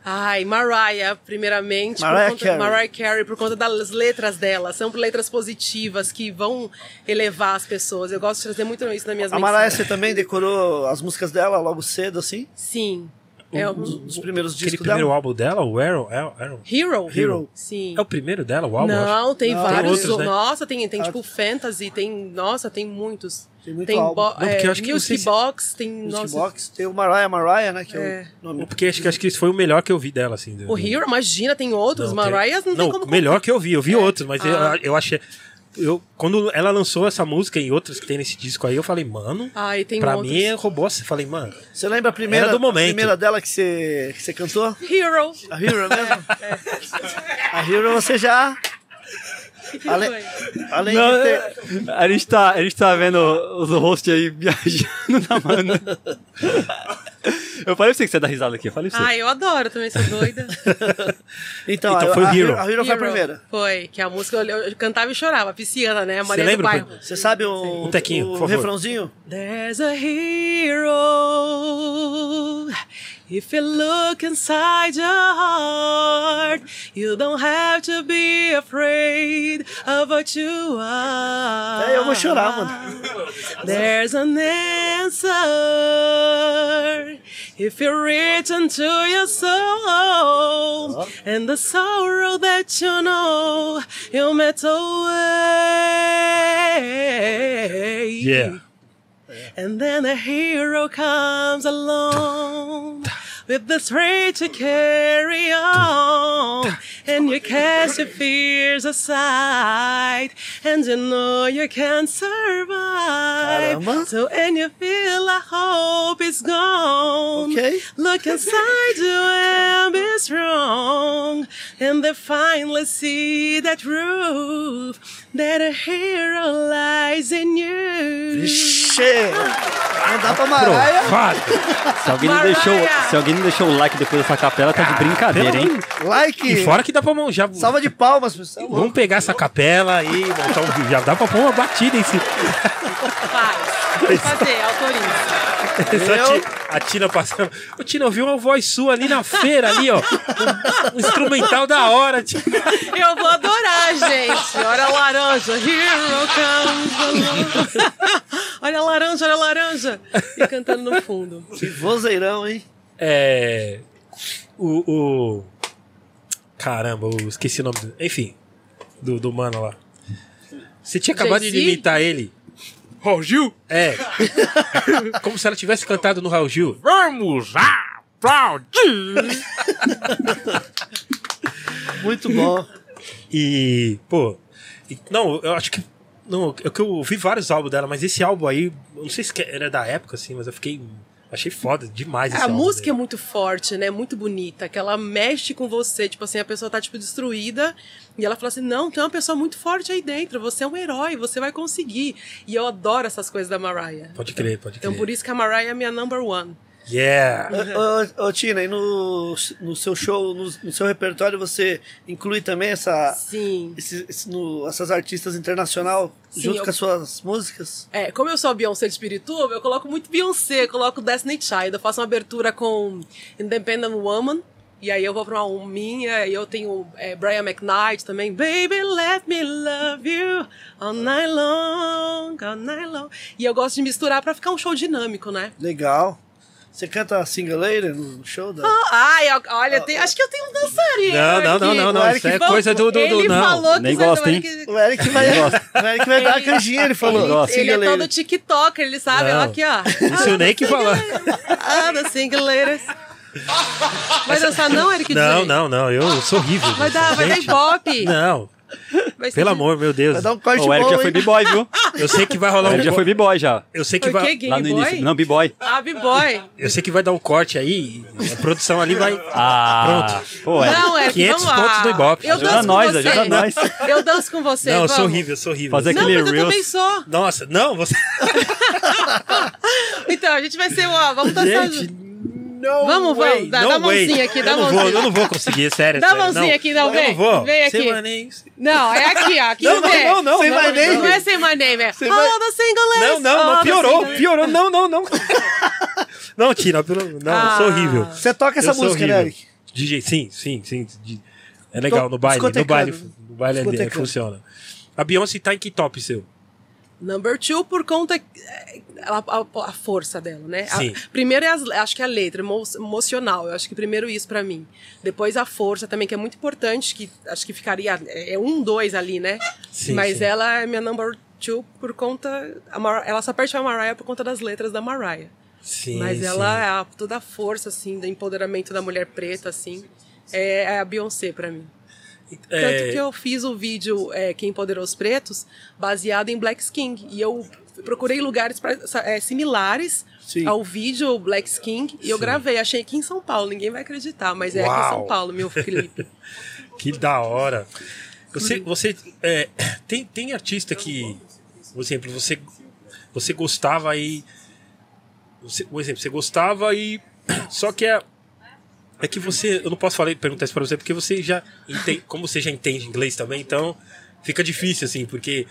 Ai, Mariah, primeiramente.
Mariah
por conta,
Carey.
Mariah Carey, por conta das letras dela. São letras positivas que vão elevar as pessoas. Eu gosto de trazer muito isso nas minhas
A Mariah,
mensagens.
você também decorou as músicas dela logo cedo, assim?
Sim. É
Um
o
dos primeiros
Aquele
discos
primeiro
dela?
álbum dela, o Arrow. Arrow, Arrow.
Hero.
Hero.
Sim.
É o primeiro dela, o álbum?
Não, tem
Não,
vários.
tem outros, né?
Nossa, tem, tem
Ah.
tipo fantasy, tem. Nossa, tem muitos.
Tem muito
tem
álbum.
bo-
Não, porque
é,
eu acho que não sei
Music
se-
Box, tem.
Music
Nossa,
Box. Tem o Mariah Mariah, né? Que é,
É.
o nome.
Porque acho que, acho que esse foi o melhor que eu vi dela, assim. do-
O Hero, imagina, tem outros.
Não, tem-
Mariah não, tem
Não,
como.
melhor que eu vi. Eu vi outros, mas
Ah.
eu, eu achei. Eu, quando ela lançou essa música e outras que tem nesse disco aí, eu falei, mano.
Ai, tem
pra
outros.
mim, roubou. Você falei, mano.
Você lembra a primeira,
do momento.
a primeira dela que você, que você cantou?
Hero.
A Hero mesmo? A Hero você já...
que
Além,
Não,
de ter...
a, gente tá, a gente tá vendo os hosts aí viajando na mano. Eu falei pra você que você dá risada aqui. Eu falei pra você.
Ai, eu adoro também, sou doida.
Então,
Então
a,
foi o Hero.
A Hero foi a primeira.
Foi, que a música eu, eu cantava e chorava, pisciana, né? A Maria do
lembra?
Bairro.
Você sabe o,
Um tequinho,
o refrãozinho?
There's a hero. If you look inside your heart, you don't have to be afraid of what you are.
É, eu vou chorar, mano.
There's an answer if you reach into your soul and the sorrow that you know you met away.
Yeah.
And then a hero comes along with the strength to carry on. And you cast your fears aside. And you know you can survive.
Caramba.
So, and you feel like hope is gone.
Ok.
Look inside you and be strong. And they finally see that roof that a hero lies in you.
Vixe! Não dá pra.
Provado.
Se alguém, não deixou, se alguém não deixou o like depois dessa capela, tá de brincadeira, hein?
Like.
E fora que dá pra mão. Já,
Salva de palmas, pessoal.
vamos pegar essa capela aí, montar um vídeo. Já dá pra pôr uma batida em cima.
Faz. Pode fazer, autoriza.
Só a Ti- a Tina passando. Ô, Tina, eu vi uma voz sua ali na feira, ali, ó. Um, um instrumental da hora. Tina.
Eu vou adorar, gente. Olha a laranja. Hero comes along. Olha a laranja, olha a laranja. E cantando no fundo.
Que vozeirão, hein?
É. O. o- Caramba, eu esqueci o nome. Do... Enfim, do, do mano lá. Você tinha acabado de imitar ele.
Raul Gil?
É. Como se ela tivesse cantado no Raul Gil.
Vamos aplaudir!
Muito bom.
E, pô. e- não, eu acho que. Não, é que eu ouvi vários álbuns dela, mas esse álbum aí, eu não sei se era da época, assim, mas eu fiquei. Achei foda demais esse
A música é muito forte, né? Muito bonita. Que ela mexe com você. Tipo assim, a pessoa tá, tipo, destruída. E ela fala assim: Não, tem uma pessoa muito forte aí dentro. Você é um herói, você vai conseguir. E eu adoro essas coisas da Mariah.
Pode crer, pode crer.
Então, por isso que a Mariah é minha number one.
Yeah!
Ô, ô, Tina, e no, no seu show, no, no seu repertório, você inclui também essa,
Sim.
esse- esse- no- essas artistas internacional
Sim,
junto
eu-
com as suas músicas?
É, como eu sou a Beyoncé de Espirituba, eu coloco muito Beyoncé, eu coloco Destiny Child. Eu faço uma abertura com Independent Woman. E aí eu vou pra uma minha, e eu tenho é, Brian McKnight também. Baby, let me love you all night long, all night long. E eu gosto de misturar pra ficar um show dinâmico, né?
Legal. Você canta Single Lady no show da...
Ai, eu- olha, tem- acho que eu tenho um dançarino.
Não, não, não, não, não. Isso
que
é coisa do. do, do
Ele
não.
falou
Nem
que vai-
hein?
que-
O Eric vai, o Eric vai dar a canjinha, ele falou.
gosto.
Ele é todo. TikToker, ele sabe.
Não.
Aqui, ó.
Isso eu nem que falar.
Ah, da Single Ladies. Vai dançar não, Eric?
Não, não, não. Eu sou horrível.
Vai dar, vai dar ibope.
Não,
Vai
pelo amor, meu Deus.
Vai dar um corte
O Eric
bom,
já foi b-boy, viu?
Eu sei que vai
O
rolar um.
Eric já foi b-boy já.
Eu sei que
o
vai.
Lá no início. Não, b-boy.
Ah, B-Boy.
Eu sei que vai dar um corte aí. A produção ali vai.
Ah, pô, Eric.
Não, Eric,
500
vamos lá.
pontos no Ibope.
Eu
Ajuda
danço
nós,
com você.
ajuda nós.
Eu danço com você,
Não, eu sou horrível, eu sou horrível.
Fazer
Não,
aquele
mas eu
Reels.
também sou.
Nossa, não, você.
Então, a gente vai ser uma... Vamos dançar
Gente. No
Vamos,
way,
vamos, dá-
no
dá a
way.
mãozinha aqui, dá
eu
a
não vou,
mãozinha.
eu não vou conseguir, sério.
Dá a
sério,
mãozinha aqui, não,
eu
vem.
não vou.
Vem aqui.
Sem maneira.
Não, é aqui, ó. Aqui
Não, não,
vem.
não, não.
Sem
não,
my name.
Não é sem my name, é
Sem
All
my-
the single
Não, não, não, piorou, piorou. Não, não, não. Não, tira, pelo... não, eu sou
Ah.
horrível.
Você toca essa
Eu
música, né. Eric?
DJ, sim, sim, sim. de- É legal,
Tô
no baile, no baile, no baile é- é, funciona. A Beyoncé tá em que top seu?
Number two, por conta ela- a, a força dela, né? A- primeiro é as, acho que é a letra, emo- emocional. Eu acho que primeiro isso pra mim. Depois a força também, que é muito importante, que acho que ficaria. É é um, dois ali, né?
Sim,
Mas
sim.
ela é minha number two por conta. Mar- ela só perde a Mariah por conta das letras da Mariah.
Sim,
Mas ela é a- toda a força, assim, do empoderamento da mulher preta, assim. É, é a Beyoncé pra mim.
É,
Tanto que eu fiz o vídeo é, Quem Empoderou os Pretos baseado em Black Skin. E eu procurei lugares pra- é, similares
Sim.
ao vídeo Black Skin e eu
Sim.
gravei. Achei aqui em São Paulo, ninguém vai acreditar, mas é aqui em. São Paulo, meu Felipe.
Que da hora. Você, você é, tem, tem artista que, por exemplo, você, você gostava e. Você, por exemplo, você gostava e. Só que é. É que você. Eu não posso falar, perguntar isso pra você, porque você já entende. Como você já entende inglês também, então fica difícil, assim, porque.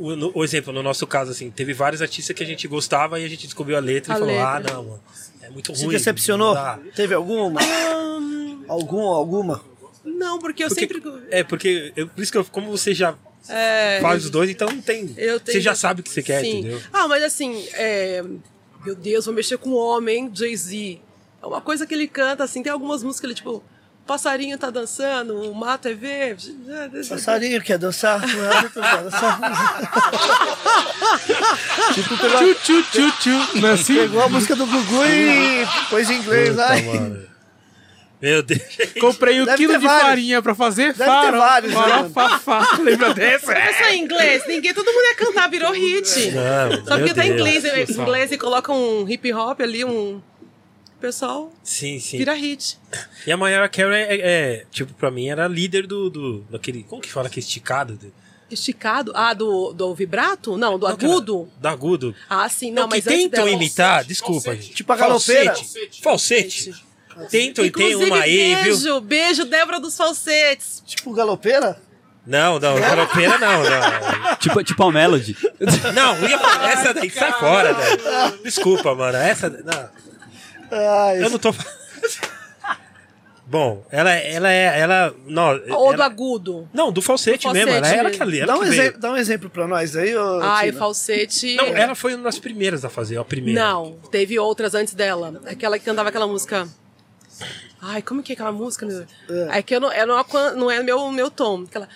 O, no- o exemplo, no nosso caso, assim, teve vários artistas que a gente gostava e a gente descobriu a letra
A
e falou:
letra.
ah, não, mano, é muito
Se
ruim.
decepcionou?
não dá."
Teve alguma? Algum, alguma?
Não, porque eu
Porque-
sempre.
É, porque. Eu, por isso que eu, como você já
É,
faz os dois, então não tem.
eu tenho-
Você já sabe o que você quer,
Sim.
entendeu?
Ah, mas assim, é, meu Deus, vou mexer com homem, Jay-Z. É uma coisa que ele canta, assim, tem algumas músicas ali, tipo, passarinho tá dançando, o mato é verde.
Passarinho quer dançar? Tipo, pegou,
Tchu, tchu, tchu, tchu. Não é assim?
pegou a música do Gugu e pôs em inglês lá.
Meu Deus.
Comprei um
Deve
quilo
ter
de
vários.
farinha pra fazer
ter
farol.
vários, né, mano?
Farofafá. Lembra dessa?
Essa em inglês, ninguém, todo mundo ia cantar, virou hit.
Não,
Só porque tá em inglês, em inglês e coloca um hip hop ali, um. O pessoal
Sim, sim.
vira hit.
E a Mariah Carey é, é, tipo, pra mim, era líder do, do. daquele. Como que fala que é esticado? Do,
Esticado? Ah, do, do vibrato? Não, do agudo?
Do agudo.
Ah, sim, não,
Não,
mas
que tentam
dela-
imitar, desculpa, gente.
Tipo a galopeira.
Falsete. Falsete. Tentam e tem uma aí, viu?
beijo, beijo, Débora dos falsetes.
Tipo galopeira?
Não, não, galopeira não, não.
Tipo, tipo a Melody.
Não, ia essa daí sai fora, velho. Desculpa, mano. Essa. Não.
Ai,
Eu não tô. Bom, ela, ela é. Ela, não,
Ou do
ela-
agudo.
não, do falsete,
Do
mesmo. Ela,
falsete
ela que, ela
dá, um exemplo, dá um exemplo pra nós aí, ô
Ai,
Tina.
falsete.
Não, ela foi uma das primeiras a fazer, a primeira.
Não, teve outras antes dela. Aquela que cantava aquela música. Ai, como que é aquela música? meu? É, que eu não, eu não, não é meu, meu tom. Aquela.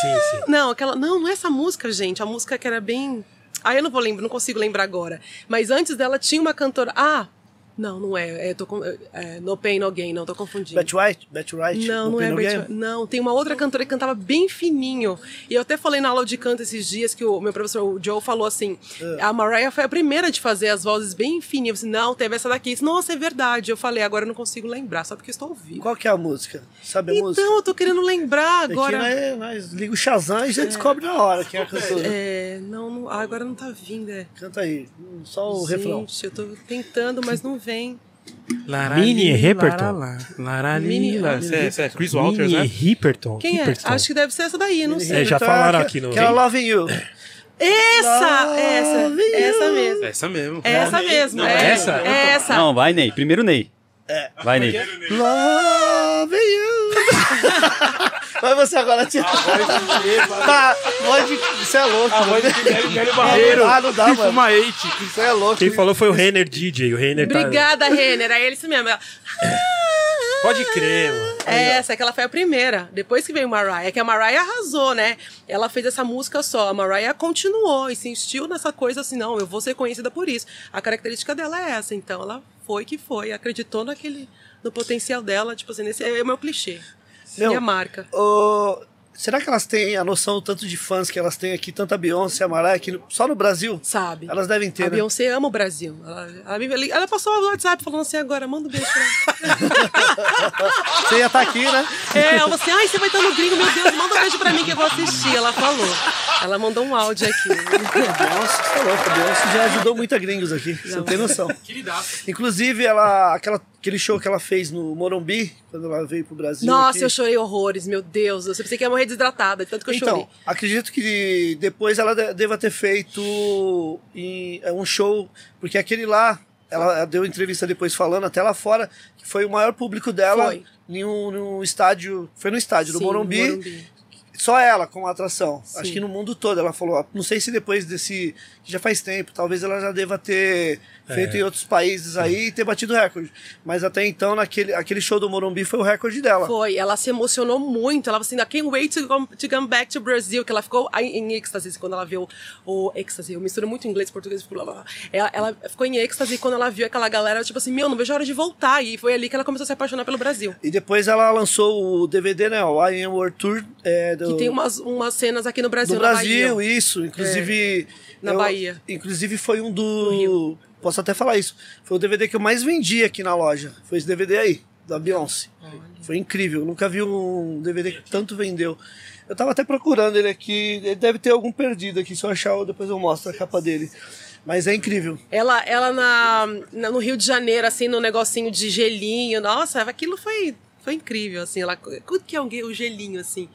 Sim, sim.
Não, aquela. Não, não é essa música, gente. A música que era bem. Ah, eu não vou lembrar, não consigo lembrar agora. Mas antes dela tinha uma cantora. Ah! Não, não é. é, tô com, é no Pain No Gain, não, tô confundindo.
Betty White? Betty White?
Não,
No
não
Pain
é
No?
White. Não, tem uma outra cantora que cantava bem fininho. E eu até falei na aula de canto esses dias que o meu professor, o Joe, falou assim:
Ah.
a Mariah foi a primeira de fazer as vozes bem fininhas. Eu disse, não, teve essa daqui. Eu disse, Nossa, é verdade. Eu falei, agora eu não consigo lembrar, só porque eu estou ouvindo.
Qual que é a música? Sabe a
Então,
música?
eu tô querendo lembrar agora.
Aqui nós, nós liga o Shazam e já descobre na hora quem é a cantora.
É, não, não, agora não tá vindo, é.
Canta aí, só o refrão.
Gente, eu tô tentando, mas não vem.
Mini Ripperton.
Mini-
Laralila. Esse é, é Chris Walters,
Mini
né?
Ripperton.
Quem é?
Ripperton.
Acho que deve ser essa daí, não sei.
É, já
Então,
falaram aqui no-
Aquela Loving You.
Essa!
Love
Essa!
you.
Essa mesmo.
Essa mesmo.
Essa mesmo.
Não,
é,
essa?
É essa.
Não, vai, Ney. Primeiro, Ney. Vai, Ney.
Loving You. Vai você agora, Tia. Tá, voz. Você é louco.
A voz
mano.
de Nelly Nelly Barreiro.
Ah, não dá,
Tipo
mano.
uma eight.
Você é louco.
Quem falou foi o Renner DJ. O Renner tá...
Obrigada, Renner. É ele isso mesmo. Ela-
Pode crer, mano.
É essa, que ela foi a primeira. Depois que veio Mariah, que a Mariah arrasou, né? Ela fez essa música só. A Mariah continuou e se insistiu nessa coisa assim, não, eu vou ser conhecida por isso. A característica dela é essa, então ela foi que foi, acreditou naquele, no potencial dela, tipo assim, esse é o meu clichê.
Meu,
minha marca.
Ô, será que elas têm a noção do tanto de fãs que elas têm aqui, tanto a Beyoncé, a Mariah, que só no Brasil?
Sabe?
Elas devem ter,
A
né?
Beyoncé ama o Brasil. Ela, ela, me- ela passou no WhatsApp falando assim agora, manda um beijo pra ela.
Você ia estar aqui, né?
É, ela falou assim, ai, você vai estar no gringo, meu Deus, manda um beijo pra mim que eu vou assistir. Ela falou. Ela mandou um áudio aqui.
Nossa, você é louco. A Beyoncé já ajudou muito a gringos aqui. Você não tem noção.
Queridaço.
Inclusive, ela, aquela, aquele show que ela fez no Morumbi, quando ela veio pro Brasil.
Nossa,
aqui.
eu chorei horrores, meu Deus. Eu pensei que ia morrer desidratada, de tanto que eu chorei.
Então, acredito que depois ela de- deva ter feito é, um show, porque aquele lá, ela deu entrevista depois falando, até lá fora, que foi o maior público dela
Foi.
em um, estádio, foi no estádio do
Sim,
Morumbi,
Morumbi.
só ela com a atração.
Sim.
Acho que no mundo todo ela falou, não sei se depois desse, já faz tempo, talvez ela já deva ter feito em outros países aí e ter batido recorde. Mas até então, naquele aquele show do Morumbi foi o recorde dela.
Foi, ela se emocionou muito. Ela falou assim, I can't wait to come, to come back to Brazil. Que ela ficou em êxtase quando ela viu o êxtase. Eu misturo muito inglês e português. blá, blá, blá. Ela, ela ficou em êxtase quando ela viu aquela galera, tipo assim, meu, não vejo a hora de voltar. E foi ali que ela começou a se apaixonar pelo Brasil.
E depois ela lançou o DVD, né? O I Am World Tour. É, do,
Que tem umas, umas cenas aqui no Brasil,
do
na
Brasil,
Bahia. É,
isso. Inclusive.
Na Bahia.
Inclusive foi um do. Posso até falar isso. Foi o DVD que eu mais vendi aqui na loja. Foi esse DVD aí, da Beyoncé. Foi incrível. Eu nunca vi um DVD que tanto vendeu. Eu tava até procurando ele aqui. Ele deve ter algum perdido aqui. Se eu achar, eu- depois eu mostro a capa dele. Mas é incrível.
Ela, ela na, na- no Rio de Janeiro, assim, no negocinho de gelinho. Nossa, aquilo foi, foi incrível, assim. Ela, o que é um, o gelinho, assim?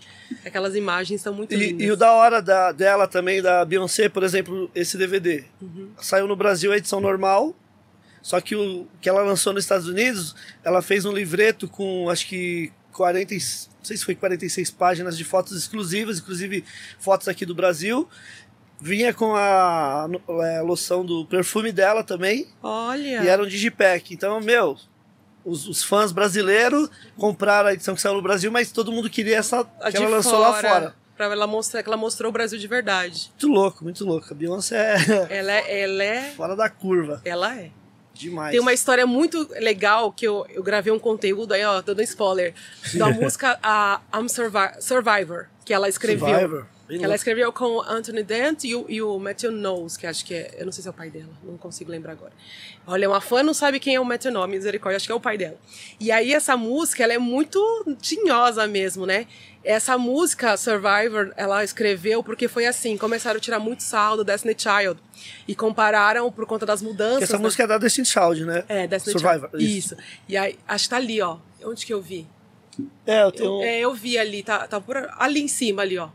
Aquelas imagens são muito
E,
lindas.
e o da hora da, dela também, da Beyoncé, por exemplo, esse DVD.
Uhum.
Saiu no Brasil a edição normal, só que o que ela lançou nos Estados Unidos, ela fez um livreto com acho que 40, e- não sei se foi 46 páginas de fotos exclusivas, inclusive fotos aqui do Brasil. Vinha com a, é, loção do perfume dela também,
Olha.
e era um digipack. Então, meu, os, os fãs brasileiros compraram a edição que saiu no Brasil, mas todo mundo queria essa
a
que ela lançou lá fora.
Pra ela mostrar que ela mostrou o Brasil de verdade.
Muito louco, muito louco. A Beyoncé é
Ela é. Ela é.
fora da curva.
Ela é.
Demais.
Tem uma história muito legal que eu, eu gravei um conteúdo aí, ó, dando spoiler. Da música a I'm Survi- Survivor, que ela escreveu.
Survivor. Bem
ela escreveu com o Anthony Dent e o, e o Matthew Knowles, que acho que é. Eu não sei se é o pai dela, não consigo lembrar agora. Olha, uma fã não sabe quem é o Matthew Knowles, misericórdia, acho que é o pai dela. E aí, essa música, ela é muito tinhosa mesmo, né? Essa música, Survivor, ela escreveu porque foi assim: começaram a tirar muito sal do Destiny Child. E compararam por conta das mudanças.
Porque essa
né?
música é da Destiny Child, né?
É, Destiny
Survivor.
Child. Isso. E aí, acho que tá ali, ó. Onde que eu vi?
É, eu tenho.
Eu, é, eu vi ali, tá, tá por ali em cima, ali, ó.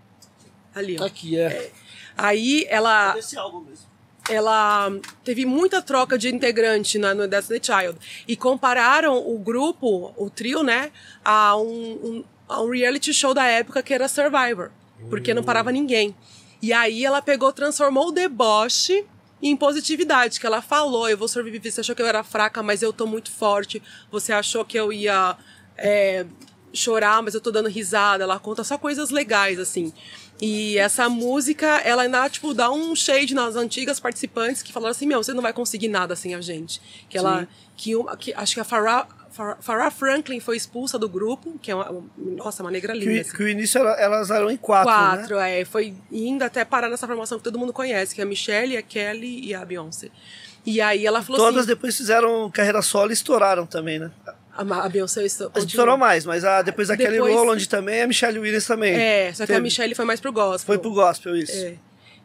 Ali, ó.
Aqui, é.
Aí ela,
Esse álbum mesmo.
ela teve muita troca de integrante na, no Destiny Child. E compararam o grupo, o trio, né, a um, um- a um reality show da época que era Survivor. Porque não parava ninguém. E aí ela pegou, transformou o deboche em positividade, que ela falou, eu vou sobreviver, você achou que eu era fraca, mas eu tô muito forte, você achou que eu ia é, chorar, mas eu tô dando risada. Ela conta só coisas legais, assim. E essa música, ela ainda, tipo, dá um shade nas antigas participantes que falaram assim, meu, você não vai conseguir nada sem a gente. Que ela, que, uma, que acho que a Farrah- Farrah Franklin foi expulsa do grupo, que é uma, nossa, uma negra linda.
Que,
assim.
que o início era- elas eram em quatro, né?
Quatro, é. Foi indo até parar nessa formação que todo mundo conhece, que é a Michelle, a Kelly e a Beyoncé. E aí ela falou
Todas
assim...
depois fizeram carreira solo e estouraram também, né?
A, a Beyoncé
A estourou mais, mas a, depois da Kelly Rowland também, a Michelle Williams também.
É, só que a
Teve-
Michelle foi mais pro gospel.
Foi pro gospel, isso.
É.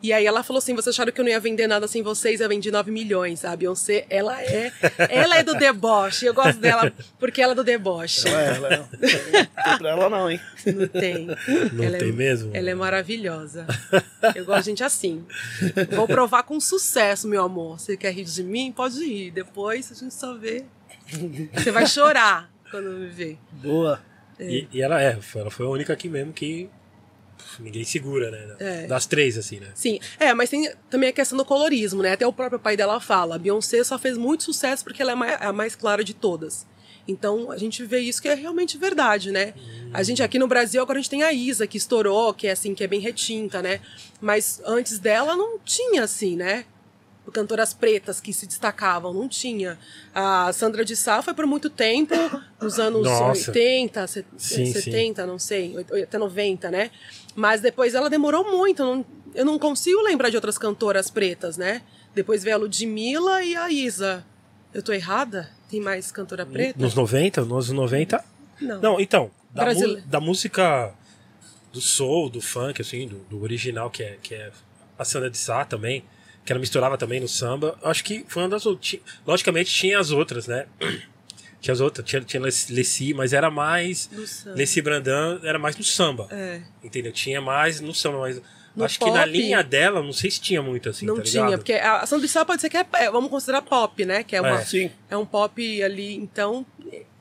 E aí ela falou assim, vocês acharam que eu não ia vender nada sem vocês, eu vendi 9 milhões. A Beyoncé, ela é, ela é do deboche. Eu gosto dela porque ela é do deboche.
Ela é, ela é. Não tem pra ela não, hein?
Não tem.
Não
ela
tem
é,
mesmo?
Ela é maravilhosa. Eu gosto de gente assim. Vou provar com sucesso, meu amor. Você quer rir de mim? Pode rir. Depois a gente só vê. Você vai chorar quando me ver.
Boa.
E, e ela é, ela foi a única aqui mesmo que ninguém segura, né?
É.
Das três, assim, né?
Sim, é, mas tem também a questão do colorismo, né? Até o próprio pai dela fala, a Beyoncé só fez muito sucesso porque ela é mai- a mais clara de todas. Então a gente vê isso que é realmente verdade, né? A gente aqui no Brasil agora a gente tem a Isa que estourou, que é assim, que é bem retinta, né? Mas antes dela não tinha assim, né? Cantoras pretas que se destacavam, não tinha. A Sandra de Sá foi por muito tempo, nos anos
Nossa.
80, se-
Sim, sim.
70, não sei, até 90, né? Mas depois ela demorou muito. Eu não, eu não consigo lembrar de outras cantoras pretas, né? Depois veio a Ludmilla e a Isa. Eu tô errada? Tem mais cantora preta?
Nos 90, nos 90.
Não.
Não, então, da,
Brasile-
da música do soul, do funk, assim, do, do original, que é, que é a Sandra de Sá também, que ela misturava também no samba, acho que foi uma das outras. Logicamente tinha as outras, né? Tinha as outras, tinha, tinha Leci- mas era mais. Leci Brandão era mais no samba.
É.
Entendeu? Tinha mais no samba, mas.
No
acho que na
pop-
linha dela, não sei se tinha muito assim.
não
tá
tinha, porque a Sandra Sá pode ser que é, é, vamos considerar pop, né? Que é uma,
É.
É um pop ali. Então,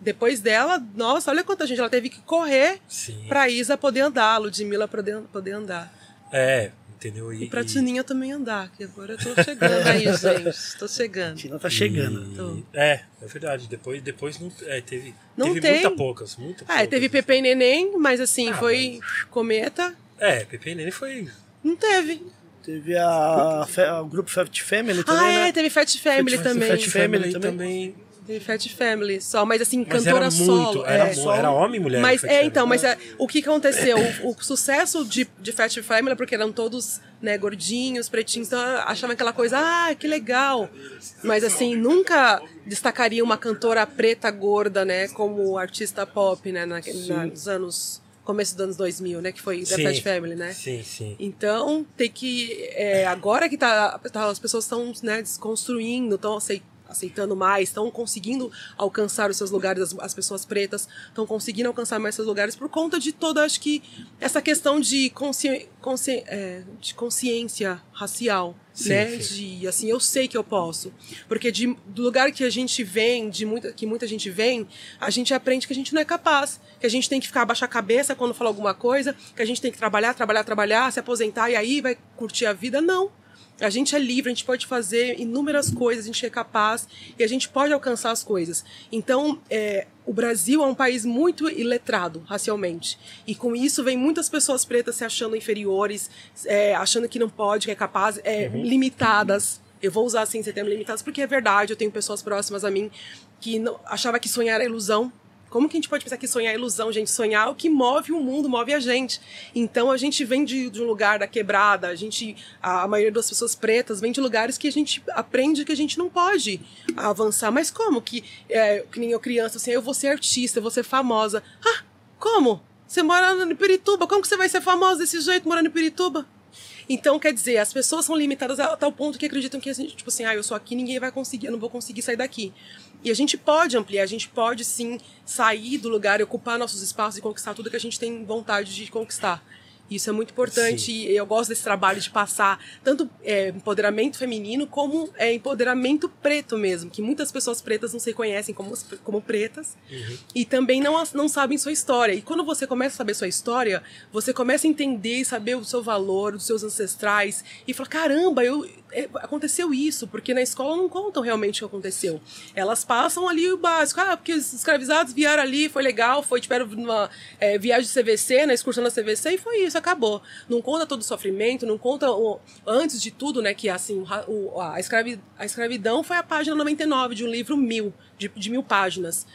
depois dela, nossa, olha quanta gente ela teve que correr
Sim.
pra Isa poder andar, a Ludmilla poder, poder andar.
É, entendeu?
E pra Tininha também andar, que agora eu tô chegando aí, gente. Tô chegando.
Tina tá chegando.
Tô.
É, é verdade. Depois, depois não, é, teve,
Não
teve
tem.
muita poucas. Muita
Ah,
poucas.
teve Pepe e Neném, mas assim,
Ah,
foi cometa.
É, Pepe e Neném foi.
Não teve.
Teve a, fe- o grupo Fat Family também,
ah, é,
né?
teve Fat Family
Fat-
também.
Fat Family
também.
também.
Teve Fat Family só, mas assim,
Mas
cantora
era
solo.
muito. Era,
é.
era homem e mulher.
Mas é, então, mas é, o que aconteceu? O, o sucesso de, de Fat Family é porque eram todos, né, gordinhos, pretinhos, então achava aquela coisa, ah, que legal. Mas assim, nunca destacaria uma cantora preta gorda, né, como artista pop, né, na, na- nos anos começo dos anos 2000, né, que foi da
Sim.
Fat Family, né?
Sim, sim.
Então, tem que. é, agora que tá, tá- as pessoas estão né, desconstruindo, estão aceitando mais, estão conseguindo alcançar os seus lugares, as, as pessoas pretas estão conseguindo alcançar mais seus lugares por conta de toda, acho que, essa questão de, consci, consci- é, de consciência racial.
Sim,
né?
sim.
De assim, eu sei que eu posso. Porque de, do lugar que a gente vem, de muita, que muita gente vem, a gente aprende que a gente não é capaz. Que a gente tem que ficar abaixar a cabeça quando fala alguma coisa, que a gente tem que trabalhar, trabalhar, trabalhar, se aposentar e aí vai curtir a vida. Não. A gente é livre, a gente pode fazer inúmeras coisas, a gente é capaz e a gente pode alcançar as coisas. Então, é, o Brasil é um país muito iletrado racialmente. E com isso vem muitas pessoas pretas se achando inferiores, é, achando que não pode, que é capaz, é, limitadas. Eu vou usar assim termo limitadas porque é verdade. Eu tenho pessoas próximas a mim que não, achava que sonhar era ilusão. Como que a gente pode pensar que sonhar é ilusão, gente? Sonhar é o que move o mundo, move a gente. Então a gente vem de, de um lugar da quebrada, a gente, a, a maioria das pessoas pretas vem de lugares que a gente aprende que a gente não pode avançar. Mas como que, é, que nem eu criança, assim, eu vou ser artista, eu vou ser famosa. Ah, como? Você mora em Pirituba, como que você vai ser famosa desse jeito morando em Pirituba? Então, quer dizer, as pessoas são limitadas a tal ponto que acreditam que, assim, tipo assim, ah, eu sou aqui, ninguém vai conseguir, eu não vou conseguir sair daqui. E a gente pode ampliar, a gente pode sim sair do lugar, ocupar nossos espaços e conquistar tudo que a gente tem vontade de conquistar. Isso é muito importante e eu gosto desse trabalho de passar tanto é, empoderamento feminino como é, empoderamento preto mesmo, que muitas pessoas pretas não se reconhecem como, como pretas e também não, não sabem sua história. E quando você começa a saber sua história, você começa a entender e saber o seu valor, os seus ancestrais e fala: caramba, eu, é, aconteceu isso, porque na escola não contam realmente o que aconteceu. Elas passam ali o básico, ah, porque os escravizados vieram ali, foi legal, foi, tiveram uma é, viagem de CVC, na excursão da CVC, e foi isso, acabou. Não conta todo o sofrimento, não conta, o, antes de tudo, né, que assim, o a, escravi, a escravidão foi a página 99 de um livro mil, de, de mil páginas.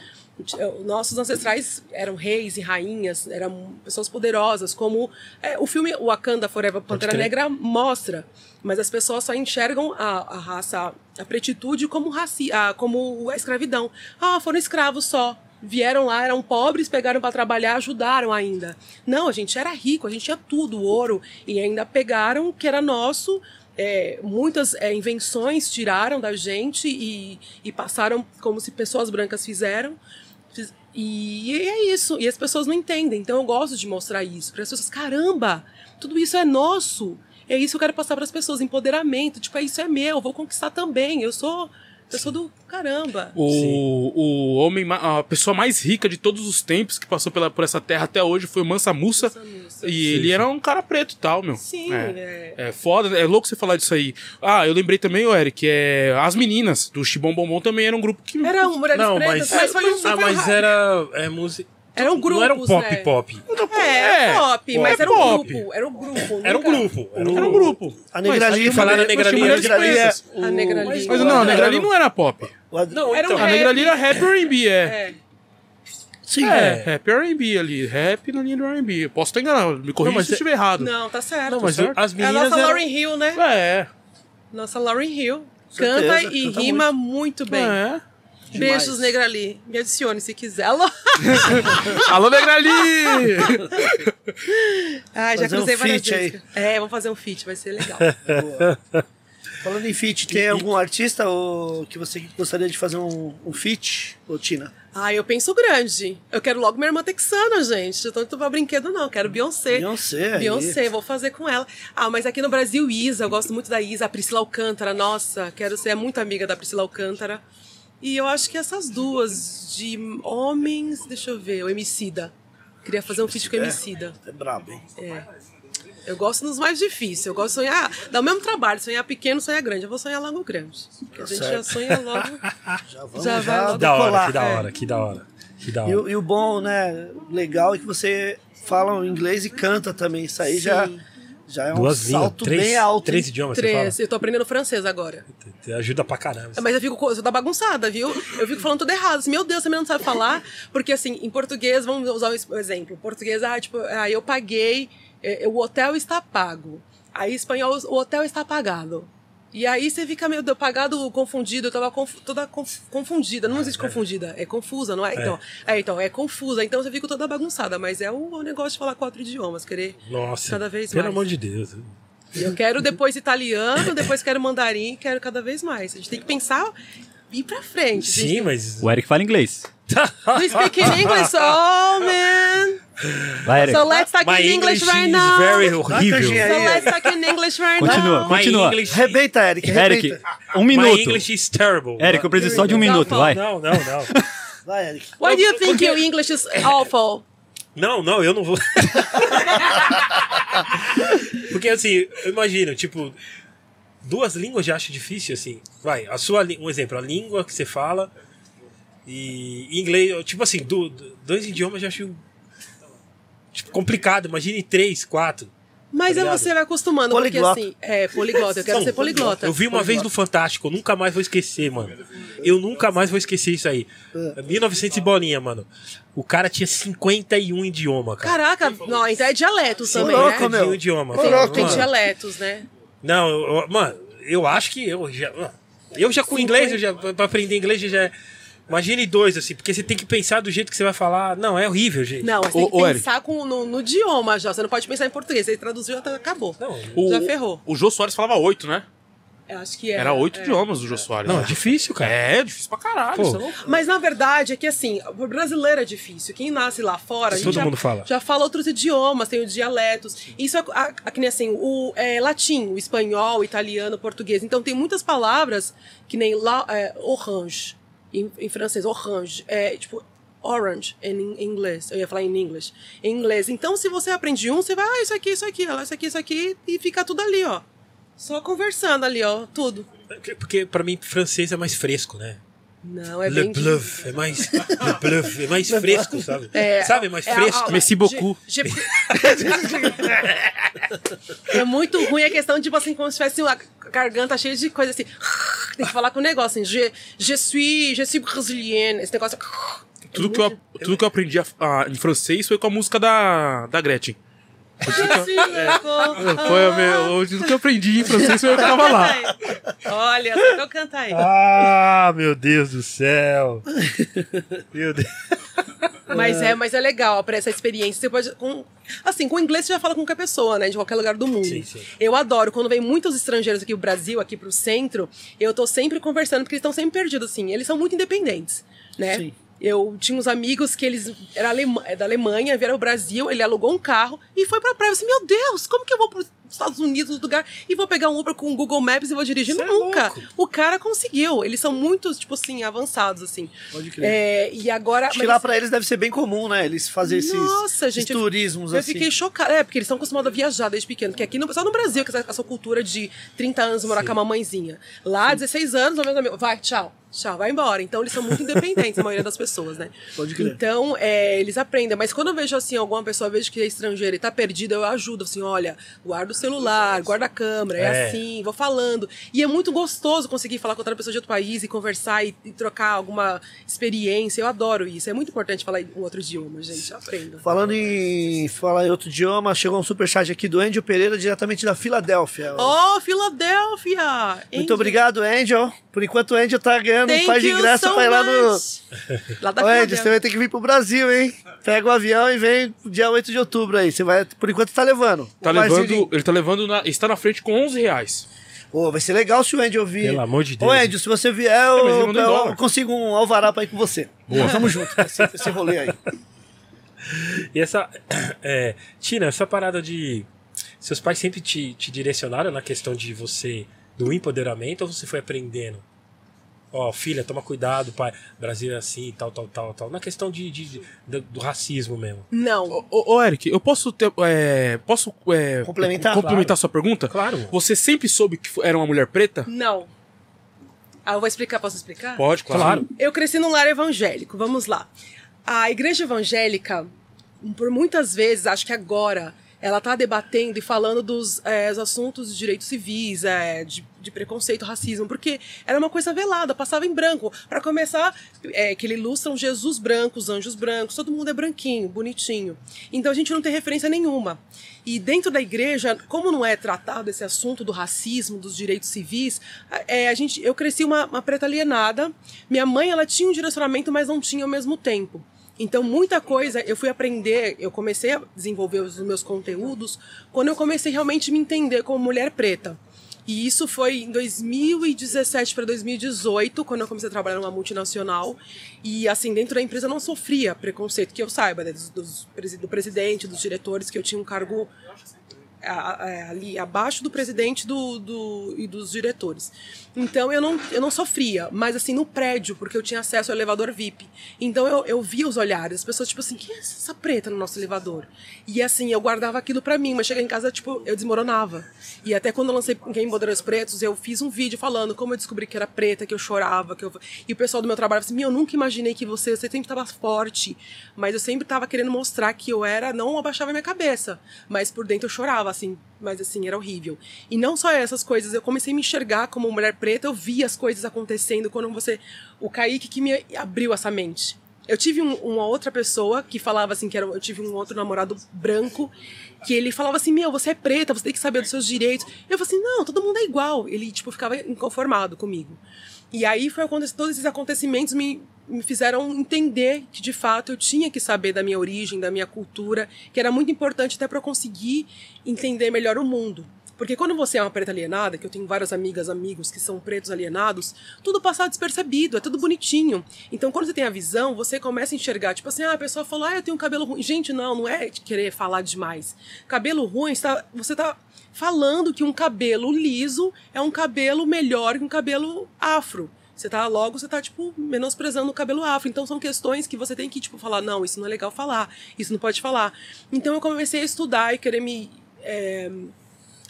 Nossos ancestrais eram reis e rainhas, eram pessoas poderosas, como é, o filme Wakanda Forever Pantera. Negra mostra. Mas as pessoas só enxergam a, a raça, a pretitude como, raci, a, como a escravidão. Ah, foram escravos só. Vieram lá, eram pobres, pegaram para trabalhar, ajudaram ainda. Não, a gente era rico, a gente tinha tudo, ouro, e ainda pegaram o que era nosso. é, muitas é, invenções tiraram da gente e, e passaram como se pessoas brancas fizeram. Fiz- E é isso. E as pessoas não entendem. Então eu gosto de mostrar isso. Para as pessoas, caramba, tudo isso é nosso. É isso que eu quero passar para as pessoas. Empoderamento. Tipo, é isso é meu. eu Vou conquistar também. Eu sou. Eu sou do caramba.
O, o homem, a pessoa mais rica de todos os tempos que passou pela, por essa terra até hoje foi o Mansa Musa.
Mansa Musa.
E ele era um cara preto e tal, meu.
Sim,
É.
é.
É foda, é louco você falar disso aí. Ah, eu lembrei também, ô Eric, é, as meninas do Chibom Bombom também era um grupo que.
Era um Mulheres
Não,
Pretas,
mas,
mas, foi um
ah, mas
ra-
era é, música.
Eram
Não era um pop
né?
pop.
É,
É,
pop, mas
é
era um
pop.
grupo. Era um grupo.
Era um grupo. Era um
Era um
grupo.
grupo.
A Negrali
Mas, falaram
a Negrali é
Pretas.
o-
A Negrali.
Mas não, a Negrali não era pop.
o-
Não,
Era um
então.
A
rap.
Negrali era rap R&B, é.
É.
Sim,
É, rap e R&B ali. Rap na linha do R&B. Posso estar enganado, me corrija
mas
se eu
é-
estiver errado.
Não, tá certo.
Não, mas
certo?
as
É a
meninas
nossa
eram...
Lauryn Hill, né?
É,
Nossa Lauryn Hill.
Certeza,
Canta e
canta
rima muito, bem.
é.
Beijos, Negrali. Me adicione se quiser. Alô?
Alô, Negrali!
Ah, já
Fazer um
cruzei várias
feat
vezes. É, vamos fazer um feat, vai ser legal.
Falando em feat, tem algum artista ou que você gostaria de fazer um, um feat, ô Tina?
Ah, eu penso grande. Eu quero logo minha irmã texana, gente. Eu tô indo pra brinquedo, não. Eu quero Beyoncé.
Beyoncé, aí.
Beyoncé, vou fazer com ela. Ah, mas aqui no Brasil, Isa. Eu gosto muito da Isa. A Priscila Alcântara, nossa. Quero ser muito amiga da Priscila Alcântara. E eu acho que essas duas de homens... Deixa eu ver. O Emicida. Queria fazer um feat com o Emicida.
É brabo, hein?
É. Eu gosto nos mais difíceis. Eu gosto de sonhar. Dá o mesmo trabalho. Sonhar pequeno, sonhar grande. Eu vou sonhar logo grande. Porque a gente já
certo.
sonha logo...
Já vamos
Já vai
já
logo.
Que da hora,
decolar.
que da
É.
hora, que da hora. Que da
E,
hora.
o- e o bom, né, legal é que você fala o inglês e canta também. Isso aí já,
Sim.
já é um
Duas
salto
três,
bem alto.
três idiomas você
Três. Eu tô aprendendo francês agora.
Ajuda pra caramba.
Mas eu fico, co- eu sou da bagunçada, viu? Eu fico falando tudo errado. Assim, Meu Deus, você não sabe falar. Porque, assim, em português, vamos usar um exemplo. Em português, ah, tipo, ah, eu paguei, eh, o hotel está pago. Aí, em espanhol, o hotel está pagado. E aí você fica meio pagado, confundido, eu tava conf- toda conf- confundida. Não existe confundida, é confusa, não é? Então, é, então, é confusa. Então você fica toda bagunçada. Mas é o, o negócio de falar quatro idiomas, querer
Nossa,
cada vez
pelo
mais.
amor de Deus.
Eu quero depois italiano, depois quero mandarim, quero cada vez mais. A gente tem que pensar e ir pra frente. Gente
Sim,
tem-
mas...
O Eric fala inglês.
You speak in English? Oh, man.
Vai, Eric.
So let's talk
My
in English,
English
right
is
now.
very
canjinha
So let's talk in English right
Continua,
now.
My
continua.
English,
Arrebenta, Eric,
Eric, um
my
minuto.
English is terrible.
Eric, eu preciso só de um minuto, vai.
Não, não, não.
Vai, Eric.
Why do you think your English is awful?
Não, não, eu não vou. Porque assim, eu imagino, tipo, duas línguas já acho difícil, assim. Vai, a sua um exemplo, a língua que você fala e inglês, tipo assim, do- do- dois idiomas já acho tipo, complicado. Imagine três, quatro.
Mas
Tá
é você vai acostumando,
Poliglota.
porque assim, é poliglota, eu quero
Não,
ser poliglota.
Eu vi uma vez no Fantástico, eu nunca mais vou esquecer, mano. Eu nunca mais vou esquecer isso aí. 1900 e bolinha, mano. O cara tinha 51 idiomas, cara.
Caraca, não, então é dialetos
Sou
também,
louco,
né?
meu.
Um idioma.
Tem,
Mano,
tem dialetos, né?
Não, eu- eu- mano, eu acho que eu já. Eu já com inglês, eu já, pra aprender inglês, eu já. Imagine dois, assim, porque você tem que pensar do jeito que você vai falar. Não, é horrível, gente.
Não, mas tem
Ô,
que
Eric.
pensar com, no, no idioma já. Você não pode pensar em português. Você traduziu, já tá- acabou.
Não,
O,
Já ferrou.
O Jô Soares falava oito, né?
Eu acho que é.
Era oito
é.
idiomas o Jô Soares.
Não,
né?
é difícil, cara.
É, difícil pra caralho. É.
Mas na verdade é que assim, o brasileiro é difícil. Quem nasce lá fora,
Todo
já,
mundo fala.
já fala outros idiomas, tem os dialetos. Isso é a, a- que nem assim, o é, latim, o espanhol, o italiano, o português. Então tem muitas palavras que nem la, é, orange, em, em francês, orange, é tipo orange em, inglês. Eu ia falar em inglês. Em inglês. Então se você aprende um, você vai, ah, isso aqui, isso aqui, ó, isso aqui, isso aqui, e fica tudo ali, ó. Só conversando ali, ó, tudo.
Porque- Porque pra mim francês é mais fresco, né?
Não, é
Le
bem
bluff, é mais. Le bluff, é mais fresco, sabe?
É,
sabe, é mais
é,
fresco.
a-
Merci beaucoup.
Je- je- é muito ruim a questão, tipo assim, como se tivesse uma garganta cheia de coisa assim. Tem que falar com o negócio, assim. Je, je suis, je suis brésilienne. Esse negócio.
Tudo, que eu, tudo que eu aprendi a- a- em francês foi com a música da, da Gretchen.
Suis d'accord.
Foi a meu, tudo que eu aprendi em francês foi eu tava lá.
Olha, só eu canto aí.
Ah, meu Deus do céu. Meu Deus.
Mas é, mas é legal para essa experiência. Você pode. Com, assim, com inglês você já fala com qualquer pessoa, né? De qualquer lugar do mundo.
Sim, sim.
Eu adoro. Quando vem muitos estrangeiros aqui pro Brasil, aqui pro centro, eu tô sempre conversando, porque eles estão sempre perdidos, assim. Eles são muito independentes, né?
Sim.
Eu tinha uns amigos que eles eram alema- é da Alemanha, vieram ao Brasil, ele alugou um carro e foi pra praia. Eu disse, meu Deus, como que eu vou pros Estados Unidos, lugar, e vou pegar um Uber com o Google Maps e vou dirigir?
Cê é
Nunca.
louco.
o cara conseguiu. Eles são muito, tipo assim, avançados, assim.
Pode crer.
É, e agora...
Acho que
mas
lá
assim,
pra eles deve ser bem comum, né? Eles fazem esses,
Nossa,
esses
gente, eu-
turismos
Eu
assim.
fiquei chocada. É, porque eles estão acostumados a viajar desde pequeno. Porque aqui, no, só no Brasil, que essa, essa cultura de 30 anos morar com a mamãezinha. Lá, 16 anos, o meus amigos, vai, tchau. Tchau, vai embora. Então, eles são muito independentes, a maioria das pessoas, né?
Pode crer.
Então, é, eles aprendem. Mas quando eu vejo, assim, alguma pessoa, eu vejo que é estrangeira e tá perdida, eu ajudo, assim, olha, guarda o celular, guarda a câmera, é,
É.
assim, vou falando. E é muito gostoso conseguir falar com outra pessoa de outro país e conversar e, e trocar alguma experiência. Eu adoro isso. É muito importante falar em um outro idioma, gente. Aprenda.
Falando em falar em outro idioma, chegou um superchat aqui do Angel Pereira, diretamente da Filadélfia.
Oh, Filadélfia!
Muito
Angel.
obrigado, Angel. Por enquanto, o Angel tá ganhando um
Thank
par de
you
ingresso
so
pra ir lá no.
much. Lá da Filadélfia.
você vai ter que vir pro Brasil, hein? Pega o avião e vem dia 8 de outubro aí. Você vai, por enquanto, tá levando.
Tá
O
levando, ele tá levando, na, está na frente com 11 reais.
Pô, vai ser legal se o Angel vir.
Pelo amor de Deus.
Ô, Angel, se você vier,
ele
eu, eu
dólar.
consigo um alvará pra ir com você. Boa. Vamos junto, esse, esse rolê aí.
E essa. É, Tina, essa parada de. Seus pais sempre te, te direcionaram na questão de você. do empoderamento ou você foi aprendendo? Ó, filha, toma cuidado, pai. Brasil é assim, tal, tal, tal, tal. Na questão de, de- de- do, do racismo mesmo.
Não.
Ô, ô, ô, Eric, eu posso ter. é, posso é,
Complementar?
complementar
Claro.
sua pergunta?
Claro.
Você sempre soube que era uma mulher preta?
Não. Ah, eu vou explicar, posso explicar?
Pode, claro.
Claro.
Eu cresci num lar evangélico, vamos lá. A igreja evangélica, por muitas vezes, acho que agora, ela está debatendo e falando dos é, os assuntos de direitos civis, é, de, de preconceito, racismo, porque era uma coisa velada, passava em branco. Para começar, é, que ele ilustra um Jesus branco, os anjos brancos, todo mundo é branquinho, bonitinho. Então a gente não tem referência nenhuma. E dentro da igreja, como não é tratado esse assunto do racismo, dos direitos civis, a gente, eu cresci uma, uma preta alienada. Minha mãe, ela tinha um direcionamento, mas não tinha ao mesmo tempo. Então, muita coisa eu fui aprender, eu comecei a desenvolver os meus conteúdos quando eu comecei realmente a me entender como mulher preta. E isso foi em 2017 para 2018, quando eu comecei a trabalhar numa multinacional. E, assim, dentro da empresa eu não sofria preconceito, que eu saiba, né, dos, dos do presidente, dos diretores, que eu tinha um cargo ali abaixo do presidente do, do- e dos diretores. Então eu não, eu não sofria, mas assim, no prédio, porque eu tinha acesso ao elevador VIP. Então eu, eu via os olhares, as pessoas, tipo assim, quem é essa preta no nosso elevador? E assim, eu guardava aquilo pra mim, mas cheguei em casa, tipo, eu desmoronava. E até quando eu lancei Game Poderes Pretos, eu fiz um vídeo falando como eu descobri que era preta, que eu chorava, que eu... E o pessoal do meu trabalho assim, eu nunca imaginei que você, você sempre estava forte, mas eu sempre estava querendo mostrar que eu era, não abaixava minha cabeça, mas por dentro eu chorava, assim, mas assim, era horrível. E não só essas coisas, eu comecei a me enxergar como mulher preta, eu via as coisas acontecendo quando você. O Kaique que me abriu essa mente. Eu tive um- uma outra pessoa que falava assim, que era, eu tive um outro namorado branco, que ele falava assim, meu, você é preta, você tem que saber dos seus direitos. Eu falei assim, não, todo mundo é igual. Ele, tipo, ficava inconformado comigo. E aí foi aconte- todos esses acontecimentos me, me fizeram entender que de fato eu tinha que saber da minha origem, da minha cultura, que era muito importante até para conseguir entender melhor o mundo. Porque quando você é uma preta alienada, que eu tenho várias amigas, amigos que são pretos alienados, tudo passa despercebido, é tudo bonitinho. Então quando você tem a visão, você começa a enxergar, tipo assim, ah, a pessoa falou, ah, eu tenho um cabelo ruim. Gente, não, não é querer falar demais. Cabelo ruim, está- você tá falando que um cabelo liso é um cabelo melhor que um cabelo afro. Você tá logo, você tá tipo menosprezando o cabelo afro. Então são questões que você tem que tipo falar, não, isso não é legal falar, isso não pode falar. Então eu comecei a estudar e querer me é,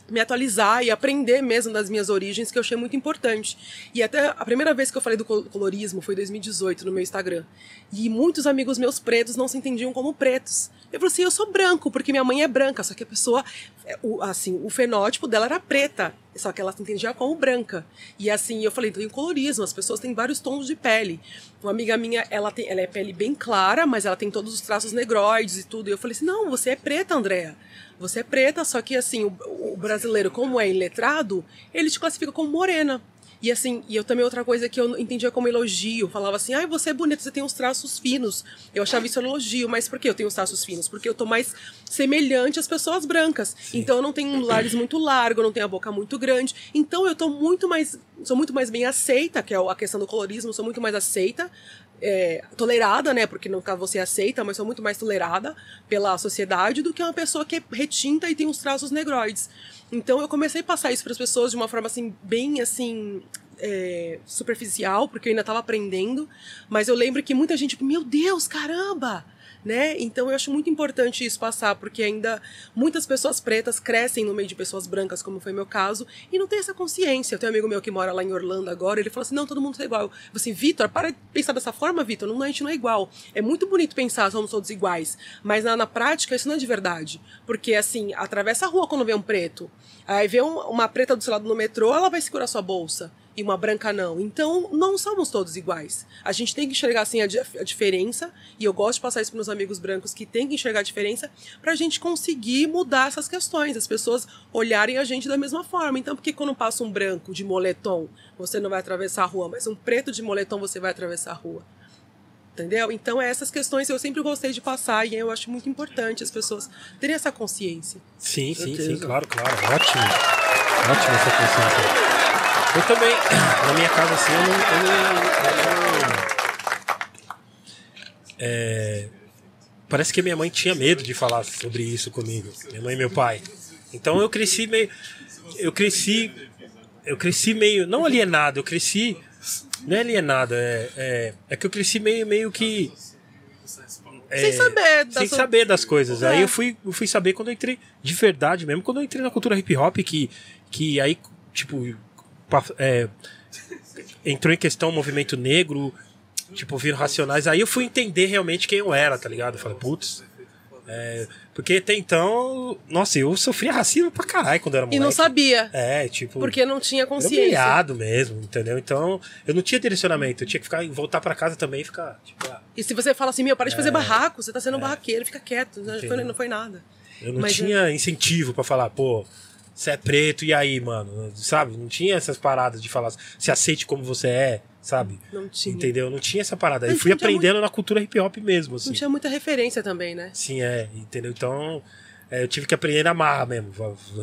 me atualizar e aprender mesmo das minhas origens, que eu achei muito importante. E até a primeira vez que eu falei do col- colorismo foi em 2018 no meu Instagram. E muitos amigos meus pretos não se entendiam como pretos. Eu falei assim, eu sou branco, porque minha mãe é branca, só que a pessoa, é, o, assim, o fenótipo dela era preta, só que ela se entendia como branca. E assim, eu falei, tem colorismo, as pessoas têm vários tons de pele. Uma amiga minha, ela, tem, ela é pele bem clara, mas ela tem todos os traços negroides e tudo. E eu falei assim, não, você é preta, Andréa. Você é preta, só que assim, o, o brasileiro, como é iletrado, ele te classifica como morena. E assim, e eu também outra coisa que eu entendia como elogio, falava assim: "Ai, você é bonita, você tem uns traços finos". Eu achava isso elogio, mas por que eu tenho os traços finos? Porque eu tô mais semelhante às pessoas brancas. Então eu não tenho um nariz muito largo, eu não tenho a boca muito grande. Então eu tô muito mais sou muito mais bem aceita, que é a questão do colorismo, sou muito mais aceita é, tolerada, né? Porque no caso você aceita, mas sou muito mais tolerada pela sociedade do que uma pessoa que é retinta e tem uns traços negroides. Então eu comecei a passar isso para as pessoas de uma forma assim bem assim é, superficial, porque eu ainda estava aprendendo. Mas eu lembro que muita gente, meu Deus, caramba! Né? Então eu acho muito importante isso passar, porque ainda muitas pessoas pretas crescem no meio de pessoas brancas, como foi meu caso, e não tem essa consciência. Eu tenho um amigo meu que mora lá em Orlando agora, ele falou assim: não, todo mundo é igual. Eu assim, Vitor, para de pensar dessa forma, Vitor, não, a gente não é igual. É muito bonito pensar, somos todos iguais, mas na, na prática isso não é de verdade. Porque assim, atravessa a rua quando vê um preto, aí vê um- uma preta do seu lado no metrô, ela vai segurar sua bolsa e uma branca não. Então, não somos todos iguais. A gente tem que enxergar assim a, di- a diferença, e eu gosto de passar isso para meus amigos brancos que têm que enxergar a diferença para a gente conseguir mudar essas questões, as pessoas olharem a gente da mesma forma. Então, por que quando passa um branco de moletom, você não vai atravessar a rua, mas um preto de moletom você vai atravessar a rua? Entendeu? Então, é essas questões eu sempre gostei de passar e eu acho muito importante as pessoas terem essa consciência.
Sim, sim, sim, claro, claro. Ótimo. Ótimo essa consciência. Eu também, na minha casa, assim, eu não. Eu não, eu não- É, parece que minha mãe tinha medo de falar sobre isso comigo. Minha mãe e meu pai. Então eu cresci meio. Eu cresci. Eu cresci meio. Não alienado, eu cresci. Não é alienado, é, é, é que eu cresci meio, meio que. é,
Sem saber
sem
sua-
saber das coisas.
É.
Aí eu fui, eu fui saber quando eu entrei de verdade mesmo, quando eu entrei na cultura hip hop, que, que aí, tipo, é, entrou em questão o movimento negro, tipo, viram racionais. Aí eu fui entender realmente quem eu era, tá ligado? Eu falei, putz. é, porque até então, nossa, eu sofria racismo pra caralho quando eu era
E
moleque.
não sabia,
É, tipo.
porque não tinha consciência.
humilhado mesmo, entendeu? Então, eu não tinha direcionamento. Eu tinha que ficar, voltar pra casa também e ficar, tipo, ah,
E se você fala assim, meu, para de fazer barraco, você tá sendo um barraqueiro, fica quieto, não foi,
É.
Não foi nada.
Eu não
Mas
tinha incentivo pra falar, pô, você é preto, e aí, mano? Sabe? Não tinha essas paradas de falar, se aceite como você é, sabe?
Não tinha.
Entendeu? Não tinha essa parada.
Mas
Eu fui aprendendo na cultura hip hop mesmo, assim.
Não tinha muita referência também, né?
Sim, é, entendeu? Então, é, eu tive que aprender na marra mesmo,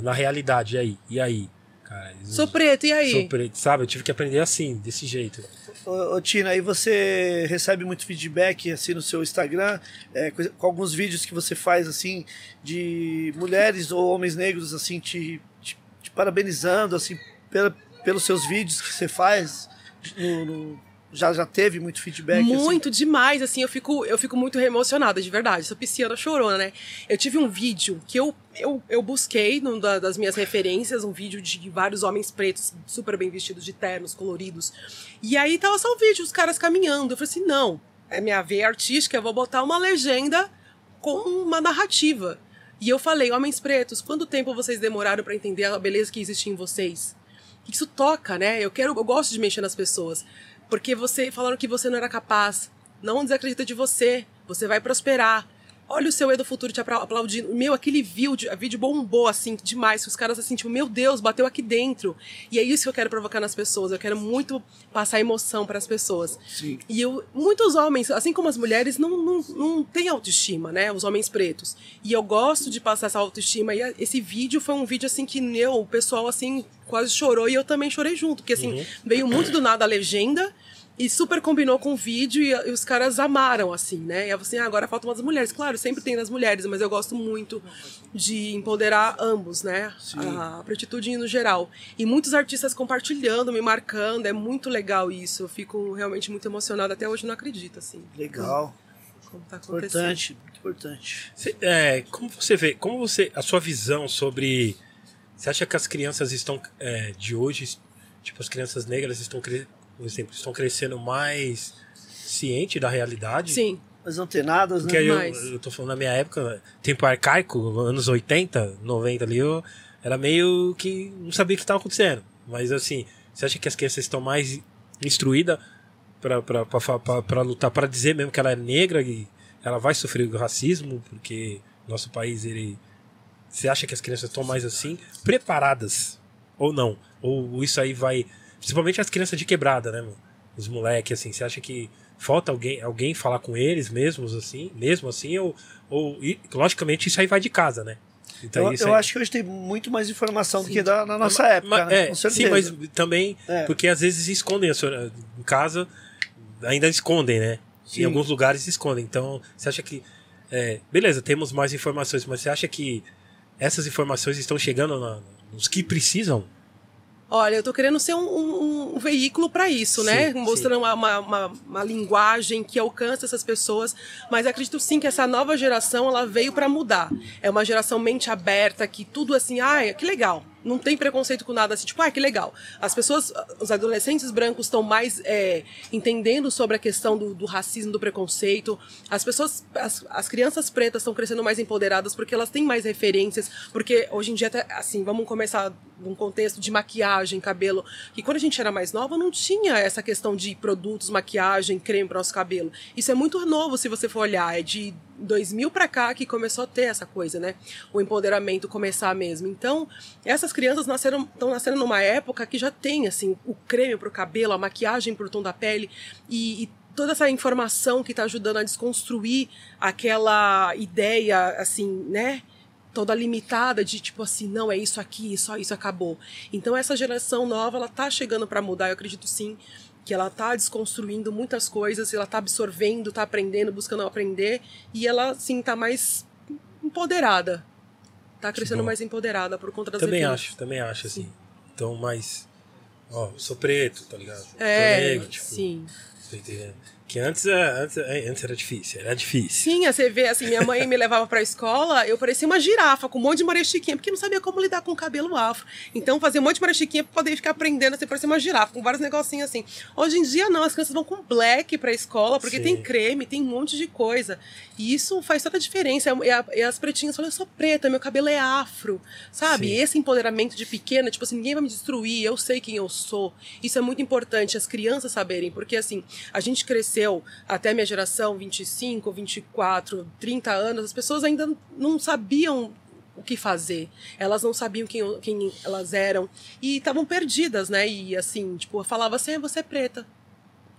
na realidade. E aí? E aí? Cara,
Sou preto, e aí?
sou preto, sabe? Eu tive que aprender assim, desse jeito.
Ô, ô, Tina, aí você recebe muito feedback assim no seu Instagram, é, com com alguns vídeos que você faz assim de mulheres ou homens negros assim te, te, te parabenizando assim pela, pelos seus vídeos que você faz. No, no- já já teve muito feedback. assim?
Muito demais, assim, eu fico, eu fico muito emocionada, de verdade. Sou pisciana chorona, né? Eu tive um vídeo que eu, eu, eu busquei da- das minhas referências, um vídeo de vários homens pretos super bem vestidos de ternos, coloridos. E aí tava só o vídeo, os caras caminhando. Eu falei assim: não, é minha veia artística, eu vou botar uma legenda com uma narrativa. E eu falei, homens pretos, quanto tempo vocês demoraram pra entender a beleza que existe em vocês? Isso toca, né? Eu quero, eu gosto de mexer nas pessoas. Porque você falaram que você não era capaz. Não desacredita de você. Você vai prosperar. Olha o seu eu do futuro te apla- aplaudindo. Meu, aquele vídeo, vídeo bombou assim demais. Os caras assim, tipo, meu Deus, bateu aqui dentro. E é isso que eu quero provocar nas pessoas. Eu quero muito passar emoção para as pessoas.
Sim.
E eu, muitos homens, assim como as mulheres, não, não, não têm autoestima, né? Os homens pretos. E eu gosto de passar essa autoestima. E esse vídeo foi um vídeo assim que eu, o pessoal assim quase chorou e eu também chorei junto, porque assim, veio muito do nada a legenda. E super combinou com o vídeo e, e os caras amaram, assim, né? E eu falei assim, ah, agora faltam umas mulheres. Claro, sempre tem nas mulheres, mas eu gosto muito de empoderar ambos, né? A prostitude no geral. E muitos artistas compartilhando, me marcando. É muito legal isso. Eu fico realmente muito emocionada. Até hoje não acredito, assim.
Legal.
Como tá acontecendo.
Importante, muito importante.
Cê- é, como você vê, como você, a sua visão sobre, você acha que as crianças estão é, de hoje, tipo as crianças negras estão, cre- por exemplo, estão crescendo mais ciente da realidade?
Sim.
Mas antenadas,
Porque
né?
eu,
Mais.
eu tô falando na minha época, tempo arcaico, anos 80, 90 ali, eu era meio que não sabia o que estava acontecendo. Mas assim, você acha que as crianças estão mais instruídas para lutar, para dizer mesmo que ela é negra e ela vai sofrer o racismo, porque nosso país, ele. Você acha que as crianças estão mais assim, preparadas? Ou não? Ou isso aí vai. Principalmente as crianças de quebrada, né, mano? Os moleques, assim, você acha que falta alguém, alguém falar com eles mesmos, assim, mesmo assim, ou, ou e, logicamente isso aí vai de casa, né? Então,
Eu, eu
aí-
acho que hoje tem muito mais informação do que da, na nossa época,
Ma-
né?
é, sim, mas também
É.
porque às vezes escondem a sua, em casa, ainda escondem, né?
Sim.
Em alguns lugares escondem. Então, você acha que é, beleza, temos mais informações, mas você acha que essas informações estão chegando na- nos que precisam?
Olha, eu tô querendo ser um, um- um veículo para isso, né?
Sim,
Mostrando uma, uma, uma- linguagem que alcança essas pessoas. Mas acredito sim que essa nova geração ela veio para mudar. É uma geração mente aberta, que tudo assim, ai, que legal. Não tem preconceito com nada assim, tipo, ah, que legal. As pessoas, os adolescentes brancos estão mais é, entendendo sobre a questão do, do racismo, do preconceito. As pessoas, as, as crianças pretas estão crescendo mais empoderadas porque elas têm mais referências. Porque hoje em dia, até, assim, vamos começar num contexto de maquiagem, cabelo. Que quando a gente era mais nova, não tinha essa questão de produtos, maquiagem, creme para o nosso cabelo. Isso é muito novo se você for olhar. É de 2000 para cá que começou a ter essa coisa, né? O empoderamento começar mesmo. Então, essas crianças nasceram, estão nascendo numa época que já tem assim o creme para o cabelo, a maquiagem para o tom da pele e, e toda essa informação que está ajudando a desconstruir aquela ideia assim, né? Toda limitada de tipo assim, não é isso aqui, só isso acabou. Então essa geração nova, ela tá chegando para mudar, eu acredito sim que ela tá desconstruindo muitas coisas, ela tá absorvendo, tá aprendendo, buscando aprender e ela sim tá mais empoderada. Tá crescendo mais empoderada por conta das
também acho, também acho, assim. Então, mais. Ó, sou preto, tá ligado? Sou
É,
negro, tipo,
sim.
tá entendendo? Que antes, é, antes, é, antes era difícil, era difícil.
Sim, você vê, assim, minha mãe me levava pra escola, eu parecia uma girafa, com um monte de Maria Chiquinha, porque não sabia como lidar com o cabelo afro. Então, fazia um monte de Maria Chiquinha pra poder ficar aprendendo, assim, parecia uma girafa, com vários negocinhos assim. Hoje em dia, não, as crianças vão com black pra escola, porque
Sim.
tem creme, tem um monte de coisa. E isso faz toda a diferença. E, a- e as pretinhas falam, eu sou preta, meu cabelo é afro, sabe?
Sim.
Esse empoderamento de pequena, tipo assim, ninguém vai me destruir, eu sei quem eu sou. Isso é muito importante, as crianças saberem, porque assim, a gente cresceu até a minha geração, 25, 24, 30 anos, as pessoas ainda não sabiam o que fazer. Elas não sabiam quem, quem elas eram e estavam perdidas, né? E assim, tipo, falava assim, "Ah, você é preta.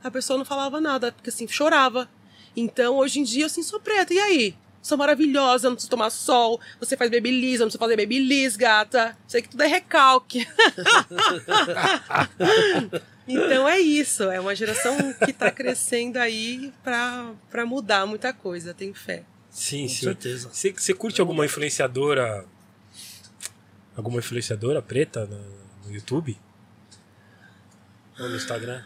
A pessoa não falava nada, porque assim, chorava. Então, hoje em dia, assim, sou preta, e aí? Sou maravilhosa, não preciso tomar sol, você faz babyliss, não preciso fazer babyliss, gata. Sei que tudo é recalque. então é isso, é uma geração que tá crescendo aí pra, pra mudar muita coisa, tenho fé.
Sim,
Com
sim.
certeza.
Você, você curte alguma influenciadora. Alguma influenciadora preta no, no YouTube? Ou no Instagram?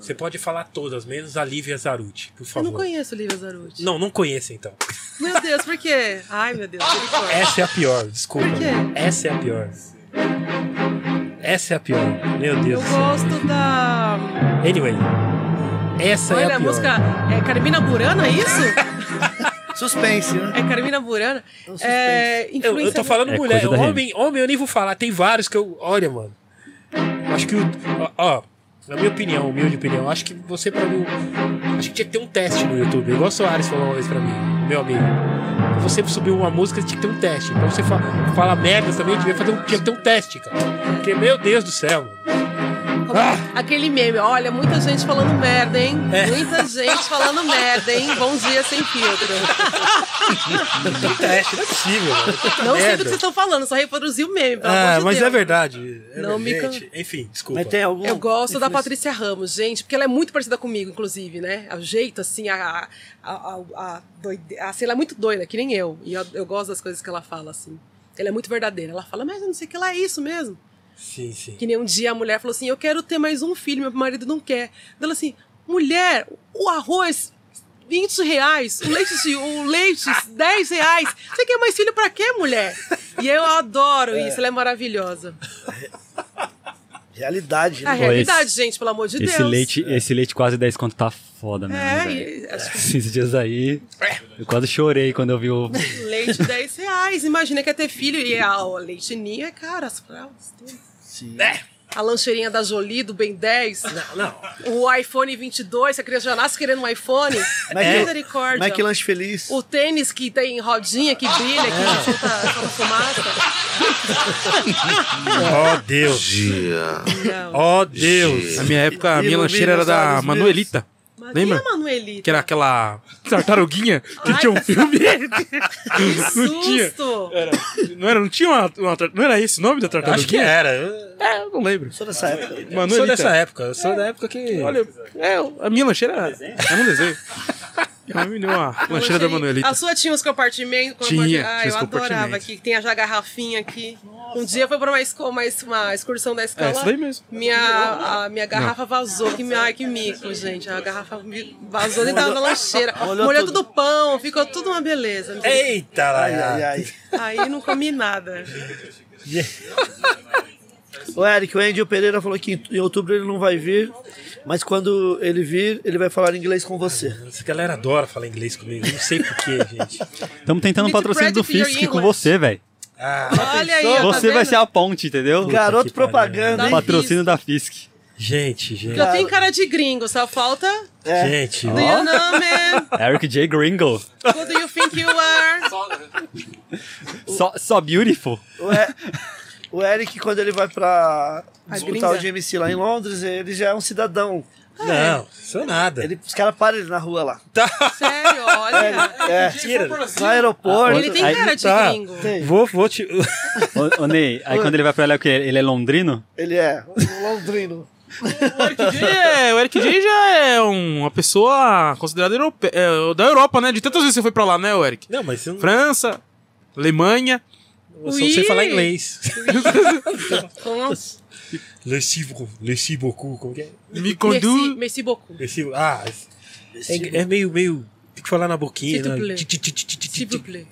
Você pode falar todas, menos a Lívia Zaruti, por
Eu
favor.
não conheço Lívia Zaruti.
Não, não conheço então.
Meu Deus, por quê? Ai, meu Deus, misericórdia.
Essa é a pior, desculpa.
Por quê?
Essa é a pior. Essa é a pior. Meu
Eu
Deus céu.
gosto da.
Anyway, essa
Olha,
é a
a
pior.
música. É Carmina Burana, é isso?
Suspense, né?
É Carmina Burana?
É um suspense.
É.
Eu, eu tô falando
É
mulher. Homem, homem, eu nem vou falar. Tem vários que eu. Olha, mano. Acho que o. Ó, ó, na minha opinião, humilde opinião, acho que você pra mim. Acho que tinha que ter um teste no YouTube. Igual o Soares falou uma vez pra mim. Meu amigo. Pra você subir uma música, tinha que ter um teste. Pra você fa falar merda também, devia fazer um, tinha que ter um teste, cara. Porque, meu Deus do céu. Ah,
Aquele meme, olha, muita gente falando merda, hein?
É.
Muita gente falando merda, hein? Bom dia sem filtro.
tem teste, não é possível.
Não sei do
merda.
que vocês estão falando, só reproduzi o meme, pelo
Ah,
amor de
mas
Deus.
é verdade. É
Não me
Enfim, desculpa.
Mas tem algum.
Eu gosto da Patrícia Ramos, gente, porque ela é muito parecida comigo, inclusive, né? O jeito, assim, a, a, a, a doide... assim, ela é muito doida, que nem eu. E eu, eu gosto das coisas que ela fala, assim. Ela é muito verdadeira. Ela fala, mas eu não sei o que ela é isso mesmo.
Sim, sim.
Que nem um dia a mulher falou assim: Eu quero ter mais um filho, meu marido não quer. Ela assim: Mulher, o arroz. 20 reais, o leite, o leite 10 reais. Você quer mais filho pra quê, mulher? E eu adoro isso, ela é maravilhosa.
Realidade.
A
né?
realidade, gente, pelo amor de
Esse
Deus.
leite, esse leite quase 10 conto tá foda mesmo.
É,
velho.
e acho que
Esses dias aí, eu quase chorei quando eu vi o.
leite 10 reais. Imagina que é ter filho e a, o leite ninho é caro, as fraldas, tudo.
Sim.
A lancheirinha da Jolie, do Ben 10.
Não,
O iPhone 22, se a criança já nasce querendo um iPhone. Misericórdia.
Mac Lanche Feliz.
O tênis que tem rodinha, que brilha, que
É.
solta, solta fumaça.
Ó Deus.
Não.
Ó Deus.
Na minha época, a minha
Ilumina
lancheira era da Manuelita.
Mas
Lembra?
quem é a Manuelita?
Que era aquela tartaruguinha que
Ai,
tinha um filme.
Que
não tinha.
susto!
Era, não era, não tinha uma, uma Não era esse o nome da tartaruguinha?
Acho que era.
É, eu não lembro.
Sou dessa época.
Manuelita.
sou dessa época. Eu sou da época que.
Olha, é, a minha lancheira era, era um desenho. Deu uma lancheira da Manuelita.
A sua tinha os compartimentos?
Tinha,
Ah,
tinha
eu adorava aqui. Tem a já garrafinha aqui. Um dia foi pra uma, esco- uma, uma excursão da escola.
É, isso daí mesmo.
Minha, a minha garrafa vazou. Que, ai, que mico, gente. A garrafa vazou dentro da lancheira.
Molhou
Molhou
tudo.
tudo o pão. Ficou tudo uma beleza.
Eita,
Ai, ai, ai.
Aí não comi nada.
O Eric, o Angel Pereira falou que em outubro ele não vai vir, mas quando ele vir, ele vai falar inglês com você.
Essa galera adora falar inglês comigo. Não sei porquê, gente.
Estamos tentando um patrocínio do Fisk com você, velho.
Ah,
Olha aí, tá
Você vai ser a ponte, entendeu?
Garoto propaganda, hein?
Patrocínio da Fisk.
gente, gente.
Eu tenho cara de gringo, só falta.
É.
Gente,
Do you know, man?
Eric J. Gringo.
Who do you think you are?
Só, só beautiful.
E- o Eric, quando ele vai pra
A
disputar
gringa.
o GMC lá em Londres, ele já é um cidadão.
não, sou nada.
Ele, os caras param ele na rua lá.
Sério, olha.
É,
Tira.
no aeroporto.
Ele tem
Aí
cara de
tá.
gringo.
Tem.
Vou, vou te.
Ô, ô Ney, aí quando ele vai pra lá, o quê? Ele é londrino?
Ele é um londrino.
O Eric J, é, o Eric J já é um- uma pessoa considerada europe, é, da Europa, né? De tantas vezes você foi pra lá, né, o Eric?
Não, mas não
França, Alemanha.
Eu só sei
Ui.
falar inglês.
Com
Le beaucoup, le como que é?
Me
Merci,
conduz.
merci beaucoup.
Esse- ah, é, é meio, meio. Tem que falar na boquinha.
S'il
né?
vous plaît.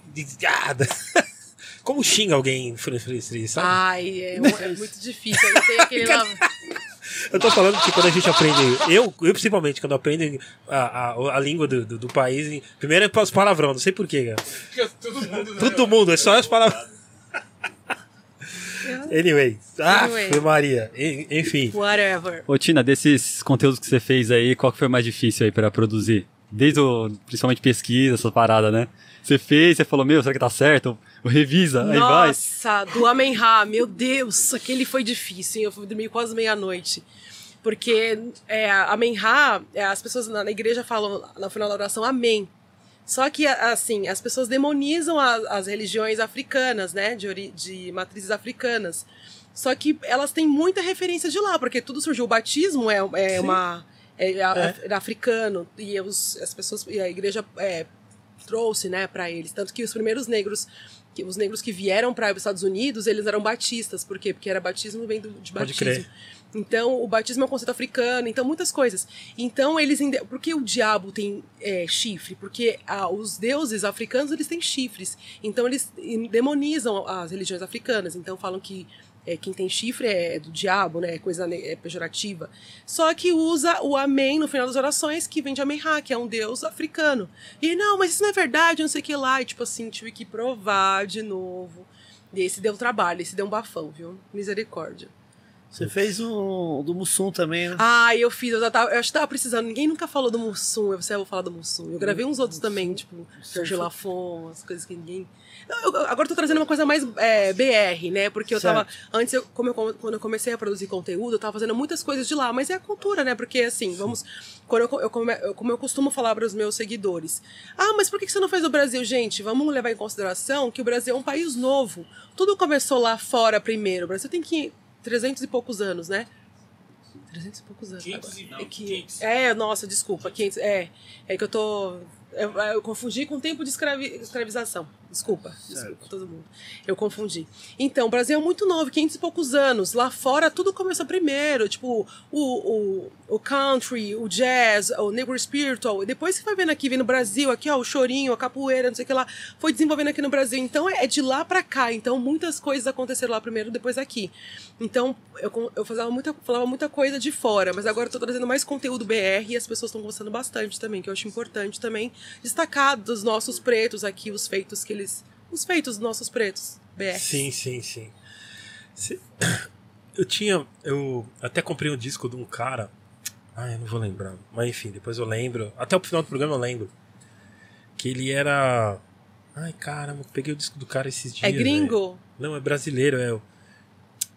Ah, Como xinga alguém em francês, sabe?
Ai, é, é muito difícil. Aí tem aquele lá.
Eu tô falando que quando a gente aprende. Eu, eu principalmente, quando aprendo a, a, a língua do, do, do país, primeiro é os palavrão, não sei porquê, cara. Todo mundo, é só as palavras. Anyway. Ah,
Anyway.
foi Maria. En- Enfim.
Whatever.
Ô, Tina, desses conteúdos que você fez aí, qual que foi mais difícil aí pra produzir? Desde o, principalmente pesquisa, essa parada, né? Você fez, você falou, meu, será que tá certo? Revisa, aí vai.
Nossa, do Amenha, meu Deus, aquele foi difícil, hein? Eu fui dormir quase meia-noite. Porque é, Amenha, é, as pessoas na, na igreja falam no final da oração Amém. Só que, assim, as pessoas demonizam a- as religiões africanas, né? De, ori- de matrizes africanas. Só que elas têm muita referência de lá, porque tudo surgiu. O batismo é, é uma. É, a- era africano. E os, as pessoas. E a igreja é, trouxe, né, para eles. Tanto que os primeiros negros, que os negros que vieram para os Estados Unidos, eles eram batistas. Por quê? Porque era batismo vem do, de
Pode
batismo.
crer.
Então, o batismo é um conceito africano, então muitas coisas. Então, eles. Por que o diabo tem é, chifre? Porque ah, os deuses africanos eles têm chifres. Então, eles demonizam as religiões africanas. Então, falam que é, quem tem chifre é do diabo, né? É coisa ne- é pejorativa. Só que usa o amém no final das orações, que vem de Amenha, que é um deus africano. E não, mas isso não é verdade, não sei o que lá. E tipo assim, tive que provar de novo. E esse deu trabalho, esse deu um bafão, viu? Misericórdia.
Você fez um do Mussum também, né?
Ah, eu fiz, eu, já tava, eu acho que tava precisando. Ninguém nunca falou do Mussum, eu você vou falar do Mussum. Eu gravei uns outros também, tipo, Sergio Lafon, as coisas que ninguém. Eu- eu- agora eu tô trazendo uma coisa mais é, BR, né? Porque eu tava. Antes, eu, como eu, quando eu comecei a produzir conteúdo, eu tava fazendo muitas coisas de lá, mas é a cultura, né? Porque assim, vamos. Quando eu, eu, come- eu- como eu costumo falar para os meus seguidores. Ah, mas por que que você não fez o Brasil? Gente, vamos levar em consideração que o Brasil é um país novo. Tudo começou lá fora primeiro. O Brasil tem que 300 e poucos anos, né? 300 e poucos anos.
500 e-
agora.
não,
é, que,
500.
é, nossa, desculpa. 500, é, é que eu tô. Eu, eu confundi com o tempo de escravi- escravização. Desculpa, desculpa todo mundo. Eu confundi. Então, o Brasil é muito novo, 500 e poucos anos. Lá fora tudo começou primeiro. Tipo, o, o, o country, o jazz, o negro spiritual. Depois que vai vendo aqui, vem no Brasil, aqui, ó, o chorinho, a capoeira, não sei o que lá. Foi desenvolvendo aqui no Brasil. Então, é de lá pra cá. Então, muitas coisas aconteceram lá primeiro, depois aqui. Então, eu, eu falava, muita, falava muita coisa de fora, mas agora eu tô trazendo mais conteúdo BR e as pessoas estão gostando bastante também, que eu acho importante também destacar dos nossos pretos aqui, os feitos que eles. Os feitos dos nossos pretos, BR.
Sim, sim, sim. Se- Eu tinha. Eu até comprei um disco de um cara. Ah, eu não vou lembrar. Mas enfim, depois eu lembro. Até o final do programa eu lembro. Que ele era. Ai, caramba, peguei o disco do cara esses dias.
É gringo?
Não, é brasileiro, é.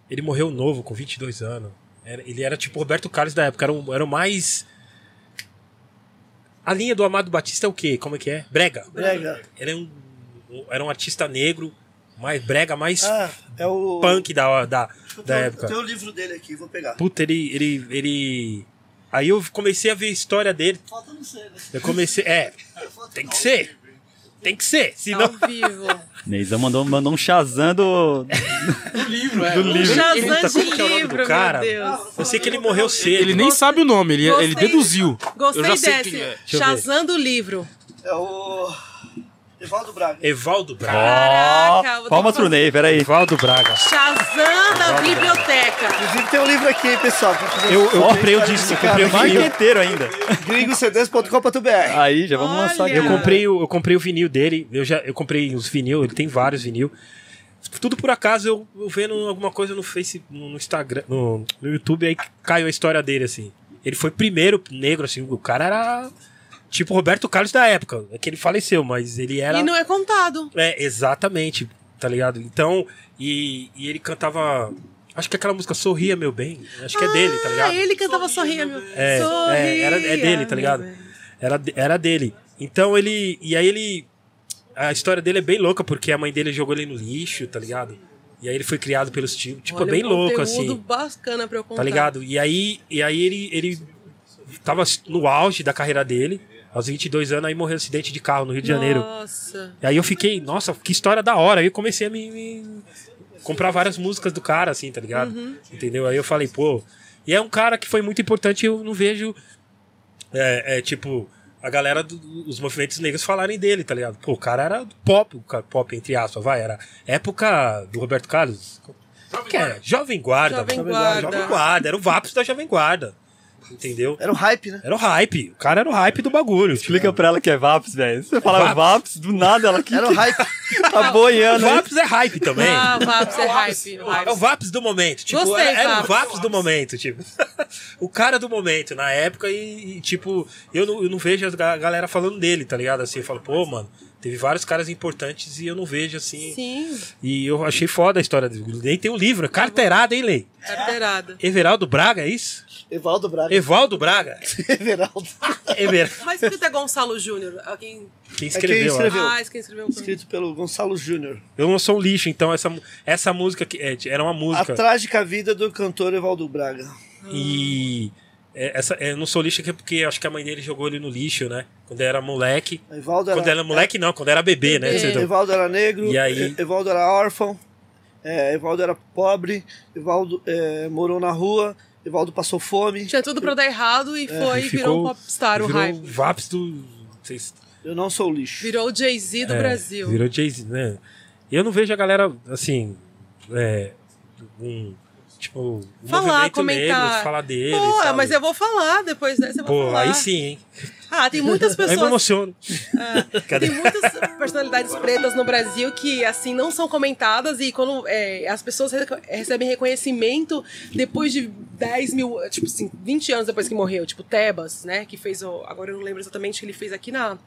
Ele morreu novo, com 22 anos. Era- ele era tipo Roberto Carlos da época, era, um, era o mais. A linha do Amado Batista é o quê? Como é que é? Brega.
Brega.
Ele é um- era um artista negro, mais brega, mais
Ah, é o.
punk da, da,
Eu
da
tenho-
época.
Tem o livro dele aqui, vou pegar.
Puta, ele, ele, ele. Aí eu comecei a ver a história dele.
Falta não ser, né?
Eu comecei. É, tem que ser. Tem que ser. Senão.
Ao vivo.
Neizão mandou, mandou um Shazam do.
Do livro, é.
Do livro.
Shazam
Puta, como
de
é o nome do
livro,
cara?
meu Deus.
Eu sei que ele morreu cedo.
Ele nem sabe o nome, ele, ele
Gostei-
deduziu.
Gostei
eu já sei
desse.
quem é.
Shazam do livro.
É o. Evaldo Braga.
Evaldo Braga.
Caraca,
Palmas pro Ney, peraí.
Evaldo Braga.
Shazam da biblioteca.
Inclusive tem um livro aqui, hein, pessoal.
Eu, eu
um
comprei o disco, eu comprei o vinil.
Marqueteiro ainda.
gringocds.com.br.
Aí, já vamos
Olha.
lançar aqui.
Eu comprei, o, eu comprei o vinil dele. Eu já eu comprei os vinil, ele tem vários vinil. Tudo por acaso eu, eu vendo alguma coisa no Face, no, no Instagram, no, no YouTube, aí caiu a história dele, assim. Ele foi primeiro negro, assim, o cara era tipo Roberto Carlos da época. É que ele faleceu, mas ele era.
E não é contado.
É, exatamente, tá ligado? Então, e, e ele cantava. Acho que aquela música Sorria, meu bem. Acho que é dele, tá ligado?
Ah, ele cantava Sorria, meu.
É,
Sorria,
é, era, é dele, tá ligado?
bem.
Era, era dele. Então ele. E aí ele. A história dele é bem louca, porque a mãe dele jogou ele no lixo, tá ligado? E aí ele foi criado pelos tios. Tipo,
Olha,
é bem louco, assim.
bacana pra eu contar.
Tá ligado? E aí, e aí ele, ele tava no auge da carreira dele. Aos 22 anos, aí morreu um acidente de carro no Rio de Janeiro.
Nossa.
E aí eu fiquei, nossa, que história da hora. Aí eu comecei a me, me- comprar várias músicas do cara, assim, tá ligado?
Uhum.
Entendeu? Aí eu falei, pô. E é um cara que foi muito importante, eu não vejo. É, é, tipo, a galera dos movimentos negros falarem dele, tá ligado? Pô, o cara era pop, pop, entre aspas, vai, era época do Roberto Carlos. que era? Jovem Guarda.
Jovem
mano.
Guarda.
Jovem Guarda, era o Vaps da Jovem Guarda. Entendeu?
Era o hype, né?
Era o hype. O cara era o hype do bagulho.
Explica pra ela que é VAPS, velho. Você fala VAPS, do nada ela aqui
Era o hype.
tá
O
boiando.
Vaps é hype também.
Ah, Vaps é hype.
É o
hype.
Vaps do momento. Tipo,
Gostei,
era, era o
Vaps.
Vaps do momento, tipo. o cara do momento, na época, e, e, tipo, eu não, eu não vejo a ga- galera falando dele, tá ligado? Assim, eu falo, pô, mano, teve vários caras importantes e eu não vejo assim.
Sim,
E eu achei foda a história dele. Nem tem um livro, é carteirada, hein, Lei?
carteirada.
Everaldo Braga, é isso?
Evaldo Braga.
Evaldo Braga?
Everaldo.
Ever...
Mas que é Gonçalo Júnior? Alguém...
Quem
É quem
escreveu? ó.
escreveu.
Ah, quem escreveu.
Escrito pelo Gonçalo Júnior.
Eu não sou um lixo, então essa, essa música que, é, era uma
A
música.
trágica vida do cantor Evaldo Braga.
E é, essa, é, eu não sou lixo aqui porque acho que a mãe dele jogou ele no lixo, né? Quando era moleque.
Evaldo era,
Quando era moleque, não, quando era bebê, né?
Bebê.
Você-
Evaldo era negro,
E aí?
Evaldo era órfão, é, Evaldo era pobre, Evaldo é, morou na rua, Evaldo passou fome.
Tinha tudo pra dar errado e foi,
É, e
virou um popstar, o
virou
hype.
Vaps do. Vocês,
Eu não sou lixo.
Virou o Jay-Z do
é,
Brasil.
Virou Jay-Z, né? Eu não vejo a galera, assim. É, um, tipo, o
Falar,
movimento
comentar.
negro, falar dele.
Pô, mas eu vou falar depois dessa. Eu vou
Pô,
falar.
aí sim, hein?
Ah, tem muitas
Aí me
pessoas.
emociono. Cadê?
Tem muitas personalidades pretas no Brasil que, assim, não são comentadas e quando é, as pessoas recebem reconhecimento depois de 10 mil, tipo assim, 20 anos depois que morreu. Tipo, Tebas, né? Que fez o. Agora eu não lembro exatamente o que ele fez aqui na,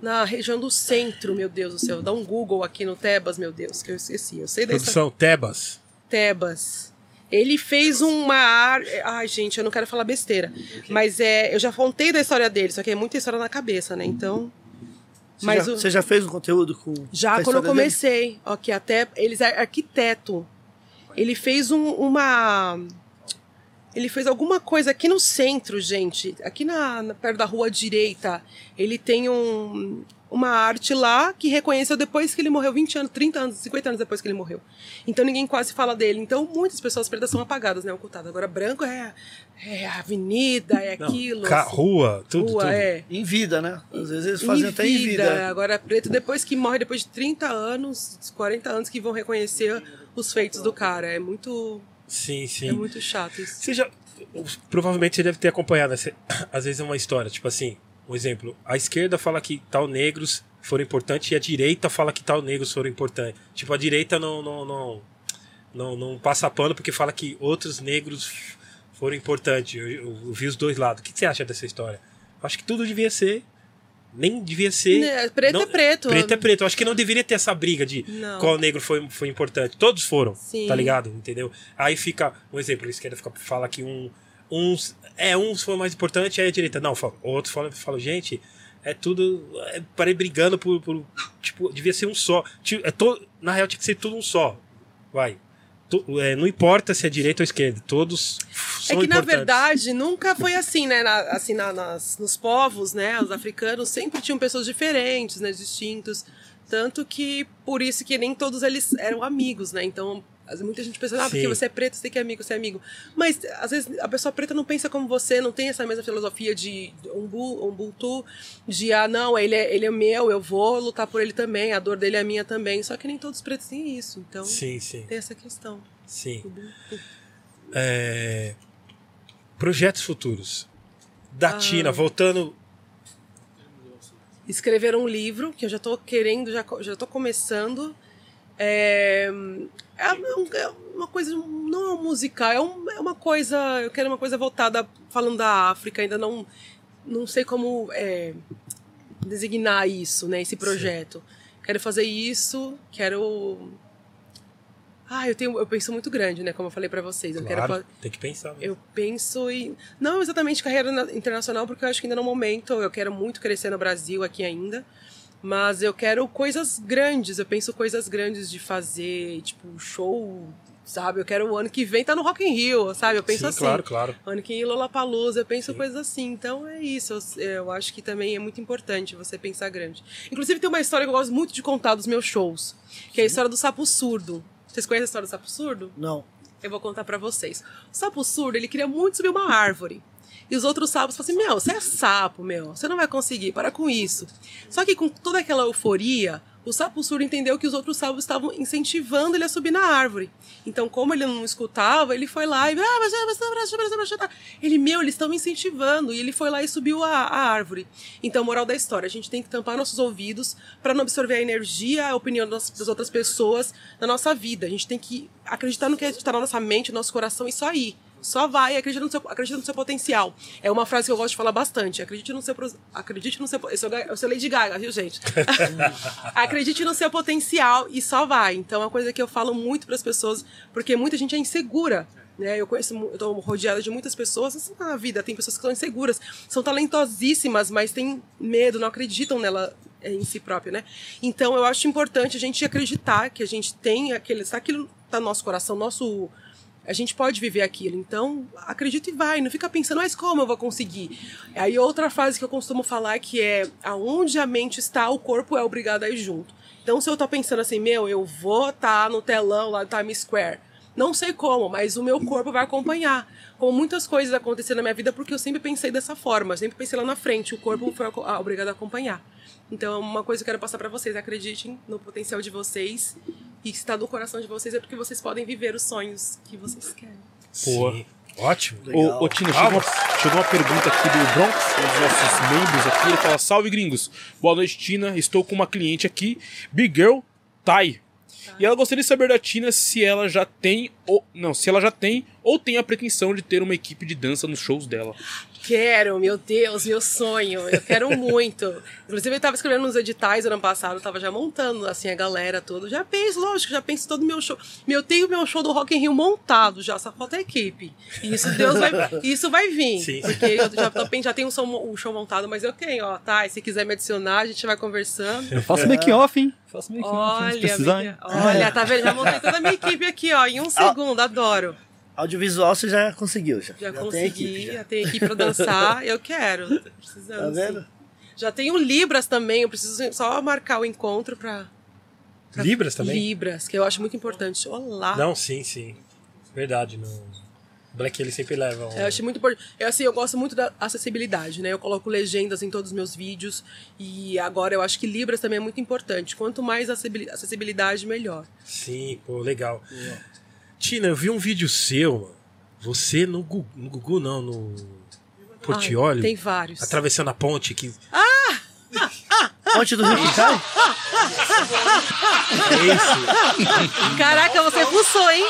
na região do centro, meu Deus do céu. Dá um Google aqui no Tebas, meu Deus, que eu esqueci. Eu sei dessa.
Produção Tebas.
Tebas. Ele fez uma ar... Ai, gente, eu não quero falar besteira. Mas é, eu já contei da história dele, só que é muita história na cabeça, né? Então.
Você,
Mas
já,
o-
você já fez um conteúdo com.
já quando eu
dele?
comecei, que até eles é arquiteto. Ele fez um- uma ele fez alguma coisa aqui no centro, gente, aqui na, na- perto da rua direita. Ele tem um, uma arte lá que reconheceu depois que ele morreu, 20 anos, 30 anos, 50 anos depois que ele morreu. Então ninguém quase fala dele. Então muitas pessoas pretas são apagadas, né, ocultadas. Agora branco é, é a avenida, é
Não,
aquilo.
ca-
assim.
rua, tudo,
Rua,
tudo.
é.
Em vida, né? Às vezes eles fazem até em vida.
Agora, preto, depois que morre, depois de 30 anos, 40 anos, que vão reconhecer os feitos do cara. É muito,
Sim, sim.
é muito chato isso.
Você já. Provavelmente você deve ter acompanhado? Você- às vezes é uma história, tipo assim, um exemplo. A esquerda fala que tal negros foram importantes e a direita fala que tal negros foram importantes. Tipo, a direita não, não, não, não, não passa pano porque fala que outros negros foram importantes. Eu, eu- eu vi os dois lados. O que você acha dessa história? Eu acho que tudo devia ser. Nem devia ser.
Né, preto
não-
é preto.
Preto é preto. Eu acho que não deveria ter essa briga de
Não.
qual negro foi, foi importante. Todos foram,
Sim.
tá ligado? Entendeu? Aí fica, um exemplo, a esquerda fica, fala que um, uns, é, uns foram mais importantes, aí a direita, não, fala, outros falam, falam gente, é tudo, é, parei brigando por, por, tipo, devia ser um só. É to, na real tinha que ser tudo um só, vai. Tu- é, não importa se é direita ou esquerda, todos
É
são
que, na verdade, nunca foi assim, né? Na- assim, na- nas, nos povos, né? Os africanos sempre tinham pessoas diferentes, né? Distintos. Tanto que, por isso que nem todos eles eram amigos, né? Então, muita gente pensa, ah, porque
Sim.
você é preto, você tem que é amigo, você é amigo. Mas, às vezes, a pessoa preta não pensa como você, não tem essa mesma filosofia de umbu, umbutu, de, ah, não, ele é, ele é meu, eu vou lutar por ele também, a dor dele é minha também. Só que nem todos os pretos têm isso. Então,
Sim, sim,
tem essa questão.
sim. É, projetos futuros.
Ah.
Da Tina, voltando
escrever um livro que eu já tô querendo, já, já tô começando. É, é é uma coisa, não é um musical, é, um- é uma coisa, eu quero uma coisa voltada, falando da África, ainda não, não sei como é, designar isso, né, esse projeto. Quero fazer isso, quero... Ah, eu, tenho, eu penso muito grande, né, como eu falei pra vocês. Eu quero
Claro,
fa-
tem que pensar. mesmo.
eu penso em. Não exatamente carreira na- internacional, porque eu acho que ainda no momento eu quero muito crescer no Brasil aqui ainda. Mas eu quero coisas grandes, eu penso coisas grandes de fazer, tipo, show, sabe? Eu quero o ano que vem tá no Rock in Rio, sabe? Eu penso
Sim,
assim.
claro, claro.
Ano que vem Lollapalooza, eu penso
Sim.
coisas assim. Então é isso, eu, eu acho que também é muito importante você pensar grande. Inclusive tem uma história que eu gosto muito de contar dos meus shows, que é a história do sapo surdo. Vocês conhecem a história do sapo surdo?
Não.
Eu vou contar pra vocês. O sapo surdo, ele queria muito subir uma árvore. E os outros sapos falaram assim: Meu, você é sapo, meu, você não vai conseguir, para com isso. Só que com toda aquela euforia, o sapo surdo entendeu que os outros sapos estavam incentivando ele a subir na árvore. Então, como ele não escutava, ele foi lá e. "Ah, mas é, mas é, mas é, mas é, mas é." Ele, meu, eles estão me incentivando. E ele foi lá e subiu a, a árvore. Então, moral da história: a gente tem que tampar nossos ouvidos para não absorver a energia, a opinião das, das outras pessoas na nossa vida. A gente tem que acreditar no que está na nossa mente, no nosso coração e só ir. Só vai, acredita no, seu, acredita no seu potencial. É uma frase que eu gosto de falar bastante. Acredite no seu. Acredite no seu. Eu sou, eu sou Lady Gaga, viu, gente? acredite no seu potencial e só vai. Então é uma coisa que eu falo muito para as pessoas, porque muita gente é insegura. Né? Eu conheço, eu tô rodeada de muitas pessoas assim, na vida, tem pessoas que são inseguras, são talentosíssimas, mas têm medo, não acreditam nela é, em si própria, né? Então eu acho importante a gente acreditar que a gente tem aquele, se aquilo tá no nosso coração, nosso a gente pode viver aquilo. Então, acredita e vai. Não fica pensando, mas como eu vou conseguir? Aí outra frase que eu costumo falar que é aonde a mente está, o corpo é obrigado a ir junto. Então, se eu tô pensando assim, meu, eu vou estar no telão lá do Times Square. Não sei como, mas o meu corpo vai acompanhar. Como muitas coisas aconteceram na minha vida, porque eu sempre pensei dessa forma. Eu sempre pensei lá na frente. O corpo foi obrigado a acompanhar. Então, uma coisa que eu quero passar para vocês: acreditem no potencial de vocês. E se está no coração de vocês é porque vocês podem viver os sonhos que vocês querem.
Sim.
Ótimo.
Legal.
Ô, ô Tina, chegou uma, chegou uma pergunta aqui do Bronx, um dos nossos membros aqui. Ele fala: Salve gringos. Boa noite, Tina. Estou com uma cliente aqui, Big Girl Thai. E ela gostaria de saber da Tina se ela já tem ou não, se ela já tem ou tem a pretensão de ter uma equipe de dança nos shows dela.
Quero, meu Deus, meu sonho. Eu quero muito. Inclusive, eu tava escrevendo nos editais ano passado, eu tava já montando, assim, a galera toda. Já penso, lógico, já penso todo o meu show. Eu tenho meu show do Rock in Rio montado já, só falta a equipe. E isso, Deus vai, isso vai vir.
Sim.
Porque eu já, tô, já tenho um show, um show montado, mas eu tenho, ó, tá? E se quiser me adicionar, a gente vai conversando.
Eu faço make off, hein? Faço make off, se
Olha,
precisar.
minha- olha, tá vendo? Já montei toda a minha equipe aqui, ó, em um segundo, adoro.
Audiovisual você já conseguiu, já.
Já,
tem
consegui,
equipe, já.
já tenho equipe pra dançar, eu quero. Tô precisando.
Tá vendo?
sim. Já tenho Libras também, eu preciso só marcar o encontro pra. pra-
Libras também?
Libras, que eu acho muito importante. Olá.
Não, sim, sim. Verdade. No... Black ele sempre leva um...
Eu acho muito importante. Eu, assim, eu gosto muito da acessibilidade, né? Eu coloco legendas em todos os meus vídeos. E agora eu acho que Libras também é muito importante. Quanto mais acessibili- acessibilidade, melhor.
Sim, pô, legal. Tina, eu vi um vídeo seu, mano. Você no Gugu, no Gugu não, no Portiolho,
Ai, tem vários.
atravessando a ponte que
Ponte do Rio que cai?
é.
Caraca, você fuçou, hein?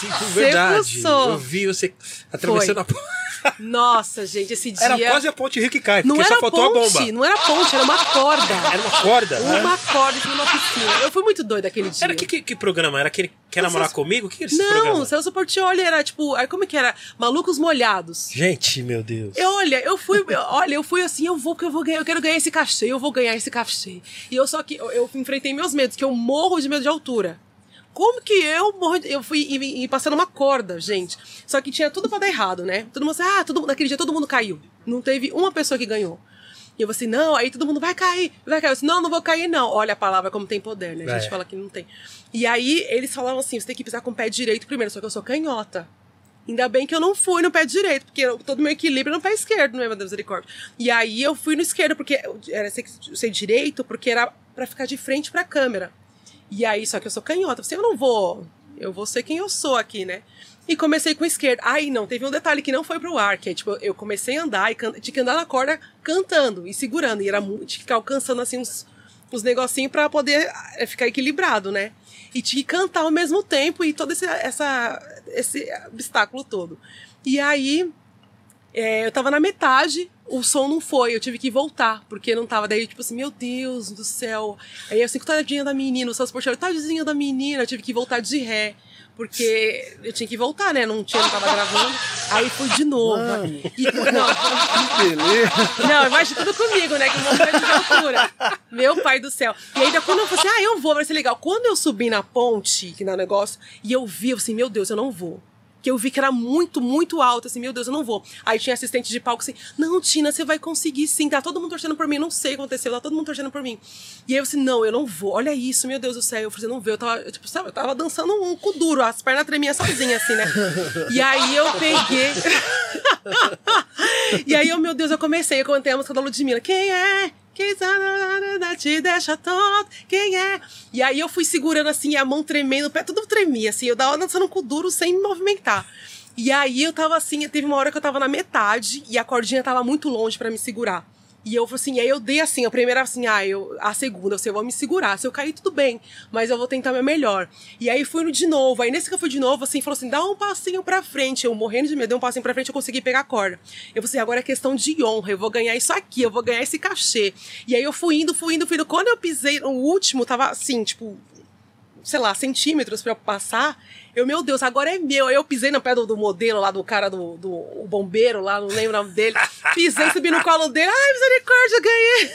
Sim, com verdade.
fuçou.
Eu vi você atravessando
Foi.
a ponte.
Nossa, gente, esse dia.
Era quase a ponte Rio que cai,
Não
porque só faltou
ponte,
a bomba.
não era ponte, era uma corda.
Era uma corda. né?
Uma corda em uma piscina. Eu fui muito doida aquele dia.
Era que, que, que programa? Era aquele Quer
Não,
Namorar
Celso-
Comigo? O que era esse
Não,
programa?
Celso Portioli era tipo. aí Como que era? Malucos molhados.
Gente, meu Deus.
Eu, olha, eu fui, olha, eu fui assim, eu vou, porque eu vou ganhar, eu quero ganhar esse cachê, eu vou ganhar esse cachê. E eu só que eu, eu enfrentei meus medos, que eu morro de medo de altura. Como que eu morro de, Eu fui e, e passando uma corda, gente. Só que tinha tudo pra dar errado, né? Todo mundo assim, ah, todo, mundo- naquele dia todo mundo caiu. Não teve uma pessoa que ganhou. E eu assim, não, aí todo mundo vai cair, vai cair. Eu disse, não, não vou cair, não. Olha a palavra como tem poder, né? A gente
É.
fala que não tem. E aí eles falavam assim: você tem que pisar com o pé direito primeiro, só que eu sou canhota. Ainda bem que eu não fui no pé direito, porque eu- todo meu equilíbrio é no pé esquerdo, não é, meu Deus misericórdia. E aí eu fui no esquerdo, porque era ser, ser direito, porque era pra ficar de frente pra câmera. E aí, só que eu sou canhota. Eu falei, eu não vou. Eu vou ser quem eu sou aqui, né? E comecei com o esquerdo. Aí não, teve um detalhe que não foi pro ar, que é tipo, eu comecei a andar e can... tinha que andar na corda cantando e segurando. E era muito. Tinha que ficar alcançando assim uns, uns negocinhos pra poder eh, ficar equilibrado, né? E tinha que cantar ao mesmo tempo e todo esse, essa, esse obstáculo todo. E aí, é, eu tava na metade, o som não foi, eu tive que voltar, porque não tava. Daí, tipo assim, meu Deus do céu. Aí eu assim, tadinha da menina, o transportador, tadinha da menina, eu tive que voltar de ré. Porque eu tinha que voltar, né? Não tinha, não tava gravando. Aí fui de novo. E, não,
Beleza.
não, imagina tudo comigo, né? Que morro de altura. Meu pai do céu. E ainda quando eu falei assim, ah, eu vou, vai ser legal. Quando eu subi na ponte, que no negócio, e eu vi, eu assim, meu Deus, eu não vou. Que eu vi que era muito, muito alto, assim, meu Deus, eu não vou. Aí tinha assistente de palco assim, não, Tina, você vai conseguir sim, tá todo mundo torcendo por mim, não sei o que aconteceu, tá todo mundo torcendo por mim. E aí eu assim, não, eu não vou, olha isso, meu Deus do céu. Eu falei, não vou, eu tava, eu, tipo, sabe, eu tava dançando um cu duro, as pernas tremiam sozinha, assim, né? E aí eu peguei. e aí, eu, meu Deus, eu comecei, eu cantei a música da Ludmilla. Quem é? Quem te deixa tonto? Quem é? E aí eu fui segurando assim, a mão tremendo, o pé tudo tremia, assim. Eu tava dançando com duro sem me movimentar. E aí eu tava assim, teve uma hora que eu tava na metade e a cordinha tava muito longe pra me segurar. E eu assim, aí eu dei assim, a primeira assim, ah, eu, a segunda, assim, eu vou me segurar. Se eu cair, tudo bem, mas eu vou tentar meu melhor. E aí fui de novo. Aí nesse que eu fui de novo, assim, falou assim, dá um passinho pra frente. Eu morrendo de medo, dei um passinho pra frente, eu consegui pegar a corda. Eu falei assim, agora é questão de honra, eu vou ganhar isso aqui, eu vou ganhar esse cachê. E aí eu fui indo, fui indo, fui indo. Quando eu pisei, o último tava assim, tipo, sei lá, centímetros eu passar. Eu, meu Deus, agora é meu. Aí eu pisei no pé do, modelo lá, do cara do, do o bombeiro lá, não lembro o nome dele. Pisei, subi no colo dele. Ai, misericórdia, ganhei.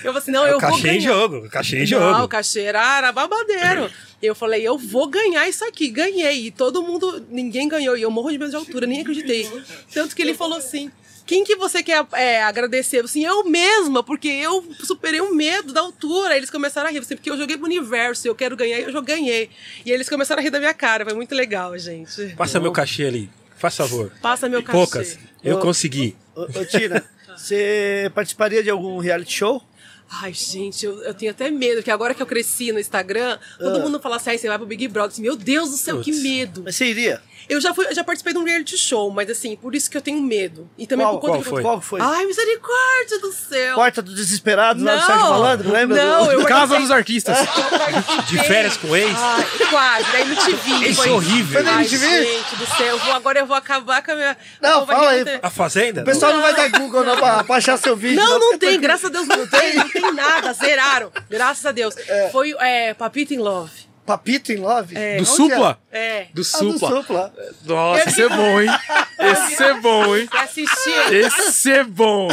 eu falei assim, não, eu
o
vou ganhar.
em jogo, cachê em
Não,
jogo.
o cachê era, era babadeiro. Eu falei, eu vou ganhar isso aqui. Ganhei. E todo mundo, ninguém ganhou. E eu morro de medo de altura, nem acreditei. Tanto que ele falou assim, quem que você quer é, agradecer? Eu, Assim, eu mesma, porque eu superei o medo da altura. Eles começaram a rir, assim, porque eu joguei pro universo, eu quero ganhar, e eu já ganhei. E eles começaram a rir da minha cara, foi muito legal, gente.
Passa meu cachê ali, faz favor.
Passa meu cachê.
Poucas. Eu
Ô.
consegui.
Ô, ô, Tina, você participaria de algum reality show?
Ai, gente, eu, eu tenho até medo, porque agora que eu cresci no Instagram, todo
Ah.
mundo fala assim, você vai pro Big Brother. Assim, Meu Deus do céu, que
Putz.
medo.
Mas você iria?
Eu já, fui, já participei de um reality show, mas assim, por isso que eu tenho medo. E também
Qual,
por conta
qual
que
foi?
Qual foi?
Ai, misericórdia do céu.
Porta do Desesperado lá do
Não.
Sérgio Malandro, lembra?
Não,
do...
eu-
Casa dos artistas.
De férias com ex?
Ai, quase, daí no TV.
Isso
foi-
é horrível.
Foi na
Ai, gente do céu, eu vou, agora eu vou acabar com a minha...
Não, fala aí.
te-
A Fazenda?
O pessoal não vai dar Google não pra, pra achar seu vídeo.
Não, não tem,
tranquilo.
graças a Deus não tem, não tem nada, zeraram. Graças a Deus. Foi é, Papito in Love.
Papito em Love?
É.
Do Supla?
É,
Do
Ah, do
Supla.
Supla.
Nossa, esse é bom, hein? Esse é bom, hein?
assistir.
Esse é bom.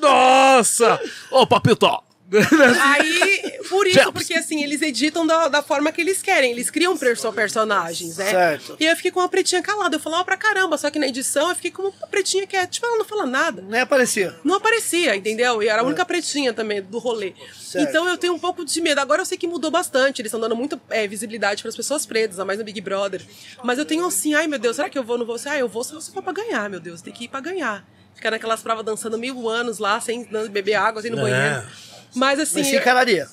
Nossa! Ô, Papito!
Aí, por isso, porque assim, eles editam da, da forma que eles querem. Eles criam perso personagens, né?
Certo.
E eu fiquei com uma pretinha calada. Eu falava pra caramba, só que na edição eu fiquei com uma pretinha que é, tipo, ela não fala nada.
Nem aparecia.
Não aparecia, entendeu? E era a única pretinha também do rolê.
Certo.
Então eu tenho um pouco de medo. Agora eu sei que mudou bastante. Eles estão dando muita é, visibilidade para as pessoas pretas, a mais no Big Brother. Mas eu tenho assim, ai meu Deus, será que eu vou? Não vou? Ah, eu vou se for pra ganhar, meu Deus. Tem que ir pra ganhar. Ficar naquelas provas dançando mil anos lá, sem beber água, sem no
É.
banheiro. Mas assim,
Mas se encararia.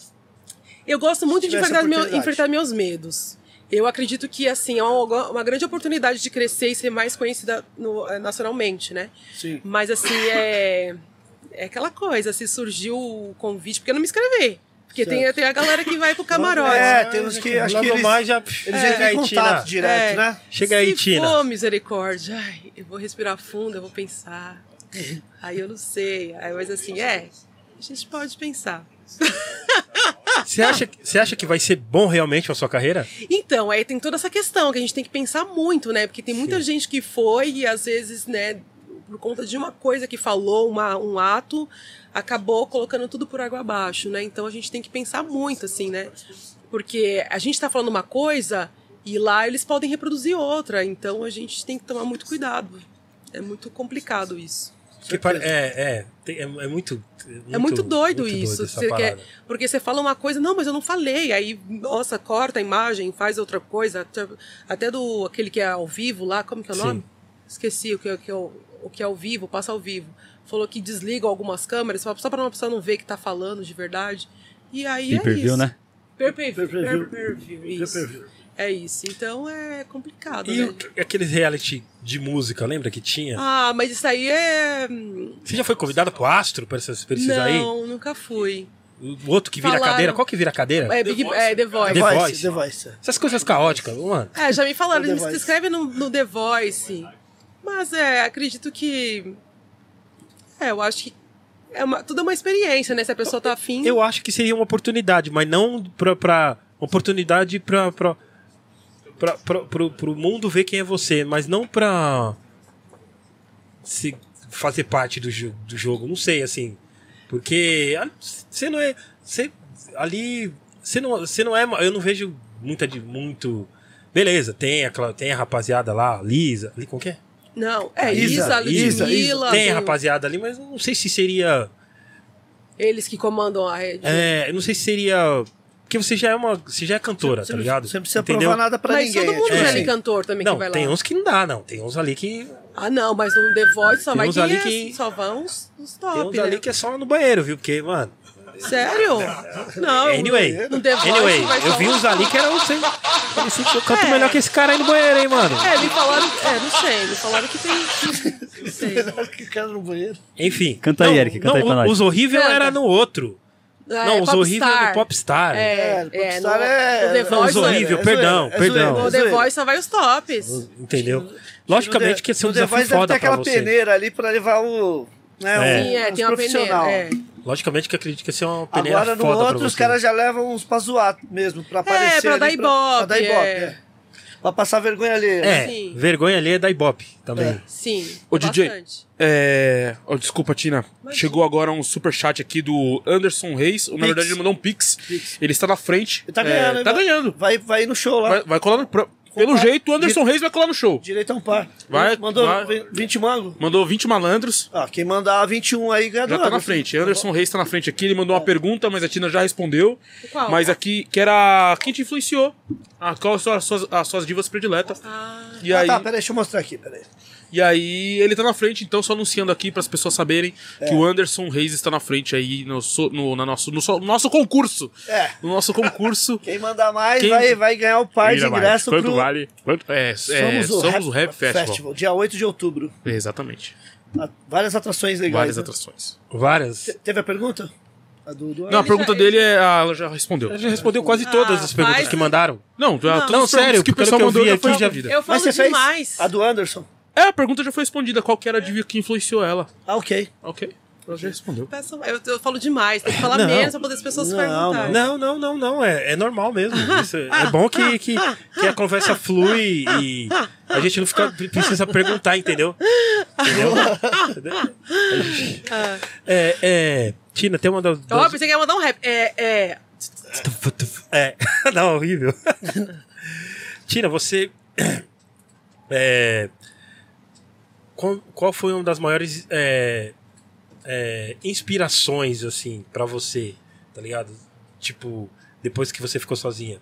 eu gosto muito de enfrentar, meu- enfrentar meus medos. Eu acredito que, assim, é uma, uma grande oportunidade de crescer e ser mais conhecida no- eh, nacionalmente, né?
Sim.
Mas, assim, é... É aquela coisa, se surgiu o convite, porque eu não me inscrevi. Porque tem, tem a galera que vai pro camarote.
É, temos que. Acho que eles,
mais já.
eles
Chega
entram
aí,
em
Tina.
contato direto,
É.
né?
Chega aí,
Se
Tina.
for misericórdia, ai, eu vou respirar fundo, eu vou pensar. Aí eu não sei. Aí, mas assim, é, gente pode pensar.
Você acha, você acha que vai ser bom realmente a sua carreira?
Então, aí tem toda essa questão que a gente tem que pensar muito, né? Porque tem muita gente que foi e às vezes, né, por conta de uma coisa que falou, uma, um ato, acabou colocando tudo por água abaixo, né? Então a gente tem que pensar muito, assim, né? Porque a gente tá falando uma coisa e lá eles podem reproduzir outra, então a gente tem que tomar muito cuidado. É muito complicado isso.
É, é, é, é muito,
É muito doido
muito
isso. porque você fala uma coisa, não, mas eu não falei. Aí, nossa, corta a imagem, faz outra coisa. Até, até do aquele que é ao vivo lá, como que é o
Sim.
nome? Esqueci o que, é- que é o, o que é ao vivo, passa ao vivo. Falou que desliga algumas câmeras, só pra uma pessoa não ver que tá falando de verdade. E aí é isso.
né?
Pay-per-view, isso. É isso. Então é complicado,
E
né?
aqueles reality de música, lembra que tinha?
Ah, mas isso aí é.
Você já foi convidada pro Astro pra esses, pra esses aí?
Não, nunca fui.
O outro que vira
Falaram.
cadeira, qual que vira cadeira?
É, Big, é The Voice.
The
The
Voice.
Voice. The Voice.
Essas coisas caóticas, mano.
É, já me falaram,
The
me
Voice.
inscreve no, no The Voice. Mas é, acredito que. É, eu acho que. É uma, tudo é uma experiência, né? Se a pessoa tá afim.
Eu acho que seria uma oportunidade, mas não pra. pra oportunidade pra. pra, pra, pra pro, pro mundo ver quem é você, mas não pra. Se fazer parte do, jo- do jogo. Não sei, assim. Porque você não é. Você, ali. Você não, você não é. Eu não vejo muita de. Muito. Beleza, tem, aquela, tem a rapaziada lá, Lisa. Ali, como que é?
Não, é
Isa,
Isa,
Isa,
Ludmilla.
Tem a rapaziada ali, mas não sei se seria.
Eles que comandam a rede.
É, eu não sei se seria. Porque você já é uma. Você já é cantora,
Você
tá ligado?
Você não precisa
Entendeu?
provar nada pra
mas
ninguém.
todo mundo
é,
já é
assim.
cantor também
Não,
que vai
tem
lá.
uns que não dá, não. Tem uns ali que.
Ah, não, mas no The Voice só
Tem
vai
uns ali
é-
que-
Só vão os, os
Tem
top,
uns
né?
ali que é só no banheiro, viu? Porque, mano.
Sério? Não.
Anyway.
No The Voice
Anyway,
vai
eu vi uns ali que eram. Sei, que eu canto
É.
melhor que esse cara aí no banheiro, hein, mano.
É, me falaram. É, não sei. Me falaram que tem. Não sei.
Melhor que o cara no banheiro.
Enfim.
Canta aí,
não,
Eric, canta
não,
aí pra nós.
Os horríveis era no outro.
É,
não, os horríveis é no Popstar.
É,
É,
é,
Popstar
no,
é-
no The
não,
Não, os
Voice.
horríveis,
é
perdão,
é
perdão.
No The Voice só vai os tops.
Entendeu? Logicamente que ia ser um
no The
desafio
Voice deve
foda
ter
pra
aquela
você.
peneira ali pra levar o. Né,
É.
Sim, é, tem uma
profissional.
peneira. É.
Logicamente que eu acredito que ia ser uma peneira
Agora no
foda pra
outro
você.
os caras já levam uns pra zoar mesmo, pra aparecer.
pra
ali,
dar ibope,
Pra dar ibope,
é.
É. Pra passar vergonha ali.
É,
Sim.
vergonha ali é da Ibope também.
Sim.
Ô, DJ.
bastante.
É. ó, desculpa, Tina.
Imagina.
Chegou agora um superchat aqui do Anderson Reis. Na verdade, ele mandou um pix.
Pix.
Ele está na frente.
Ele tá
É,
ganhando, hein,
Tá
vai-
ganhando.
Vai, vai no show lá.
Vai, vai colar no. pro- Pelo jeito, o Anderson Reis vai colar no show.
Direito a um par.
Vai,
Mandou
vai.
20 mango.
Mandou 20 malandros.
Ó, quem mandar 21 aí ganha
Já tá na
Anderson.
frente. Anderson Reis tá na frente aqui. Ele mandou uma pergunta, mas a Tina já respondeu.
Qual?
Mas aqui, que era. Quem te influenciou? Ah, qual são as suas, as suas divas prediletas?
Ah,
E
ah,
aí.
tá, peraí, deixa eu mostrar aqui, peraí.
E aí ele tá na frente, então só anunciando aqui para as pessoas saberem
É.
que o Anderson Reis está na frente aí no, so- no, na nosso, no, so- no nosso concurso.
É.
No nosso concurso.
Quem mandar mais
Quem-
vai, vai ganhar o par de
Ainda mais.
ingresso
Quanto
pro
vale? Quanto, é, é,
Somos,
somos,
o,
o Rap Festival.
dia 8 de outubro.
Exatamente.
Ah, Várias atrações legais.
Várias
né?
atrações.
Várias.
Te- Teve a pergunta? A do, do
Não, a pergunta
já-
dele é. ah, ela já respondeu.
Ela já respondeu quase todas
Ah,
as perguntas
faz-
que mandaram.
Não,
Não.
todas
Não, sério,
que o pessoal
que eu
mandou
vi
foi
aqui, já-
respondida.
Eu falo
Mas você fez
demais.
a do Anderson?
É, a pergunta já foi respondida. Qual que era a dica que influenciou ela?
Ah, ok.
Ok. Ela já respondeu.
Peço- Eu, eu falo demais, tem que falar
Não.
menos pra poder as pessoas
Não,
perguntarem.
Não, não, não, não. É, é normal mesmo. Isso é, bom que, que, que a conversa flui e a gente não fica, precisa perguntar, entendeu? Entendeu? É, é, Tina, tem uma das.
Ó,
das-
pensei que ia mandar um rap. É, é.
É, não, horrível. Tina, você. É, qual, qual foi uma das maiores é, é, inspirações, assim, pra você, tá ligado? Tipo, depois que você ficou sozinha.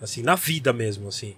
Assim, na vida mesmo, assim.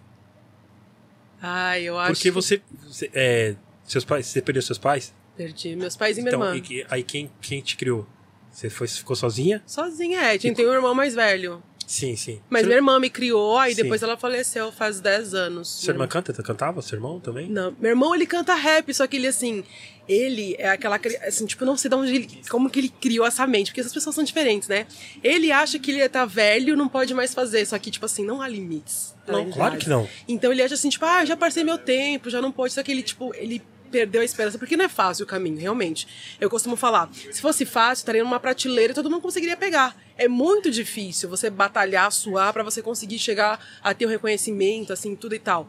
Ai, eu acho.
Porque você. você, é, seus pais. Você perdeu seus pais?
Perdi meus pais e minha
Então,
irmã.
e aí quem, quem te criou? Você foi, ficou sozinha?
Sozinha, é. Tem um irmão mais velho.
Sim, sim.
Mas
Seu-
minha irmã me criou, aí
Sim.
depois ela faleceu faz 10 anos.
Sua irmã canta? Cantava? Seu irmão também?
Não, meu irmão ele canta rap, só que ele assim, ele é aquela assim, tipo, não sei de onde ele, como que ele criou essa mente, porque essas pessoas são diferentes, né? Ele acha que ele tá velho, não pode mais fazer, só que tipo assim, não há limites.
Não, claro que não.
Então ele acha assim, tipo, ah, já passei meu tempo, já não pode, só que ele tipo, ele perdeu a esperança, porque não é fácil o caminho, realmente. Eu costumo falar, se fosse fácil, estaria numa prateleira e todo mundo conseguiria pegar. É muito difícil você batalhar, suar pra você conseguir chegar a ter o reconhecimento, assim, tudo e tal.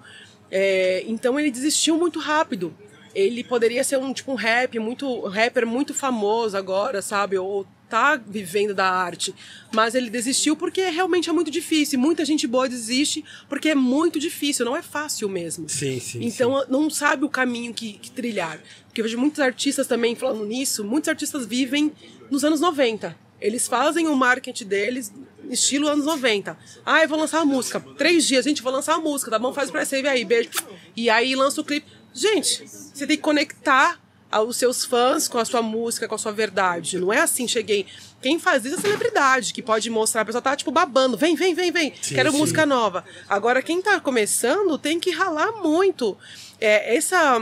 É, então ele desistiu muito rápido. Ele poderia ser um tipo um rap muito um rapper muito famoso agora, sabe? Ou tá vivendo da arte, mas ele desistiu porque realmente é muito difícil. Muita gente boa desiste porque é muito difícil, não é fácil mesmo.
Sim, sim.
Então não sabe o caminho que, que trilhar. Porque eu vejo muitos artistas também falando nisso, muitos artistas vivem nos anos 90. Eles fazem o marketing deles estilo anos 90. Ah, eu vou lançar uma música. Três dias, gente, vou lançar uma música, tá bom? Faz o pré-save aí, beijo. E aí lança o clipe. Gente, você tem que conectar aos seus fãs com a sua música, com a sua verdade. Não é assim, cheguei. Quem faz isso é celebridade, que pode mostrar, a pessoa tá tipo babando, vem, vem, vem, vem,
Sim,
quero
sim.
música nova. Agora, quem tá começando tem que ralar muito. É, essa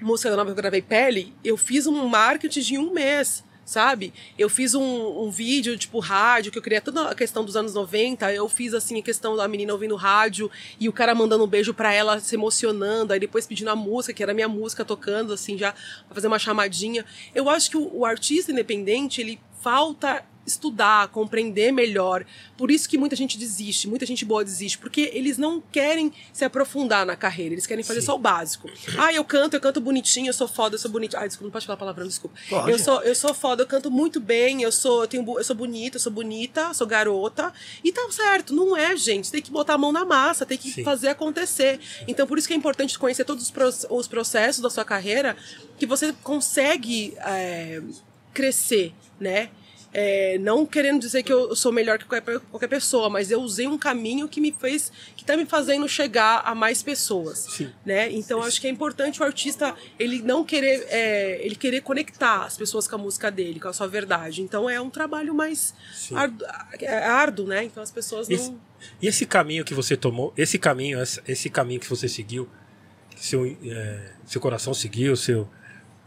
música nova que eu gravei, Pele, eu fiz um marketing de um mês. Sabe? Eu fiz um, um vídeo, tipo, rádio, que eu queria toda a questão dos anos 90. Eu fiz, assim, a questão da menina ouvindo rádio e o cara mandando um beijo pra ela, se emocionando. Aí depois pedindo a música, que era minha música tocando, assim, já pra fazer uma chamadinha. Eu acho que o, o artista independente, ele falta estudar, compreender melhor. Por isso que muita gente desiste, muita gente boa desiste, porque eles não querem se aprofundar na carreira, eles querem fazer
Sim.
só o básico. Ah, eu canto, eu canto bonitinho, eu sou foda, eu sou bonita. Ah, desculpa, não pode falar palavrão, desculpa.
Pode.
Eu sou, eu sou foda, eu canto muito bem, eu sou, eu tenho, eu sou bonita, eu sou bonita, sou garota. E tá certo, não é, gente. Tem que botar a mão na massa, tem que
Sim.
fazer acontecer. Então, por isso que é importante conhecer todos os processos da sua carreira, que você consegue é, crescer, né? É, não querendo dizer que eu sou melhor que qualquer, qualquer pessoa, mas eu usei um caminho que me fez, que tá me fazendo chegar a mais pessoas,
Sim.
né? Então acho que é importante o artista ele não querer, é, ele querer conectar as pessoas com a música dele, com a sua verdade. Então é um trabalho mais árduo, é árduo, né? Então as pessoas
Esse-
não
E esse caminho que você tomou, esse caminho, esse, esse caminho que você seguiu, que seu, é, seu coração seguiu, seu,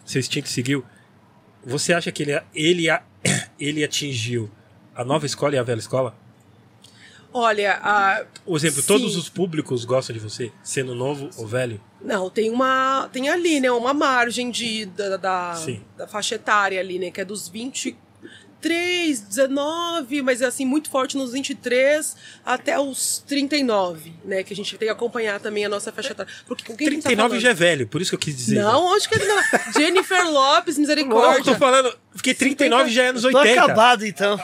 seu instinto seguiu, você acha que ele, ele, ele atingiu a nova escola e a velha escola?
Olha, a,
Por exemplo,
Sim.
todos os públicos gostam de você, sendo novo ou velho?
Não, tem uma. Tem ali, né? Uma margem de, da, da, da faixa etária ali, né? Que é dos 23, 19, mas é assim, muito forte nos 23 até os 39, né? Que a gente tem que acompanhar também a nossa faixa etária. Porque com quem que a gente tá
39
falando?
já é velho, por isso que eu quis dizer.
Não, onde que ele não? Jennifer Lopes,
Não, eu
misericórdia.
tô falando, porque 39 já é anos
Tô
80.
acabado, então.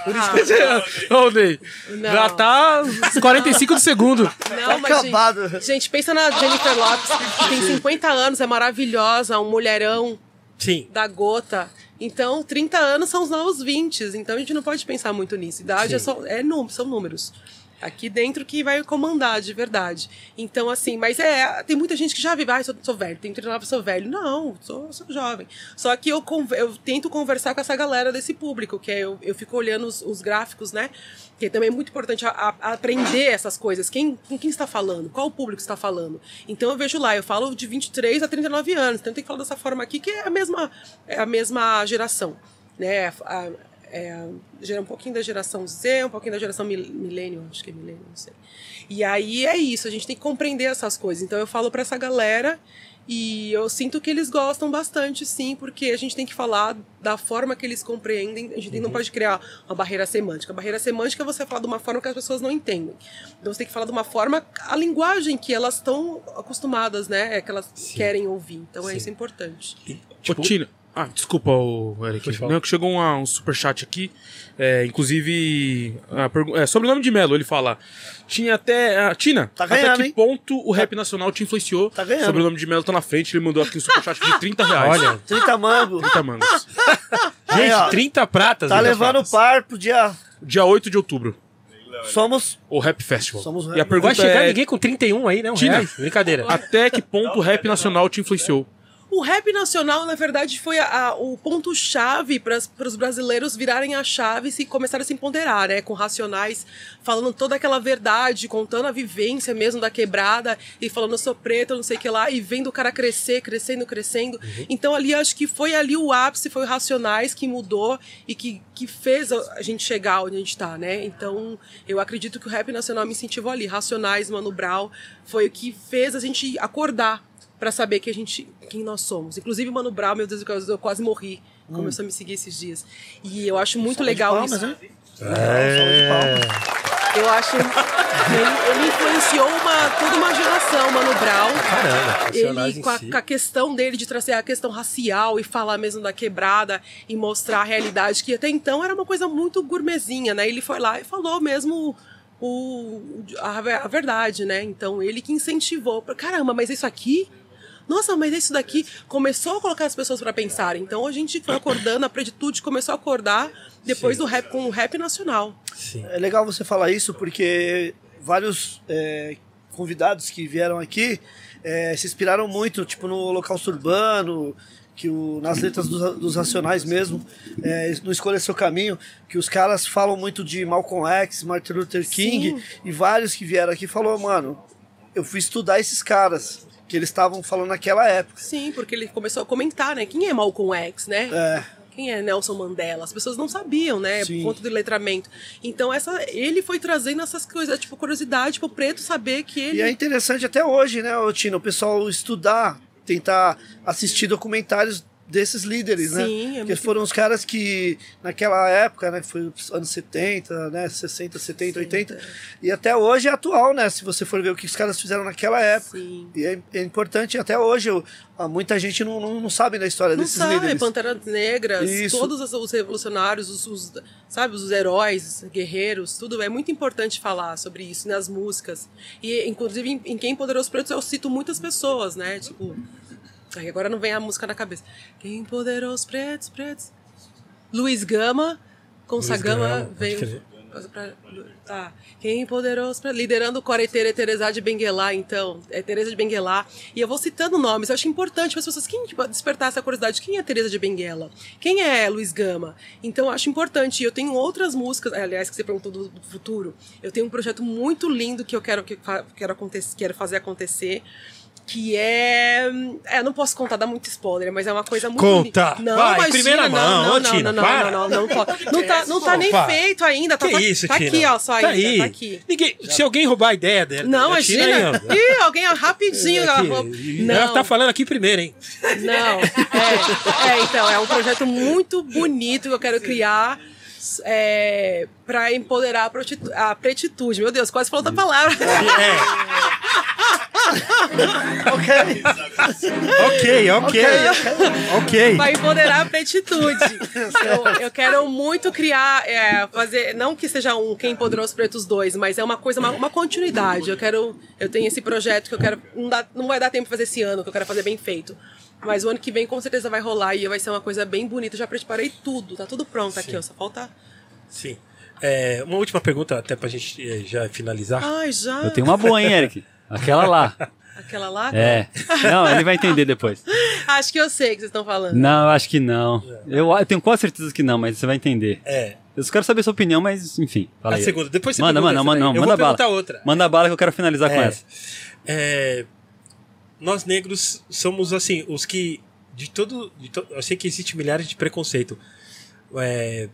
Ô, Ney,
Não.
já tá uns 45 de segundo.
Não, mas gente,
acabado.
gente, pensa na Jennifer Lopes, que tem 50 anos, é maravilhosa, um mulherão.
Sim,
da gota. Então, 30 anos são os novos 20. Então, a gente não pode pensar muito nisso. Idade é só, é são números. Aqui dentro que vai comandar de verdade. Então, assim, mas é. Tem muita gente que já vive, ah, sou, sou velho, tenho 39, sou velho. Não, sou, sou jovem. Só que eu, eu tento conversar com essa galera desse público, que é, eu, eu fico olhando os, os gráficos, né? Que também é muito importante a- a- aprender essas coisas. Quem, com quem está falando? Qual o público está falando? Então eu vejo lá, eu falo de 23 a 39 anos. Então tem que falar dessa forma aqui, que é a mesma, é a mesma geração. Né? A- é, gera um pouquinho da geração Z, um pouquinho da geração mil- millennial, acho que é millennial, não sei. E aí é isso, a gente tem que compreender essas coisas. Então eu falo para essa galera e eu sinto que eles gostam bastante, sim, porque a gente tem que falar da forma que eles compreendem. A gente não pode criar uma barreira semântica. A barreira semântica é você falar de uma forma que as pessoas não entendem. Então você tem que falar de uma forma, a linguagem que elas estão acostumadas, né? É que elas querem ouvir. Então é
Sim.
isso importante.
Tipo,
Ô. Ah, desculpa, o Eric. Não, que chegou uma- um superchat aqui. É, inclusive, a pergu- é, sobrenome de Melo, ele fala. Tinha até. ah, Tina,
Tá
até
ganhando,
que
hein?
ponto o rap nacional te influenciou?
Tá ganhando.
Sobrenome de Melo tá na frente, ele mandou aqui um superchat de 30 reais.
Olha,
30 mango.
30 mangos.
Aí,
gente,
ó,
30 pratas.
Tá
30
levando o
pratas.
par pro dia.
Dia 8 de outubro,
Somos.
o Rap Festival.
Somos o
e a
Rap-
pergunta
Vai chegar
é,
ninguém com 31 aí, não?
Tina.
Reais? Brincadeira.
até que ponto o rap nacional te influenciou?
O rap nacional, na verdade, foi a- a- o ponto-chave para os brasileiros virarem a chave e começarem a se empoderar, né? Com Racionais, falando toda aquela verdade, contando a vivência mesmo da quebrada e falando, eu sou preta, não sei o que lá, e vendo o cara crescer, crescendo, crescendo. Então ali, acho que foi ali o ápice, foi o Racionais que mudou e que, que fez a gente chegar onde a gente tá, né? Então, eu acredito que o rap nacional me incentivou ali. Racionais, Mano Brown, foi o que fez a gente acordar Pra saber que a gente, quem nós somos. Inclusive, Mano Brown, meu Deus, eu, quase morri. Começou a me seguir esses dias. E eu acho muito legal
palmas,
isso.
Salva de palmas.
Eu acho. Ele, ele influenciou uma, toda uma geração, Mano Brown.
Caramba,
Ele, com a,
si.
com a questão dele de trazer a questão racial e falar mesmo da quebrada e mostrar a realidade, que até então era uma coisa muito gourmetzinha, né? Ele foi lá e falou mesmo o, a, a verdade, né? Então ele que incentivou. Caramba, mas isso aqui nossa, mas isso daqui começou a colocar as pessoas para pensar. Então a gente foi acordando, a preditude começou a acordar depois do rap com o rap nacional.
Sim.
É legal você falar isso porque vários é, convidados que vieram aqui é, se inspiraram muito, tipo no Holocausto Urbano, que o, nas letras dos, dos Racionais mesmo, é, no Escolha Seu Caminho, que os caras falam muito de Malcolm X, Martin Luther King,
Sim.
e vários que vieram aqui falou, mano, eu fui estudar esses caras, que eles estavam falando naquela época.
Sim, porque ele começou a comentar, né? Quem é Malcolm X, né?
É,
Quem é Nelson Mandela? As pessoas não sabiam, né?
Sim.
Por conta do letramento. Então, essa, ele foi trazendo essas coisas, tipo, curiosidade pro preto saber que ele.
E é interessante até hoje, né, Tino, o pessoal estudar, tentar assistir documentários desses líderes, né?
Sim, é
Porque
muito-
foram os caras que, naquela época, né, que foi os anos 70, né, 60, 70, 80, e até hoje é atual, né, se você for ver o que os caras fizeram naquela época.
Sim.
E é, é importante, até hoje, eu- ah, muita gente não, não, não sabe da história
Não
desses
sabe,
líderes.
Panteras Negras,
Isso.
todos os- os revolucionários, os, os, sabe, os heróis, guerreiros, tudo. É muito importante falar sobre isso nas músicas. E, inclusive, em, em Quem Empoderou os Pretos, eu cito muitas pessoas, né? Tipo. Agora não vem a música na cabeça. Quem empoderou os pretos, pretos. Luiz Gama, com Sagama coisa pra- Tá. Quem empoderou os pretos? Liderando o Coreteira é Teresa de Benguelá, então. É Teresa de Benguelá. E eu vou citando nomes. Eu acho importante para as pessoas quem, tipo, despertar essa curiosidade. Quem é Teresa de Benguela? Quem é Luiz Gama? Então eu acho importante. Eu tenho outras músicas, aliás, que você perguntou do, do futuro. Eu tenho um projeto muito lindo que eu quero, que quero, acontecer, quero fazer acontecer. Que é. É, não posso contar, dá muito spoiler, mas é uma coisa muito.
Conta!
li- Não,
Vai,
imagina,
primeira
não,
mão,
não, não,
Tina,
não,
para.
não, não, não, pode. não tá, não tá nem
Opa.
feito ainda. Tá,
Que
tá-
isso,
tá
Tina?
aqui, ó, só
tá
ainda,
aí.
tá aqui.
Ninguém, se alguém roubar a ideia dela,
Não,
da Tina
imagina.
aí, ó.
Ih, alguém ó, rapidinho. ó,
Aqui,
vou-
e
Não,
Ela tá falando aqui primeiro, hein?
não. É, é, então, é um projeto muito bonito que eu quero criar é, para empoderar a, prostitu- a pretitude. Meu Deus, quase falou outra palavra.
É.
Ok.
Ok, ok. Ok.
Vai empoderar a pretitude. Eu, eu quero muito criar, é, fazer, não que seja um Quem Empoderou os Pretos 2, mas é uma coisa, uma, uma continuidade. Eu quero, eu tenho esse projeto que eu quero, não, dá, não vai dar tempo pra fazer esse ano, que eu quero fazer bem feito. Mas o ano que vem com certeza vai rolar e vai ser uma coisa bem bonita. Eu já preparei tudo, tá tudo pronto aqui, ó, só falta...
Sim. É, uma última pergunta, até pra gente eh, já finalizar.
Ai, já.
Eu tenho uma boa, hein, Eric? Aquela lá.
Aquela lá?
É. Não, ele vai entender depois.
Acho que eu sei o que vocês estão falando.
Não, eu acho que não. Eu, eu tenho quase certeza que não, mas você vai entender.
É.
Eu só quero saber sua opinião, mas enfim. Fala
A
aí.
segunda. Depois você
Manda,
pergunta
manda, manda, não, manda
vou
bala.
perguntar outra.
Manda bala que eu quero finalizar com
É.
essa.
É, nós negros somos assim os que de todo, de to- eu sei que existe milhares de preconceito, é,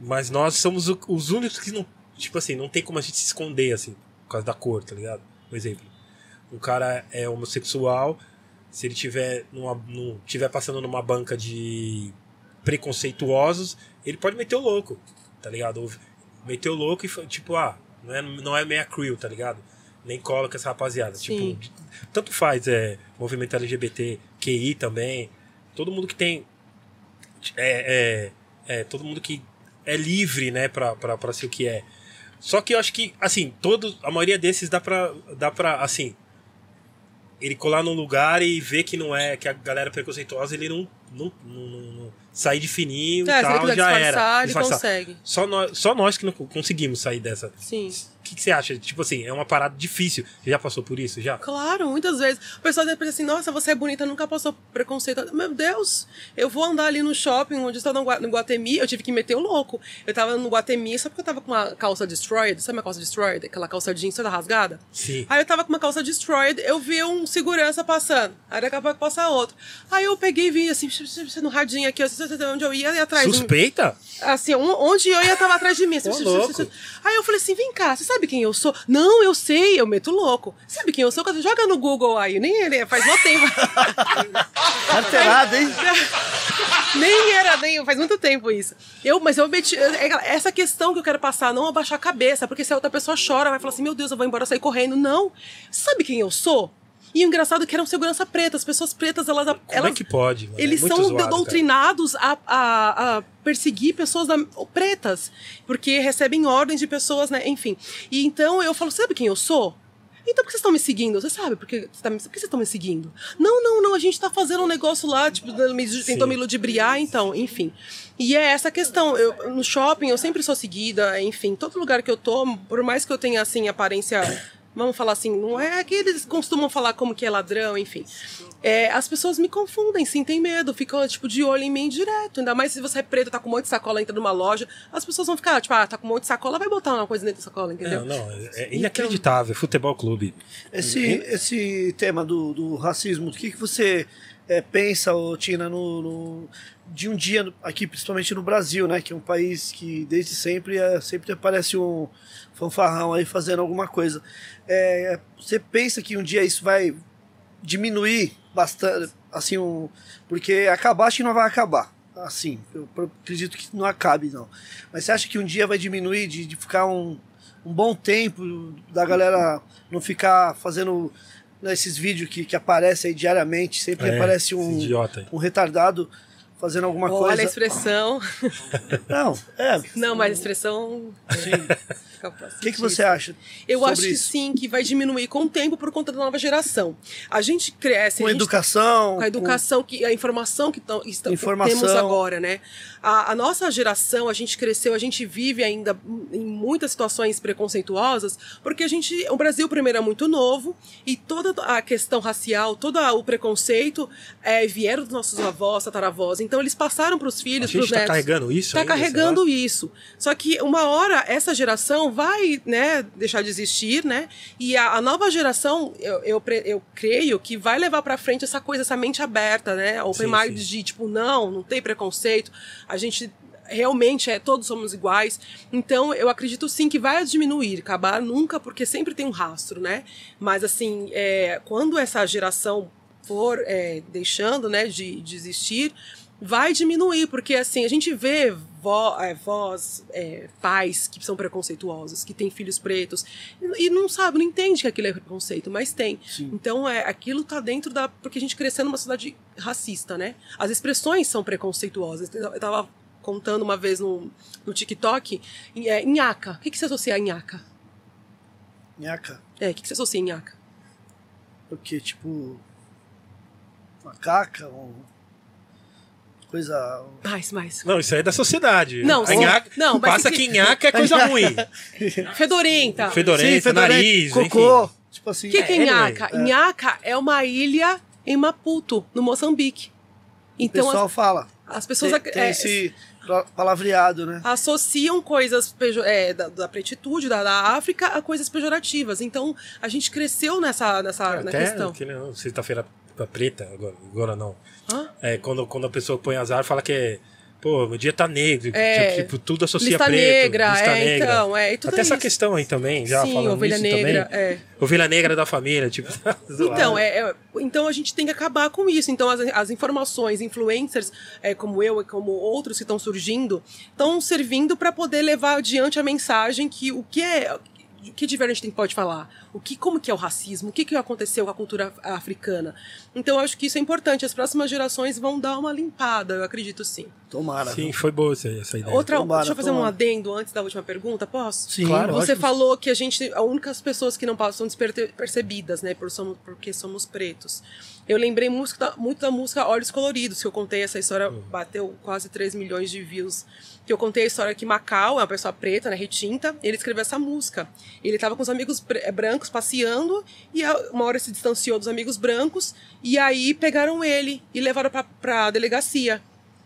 mas nós somos o- os únicos que não tipo assim não tem como a gente se esconder assim por causa da cor, tá ligado? Por exemplo, um cara é homossexual, se ele tiver numa, num, tiver passando numa banca de preconceituosos, ele pode meter o louco, tá ligado? Ou meter o louco e tipo ah não é não é meia crew, tá ligado? Nem cola com essa rapaziada.
Sim.
Tipo, tanto faz, é, movimento LGBT, QI também, todo mundo que tem. É, é, é, todo mundo que é livre, né, pra, pra, pra ser o que é. Só que eu acho que, assim, todos, a maioria desses dá pra, dá pra, assim, ele colar num lugar e ver que não é, que a galera é preconceituosa, ele não, não, não, não- sair de fininho
É,
e tal, já era.
ele
Disfarçar.
consegue.
Só nós, só nós que não conseguimos sair dessa.
Sim.
O que, que você acha? Tipo assim, é uma parada difícil. Você já passou por isso? Já?
Claro, muitas vezes. O pessoal deve pensar assim, nossa, você é bonita, nunca passou preconceito. Meu Deus, eu vou andar ali no shopping, onde eu estou no, no Guatemi, eu tive que meter o louco. Eu tava no Guatemi, só porque eu tava com uma calça destroyed, sabe uma calça destroyed? Aquela calça jeans toda rasgada?
Sim.
Aí eu tava com uma calça destroyed, eu vi um segurança passando. Aí daqui a pouco passa outro. Aí eu peguei e vi assim, no radinho aqui, onde eu ia, e atrás. de mim.
Suspeita?
Assim, onde eu ia tava atrás de mim. assim,
louco.
Aí eu falei assim: vem cá, você sabe quem eu sou? Não, eu sei, eu meto louco. Sabe quem eu sou? Joga no Google aí. Nem ele faz mó tempo.
Carteirada, hein?
nem era, nem faz muito tempo isso. Eu, mas eu meti. é Essa questão que eu quero passar, não abaixar a cabeça, porque se a outra pessoa chora, vai falar assim: meu Deus, eu vou embora sair correndo. Não. Sabe quem eu sou? E o engraçado é que eram segurança preta. As pessoas pretas, elas.
Como
elas
é que pode? mano?
eles
É
são
zoado,
doutrinados a, a, a perseguir pessoas da- pretas, porque recebem ordens de pessoas, né? Enfim. E então eu falo, sabe quem eu sou? Então por que vocês estão me seguindo? Você sabe por que, você tá por que vocês estão me seguindo? Não, não, não, a gente tá fazendo um negócio lá, tipo, me- tentou me ludibriar, então, enfim. E é essa questão. Eu, no shopping eu sempre sou seguida, enfim, todo lugar que eu tô, por mais que eu tenha, assim, aparência vamos falar assim, não é que eles costumam falar como que é ladrão, enfim. É, as pessoas me confundem, sim, tem medo, ficam, tipo, de olho em mim direto. Ainda mais se você é preto, tá com um monte de sacola, entra numa loja, as pessoas vão ficar, tipo, ah, tá com um monte de sacola, vai botar uma coisa dentro da sacola, entendeu?
Não, não, é inacreditável. Futebol clube.
Esse, esse tema do, do racismo, o que, que você é, pensa, ô, Tina, no, no- de um dia aqui, principalmente no Brasil, né? Que é um país que desde sempre é, sempre aparece um fanfarrão aí fazendo alguma coisa. É, você pensa que um dia isso vai diminuir bastante, assim, um, porque acabar acho que não vai acabar. Assim, eu acredito que não acabe, não. Mas você acha que um dia vai diminuir de, de ficar um, um bom tempo da galera não ficar fazendo né, esses vídeos que, que aparecem aí diariamente, sempre
É,
aparece um, um retardado fazendo alguma
Olha a
coisa.
expressão.
Não, é.
Não, mas a expressão.
O que, que você acha?
Eu acho que
isso?
sim, que vai diminuir com o tempo por conta da nova geração. A gente cresce.
Com
a gente
educação.
com a educação, que, a informação que tão, está-
Informação.
temos agora, né? A, a nossa geração, a gente cresceu, a gente vive ainda em muitas situações preconceituosas, porque a gente, o Brasil primeiro é muito novo e toda a questão racial, todo o preconceito é, vieram dos nossos avós, tataravós. Então eles passaram para os filhos, para os
tá
netos.
carregando isso
Está carregando
será?
isso. Só que uma hora essa geração vai, né, deixar de existir, né? E a, a nova geração, eu, eu, eu creio que vai levar para frente essa coisa, essa mente aberta, né? Open
Sim,
mind
sim.
de tipo, não, não tem preconceito. A gente realmente é todos somos iguais. Então, eu acredito sim que vai diminuir, acabar nunca, porque sempre tem um rastro, né? Mas assim, é, quando essa geração for é, deixando, né, de, de existir, vai diminuir, porque assim, a gente vê vó, é, vós, é, pais que são preconceituosos, que têm filhos pretos, e e não sabe, não entende que aquilo é preconceito, mas tem. Então, é, aquilo tá dentro da. Porque a gente cresceu numa sociedade racista, né? As expressões são preconceituosas. Eu tava contando uma vez no, no TikTok, é, nhaca. O que, que você associa a nhaca?
Nhaca.
É, o que, que você associa a nhaca?
O que? Tipo. Macaca? Um... coisa.
Mais, mais.
Não, isso aí é da sociedade.
Não, sim.
nhaca,
Não, mas
passa que nhaca é coisa ruim.
Fedorenta.
Fedorenta,
Sim,
nariz,
cocô.
enfim.
Tipo assim.
O que, que é Inhaca?
é.
Inhaca é uma ilha em Maputo, no Moçambique.
o
Então
pessoal
as,
fala.
as pessoas
Tem, tem
é,
esse pa- palavreado, né?
associam coisas é, da, da pretitude da, da África a coisas pejorativas. Então a gente cresceu nessa, nessa na
Até
questão.
não, sexta-feira preta, agora, agora não.
Hã?
É, quando, quando a pessoa põe azar, fala que é. Pô, meu dia tá negro.
É.
Tipo, tudo associa
Lista
preto.
negra,
lista
é,
negra.
então, é,
Até essa
isso.
questão aí também, já
Sim,
falando
ovelha
isso
negra,
também.
é.
Ovelha negra da família, tipo.
Então, é, é- então a gente tem que acabar com isso. Então as, as informações, influencers, é, como eu e como outros que estão surgindo, estão servindo para poder levar adiante a mensagem que o que é o que diferente tem pode falar, o que como que é o racismo, o que que aconteceu com a cultura af- africana. Então eu acho que isso é importante. As próximas gerações vão dar uma limpada, eu acredito sim.
Tomara.
Sim, foi boa essa, essa ideia.
Outra,
Tomara,
deixa eu fazer um
tomara.
adendo antes da última pergunta, posso?
Sim,
Claro,
Você
lógico.
falou que a gente, a únicas pessoas que não passam despercebidas, né, por somos, porque somos pretos. Eu lembrei muito da, muito da música Olhos Coloridos, que eu contei essa história, bateu quase 3 milhões de views. Que eu contei a história que Macau é uma pessoa preta, né, retinta, ele escreveu essa música. Ele estava com os amigos eh, brancos passeando e a- uma hora se distanciou dos amigos brancos e aí pegaram ele e levaram pra, pra delegacia.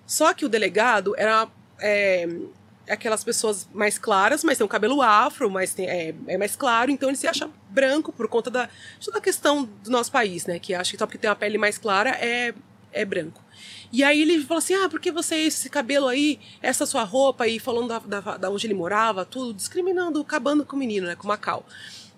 Só que o delegado era é, aquelas pessoas mais claras, mas tem um cabelo afro, mas tem, é, é mais claro, então ele se acha branco por conta da, da questão do nosso país, né? Que acha que só porque tem uma pele mais clara é, é branco. E aí ele falou assim: ah, por que você esse cabelo aí, essa sua roupa, e falando da, da, da onde ele morava, tudo, discriminando, acabando com o menino, né? Com o Macau.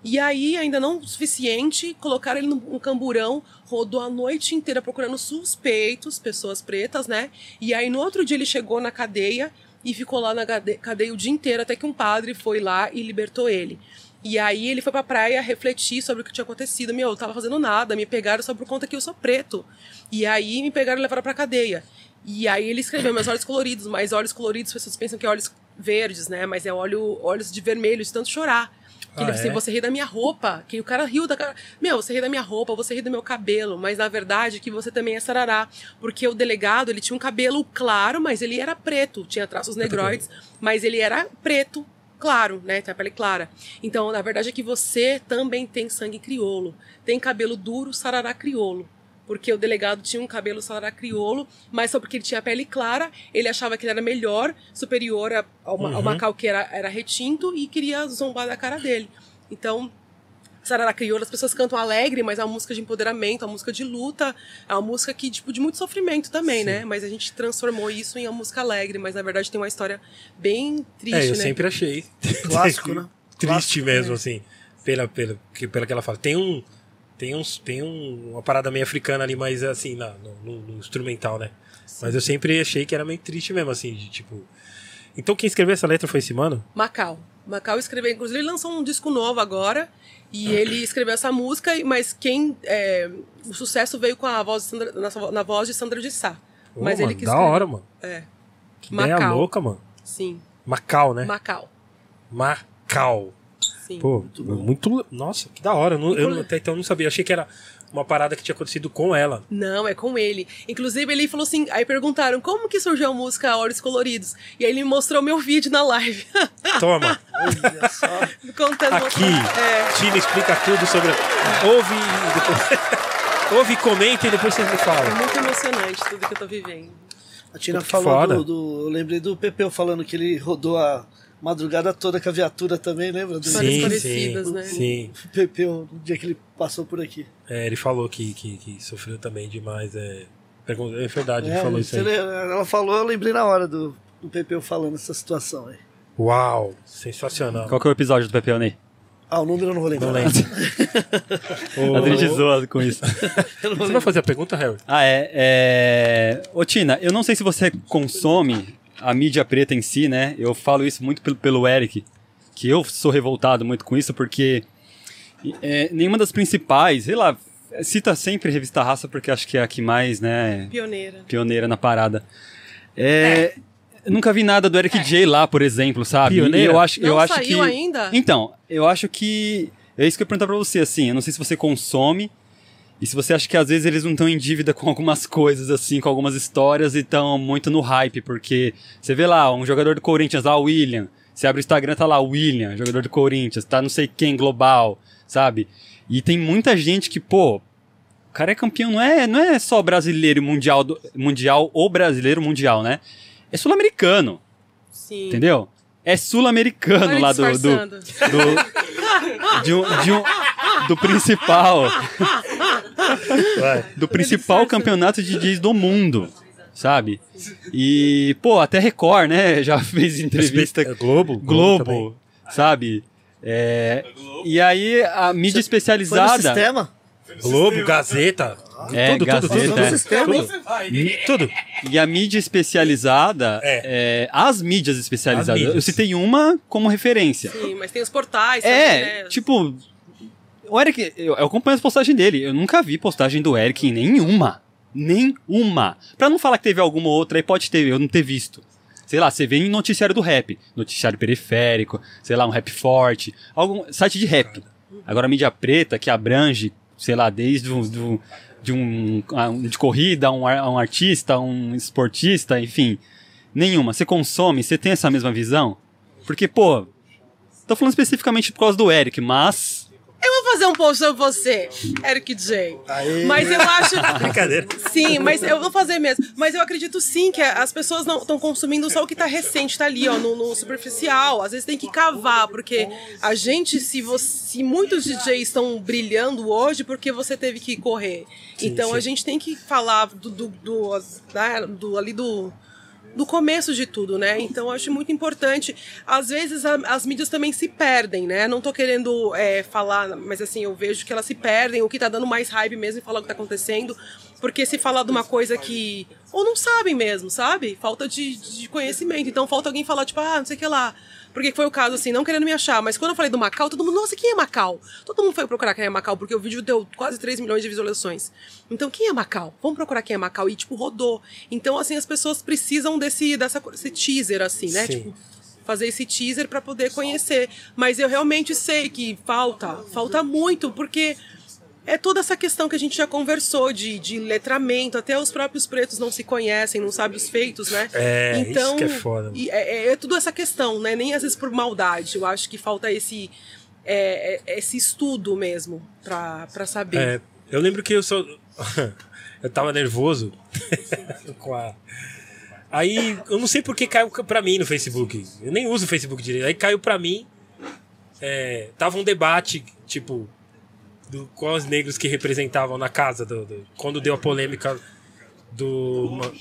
E aí, ainda não o suficiente, colocaram ele num camburão, rodou a noite inteira procurando suspeitos, pessoas pretas, né? E aí, no outro dia, ele chegou na cadeia e ficou lá na cade- cadeia o dia inteiro, até que um padre foi lá e libertou ele. E aí, ele foi pra praia refletir sobre o que tinha acontecido. Meu, eu tava fazendo nada, me pegaram só por conta que eu sou preto. E aí, me pegaram e levaram pra cadeia. E aí, ele escreveu meus olhos coloridos, mas olhos coloridos, as pessoas pensam que é olhos verdes, né? Mas é olho, olhos de vermelho, de tanto chorar. Que ele
Ah,
assim,
é?
você ri da minha roupa. Que o cara riu da cara. Meu, você ri da minha roupa, você ri do meu cabelo. Mas na verdade que você também é sarará. Porque o delegado, ele tinha um cabelo claro, mas ele era preto. Tinha traços negroides, mas ele era preto, claro, né? Tem a pele clara. Então, na verdade é que você também tem sangue crioulo. Tem cabelo duro, sarará crioulo. Porque o delegado tinha um cabelo sarará crioulo, mas só porque ele tinha a pele clara, ele achava que ele era melhor, superior a- ao,
Uhum.
Macau, que era, era retinto, e queria zombar da cara dele. Então, Sarará Crioula, as pessoas cantam alegre, mas é uma música de empoderamento, é uma música de luta, é uma música que, tipo, de muito sofrimento também, né? Mas a gente transformou isso em uma música alegre, mas na verdade tem uma história bem triste,
É, eu
né?
sempre achei.
Clássico, né?
Triste
Clássico,
mesmo, assim. Pela, pela, que, pela que ela fala. Tem um. Tem, uns, tem um, uma parada meio africana ali, mas assim, na, no, no- instrumental, né? Mas eu sempre achei que era meio triste mesmo, assim, de tipo. Então quem escreveu essa letra foi esse mano?
Macau. Macau escreveu, inclusive ele lançou um disco novo agora, e ele escreveu essa música, mas quem. é, o sucesso veio com a voz de Sandra, na, na voz de Sandra de Sá.
Ô,
Mas
mano,
ele que
da
escreveu.
hora, mano.
É,
Que
Macau.
louca, mano.
sim.
Macau, né?
Macau.
Macau.
Sim.
Pô, muito, Nossa, que da hora. Eu, eu até então não sabia. Achei que era uma parada que tinha acontecido com ela.
Não, é com ele. Inclusive, ele falou assim. Aí perguntaram como que surgiu a música Olhos Coloridos. E aí ele me mostrou meu vídeo na live.
Toma,
Olha só.
contando.
aqui.
É.
Tina explica tudo sobre. Ouve e depois. Ouve e comenta e depois vocês me
É
falam.
muito emocionante tudo que eu tô vivendo.
A Tina falou do, do- Eu lembrei do Pepeu falando que ele rodou a madrugada toda com a viatura também, lembra? Do
Histórias
Sim,
parecidas,
sim,
né?
sim.
Pepeu, no dia que ele passou por aqui.
É, ele falou que, que, que sofreu também demais. É, é verdade, ele
É,
falou isso aí.
ela falou, eu lembrei na hora do, do Pepeu falando essa situação aí.
Uau, sensacional.
Qual que é o episódio do Pepeu Ney?
Ah, o número eu não vou lembrar.
Não lembro. Ô,
A gente zoa com isso.
Você vai fazer a pergunta, Harry?
Ah, é, é. Ô, Tina, eu não sei se você consome a mídia preta em si, né? Eu falo isso muito pelo, pelo Eric, que eu sou revoltado muito com isso, porque é, nenhuma das principais, sei lá, cita sempre a revista Raça, porque acho que é a que mais, né,
Pioneira.
pioneira na parada. É, eu Nunca vi nada do Eric J lá, por exemplo, sabe?
Pioneira?
Eu acho,
Não
eu acho
saiu
que...
ainda?
Então, eu acho que. É isso que eu ia perguntar pra você, assim. Eu não sei se você consome. E se você acha que às vezes eles não estão em dívida com algumas coisas, assim, com algumas histórias e estão muito no hype, porque você vê lá, um jogador do Corinthians, lá, o William, você abre o Instagram, tá lá, William, jogador do Corinthians, tá não sei quem, global, sabe? E tem muita gente que, pô, o cara é campeão, não é, não é só brasileiro e mundial, do- mundial ou brasileiro mundial, né? É sul-americano,
Sim.
entendeu? É sul-americano lá do, do, do, de um, de um, do principal,
Vai.
do principal campeonato de DJs do mundo, sabe? E, pô, até Record, né, já fez entrevista
É Globo? também.
Globo, sabe? É, e aí a mídia
Foi no
especializada.
sistema?
Globo, Gazeta.
É,
tudo, tudo,
Gazeta,
tudo,
é.
tudo,
Sistema, hein?
tudo.
E a mídia especializada,
É.
é, as mídias especializadas.
As mídias.
Eu citei uma como referência.
Sim, mas tem os portais também,
É,
né?
tipo. O Eric, eu, eu acompanho as postagens dele. Eu nunca vi postagem do Eric em nenhuma. Nenhuma. Pra não falar que teve alguma outra, aí pode ter, eu não ter visto. Sei lá, você vê em noticiário do rap, noticiário periférico, sei lá, um rap forte, algum site de rap. Agora, mídia preta, que abrange, sei lá, desde um, do- de um de corrida, um, um artista, um esportista, enfim, nenhuma. Você consome, você tem essa mesma visão? Porque, pô, tô falando especificamente por causa do Eric, mas
Eu vou fazer um post sobre você, Eric J. Mas eu acho.
Brincadeira.
Sim, mas eu vou fazer mesmo. Mas eu acredito sim que as pessoas não estão consumindo só o que tá recente, tá ali, ó, no, no superficial. Às vezes tem que cavar, porque a gente, se você. Se muitos DJs estão brilhando hoje, porque você teve que correr. então
sim.
a gente tem que falar do, do, do, né, do- ali do. Do começo de tudo, né? Então acho muito importante. Às vezes a- as mídias também se perdem, né? Não tô querendo é, falar, mas assim, eu vejo que elas se perdem. O que tá dando mais hype mesmo e falar o que tá acontecendo. Porque se falar de uma coisa que. Ou não sabem mesmo, sabe? Falta de, de conhecimento. Então falta alguém falar, tipo, ah, não sei o que lá. Porque foi o caso, assim, não querendo me achar. Mas quando eu falei do Macau, todo mundo, nossa, quem é Macau? Todo mundo foi procurar quem é Macau, porque o vídeo deu quase 3 milhões de visualizações. Então, quem é Macau? Vamos procurar quem é Macau. E, tipo, rodou. Então, assim, as pessoas precisam desse, dessa, desse teaser, assim, né?
Sim.
Tipo, fazer esse teaser para poder conhecer. Mas eu realmente sei que falta, falta muito, porque é toda essa questão que a gente já conversou de, de letramento, até os próprios pretos não se conhecem, não sabem os feitos, né?
É, isso que é foda.
e É, é, é tudo essa questão, né? Nem às vezes por maldade. Eu acho que falta esse, é, é, esse estudo mesmo pra, pra saber.
É, eu lembro que eu sou. eu tava nervoso com a. Aí, eu não sei por que caiu pra mim no Facebook. Eu nem uso o Facebook direito. Aí caiu pra mim. é, tava um debate, tipo, do, com os negros que representavam na casa, do, do- quando deu a polêmica do. uma-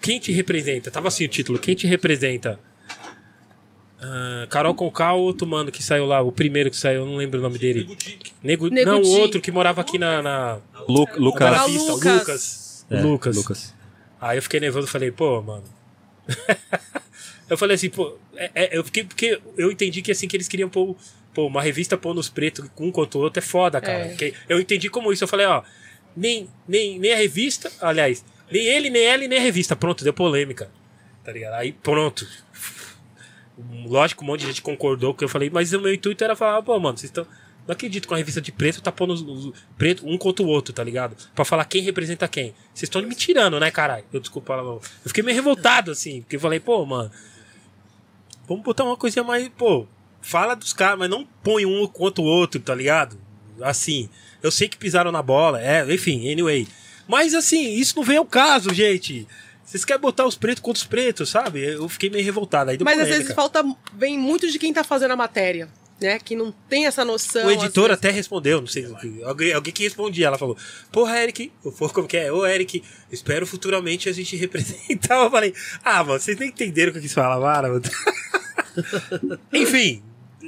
quem te representa? Tava assim o título: Quem te representa? Ah, Carol Conká ou outro mano que saiu lá, o primeiro que saiu, eu não lembro o nome dele. Nego,
Nego
não, o outro que morava aqui na, na,
Lu,
na
Lucas.
Pista, o
Lucas.
Lucas.
É,
Lucas.
Lucas.
Aí eu fiquei nervoso, falei, pô, mano. eu falei assim, pô, é- é- eu fiquei porque eu entendi que assim que eles queriam pôr, pô, uma revista pôr nos pretos um contra o outro é foda, cara.
É.
Eu entendi como isso, eu falei, ó, nem, nem, nem a revista, aliás, nem ele, nem ela nem a revista, pronto, deu polêmica. Tá ligado? Aí pronto. Lógico, um monte de gente concordou com o que eu falei, mas o meu intuito era falar, pô, mano, vocês estão. Não acredito que uma revista de preto tá pondo os, os preto um contra o outro, tá ligado? Pra falar quem representa quem. Vocês estão me tirando, né, caralho? Eu desculpa, eu fiquei meio revoltado, assim, porque eu falei, pô, mano, vamos botar uma coisinha mais, pô, fala dos caras, mas não põe um contra o outro, tá ligado? Assim, eu sei que pisaram na bola, é, enfim, anyway. Mas assim, isso não vem ao caso, gente. Vocês querem botar os pretos contra os pretos, sabe? Eu fiquei meio revoltado. Aí
Mas às
polêmica.
vezes falta. Vem muito de quem tá fazendo a matéria, né? Que não tem essa noção.
O editor
às
até respondeu, não sei, alguém, alguém que respondia, ela falou, porra, Eric, for como que é, ô Eric, espero futuramente a gente representar. Eu falei, ah, mano, vocês nem entenderam o que eu quis falar, mano. Enfim,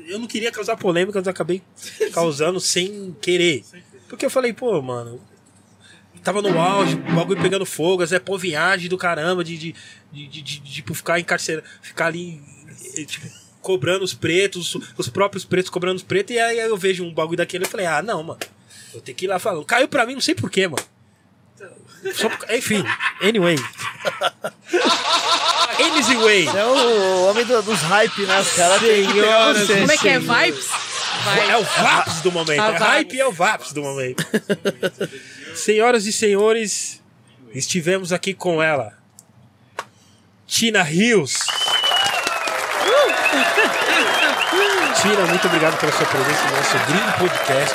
eu não queria causar polêmica, mas acabei causando sem querer. Porque eu falei, pô, mano, tava no auge, o bagulho pegando fogo, é pô, viagem do caramba, de, de, de, de, tipo, ficar encarcerado, ficar ali, eh, tipo, cobrando os pretos, os próprios pretos cobrando os pretos, e aí eu vejo um bagulho daquele e falei, ah, não, mano, eu tenho que ir lá falando. Caiu pra mim, não sei porquê, mano. Só por- Enfim, anyway. Anyway.
É o homem do- dos hype, né? Os caras têm.
Como é que é? Vibes? vai.
É o VAPS do momento.
A
É
VAPS.
hype é o VAPS do momento. Senhoras e senhores, estivemos aqui com ela. Tina Rios. Tina, muito obrigado pela sua presença no nosso Green Podcast.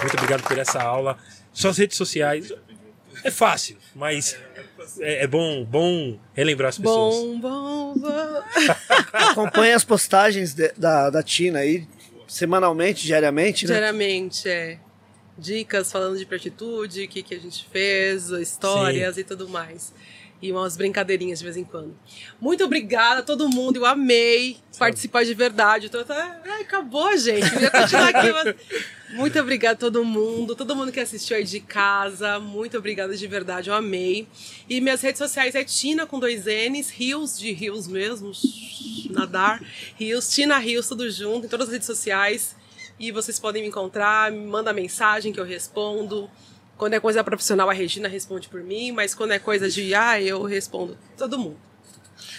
Muito obrigado por essa aula. Suas redes sociais. É fácil, mas é, é bom, bom relembrar as pessoas.
Bom, bom, bom.
Acompanhe as postagens de- da, da Tina aí, semanalmente, diariamente, né?
Diariamente, é. Dicas falando de atitude, o que, que a gente fez, histórias e tudo mais. E umas brincadeirinhas de vez em quando. Muito obrigada a todo mundo, eu amei participar de verdade. Eu tô até... Ai, acabou, gente. Eu ia continuar aqui, mas... Muito obrigada a todo mundo, todo mundo que assistiu aí de casa. Muito obrigada de verdade, eu amei. E minhas redes sociais é Tina com dois N's, Rios de Rios mesmo, nadar. Rios, Tina Rios, tudo junto, em todas as redes sociais. E vocês podem me encontrar, me manda mensagem que eu respondo. Quando é coisa profissional, a Regina responde por mim, mas quando é coisa de ah, eu respondo todo mundo.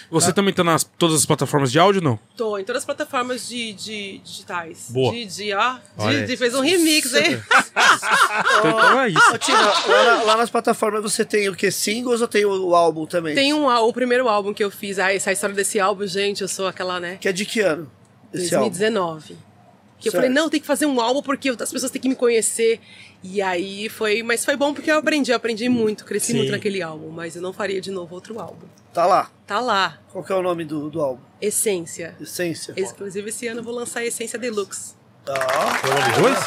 Você também tá nas todas as plataformas de áudio, não?
Tô em todas as plataformas de, de digitais.
Boa.
De, de, ó, de, de- fez um remix, hein?
Então é isso.
Ô, Tina, lá, na- lá nas plataformas você tem o que? Singles ou tem o, o álbum também?
Tem um, o primeiro álbum que eu fiz, ah, essa história desse álbum, gente, eu sou aquela, né?
Que é de que ano? Esse álbum?
2019. Que eu
Certo.
falei, não, tem que fazer um álbum porque as pessoas têm que me conhecer. E aí foi, mas foi bom porque eu aprendi, eu aprendi muito, cresci
Sim.
muito naquele álbum, mas eu não faria de novo outro álbum.
Tá lá.
Tá lá,
Qual que é o nome do, do álbum?
Essência.
Essência.
Inclusive esse ano eu vou lançar a Essência Deluxe.
Tá.
Foi o nome dois?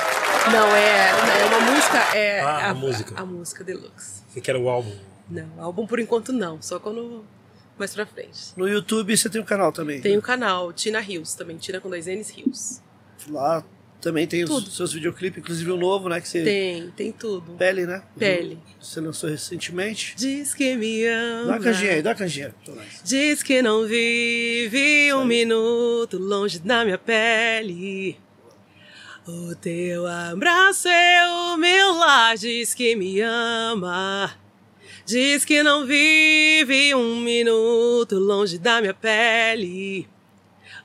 Não, é, é uma música, é
Ah, a música.
A, música Deluxe.
Você quer o álbum?
Não, álbum por enquanto não, só quando mais pra frente.
No YouTube você tem um canal também.
Tem o canal Tina Rios também, Tina com dois N's Rios.
Lá também tem os
Tudo.
seus videoclipes, inclusive o novo, né? Que você.
Tem, tem tudo.
Pele, né?
Pele.
Você lançou recentemente.
Diz que me ama.
Dá uma canjinha aí, dá uma canjinha.
Diz que não vive um minuto longe da minha pele. O teu abraço é o meu lar, diz que me ama. Diz que não vive um minuto longe da minha pele.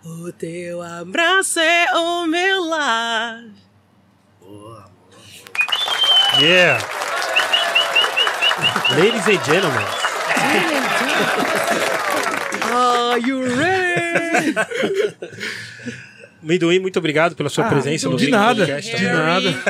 O teu abraço é o meu lar.
Yeah! Ladies and gentlemen,
Are you ready?
Mendoim, muito obrigado pela sua presença no
de nada,
Podcast.
de nada.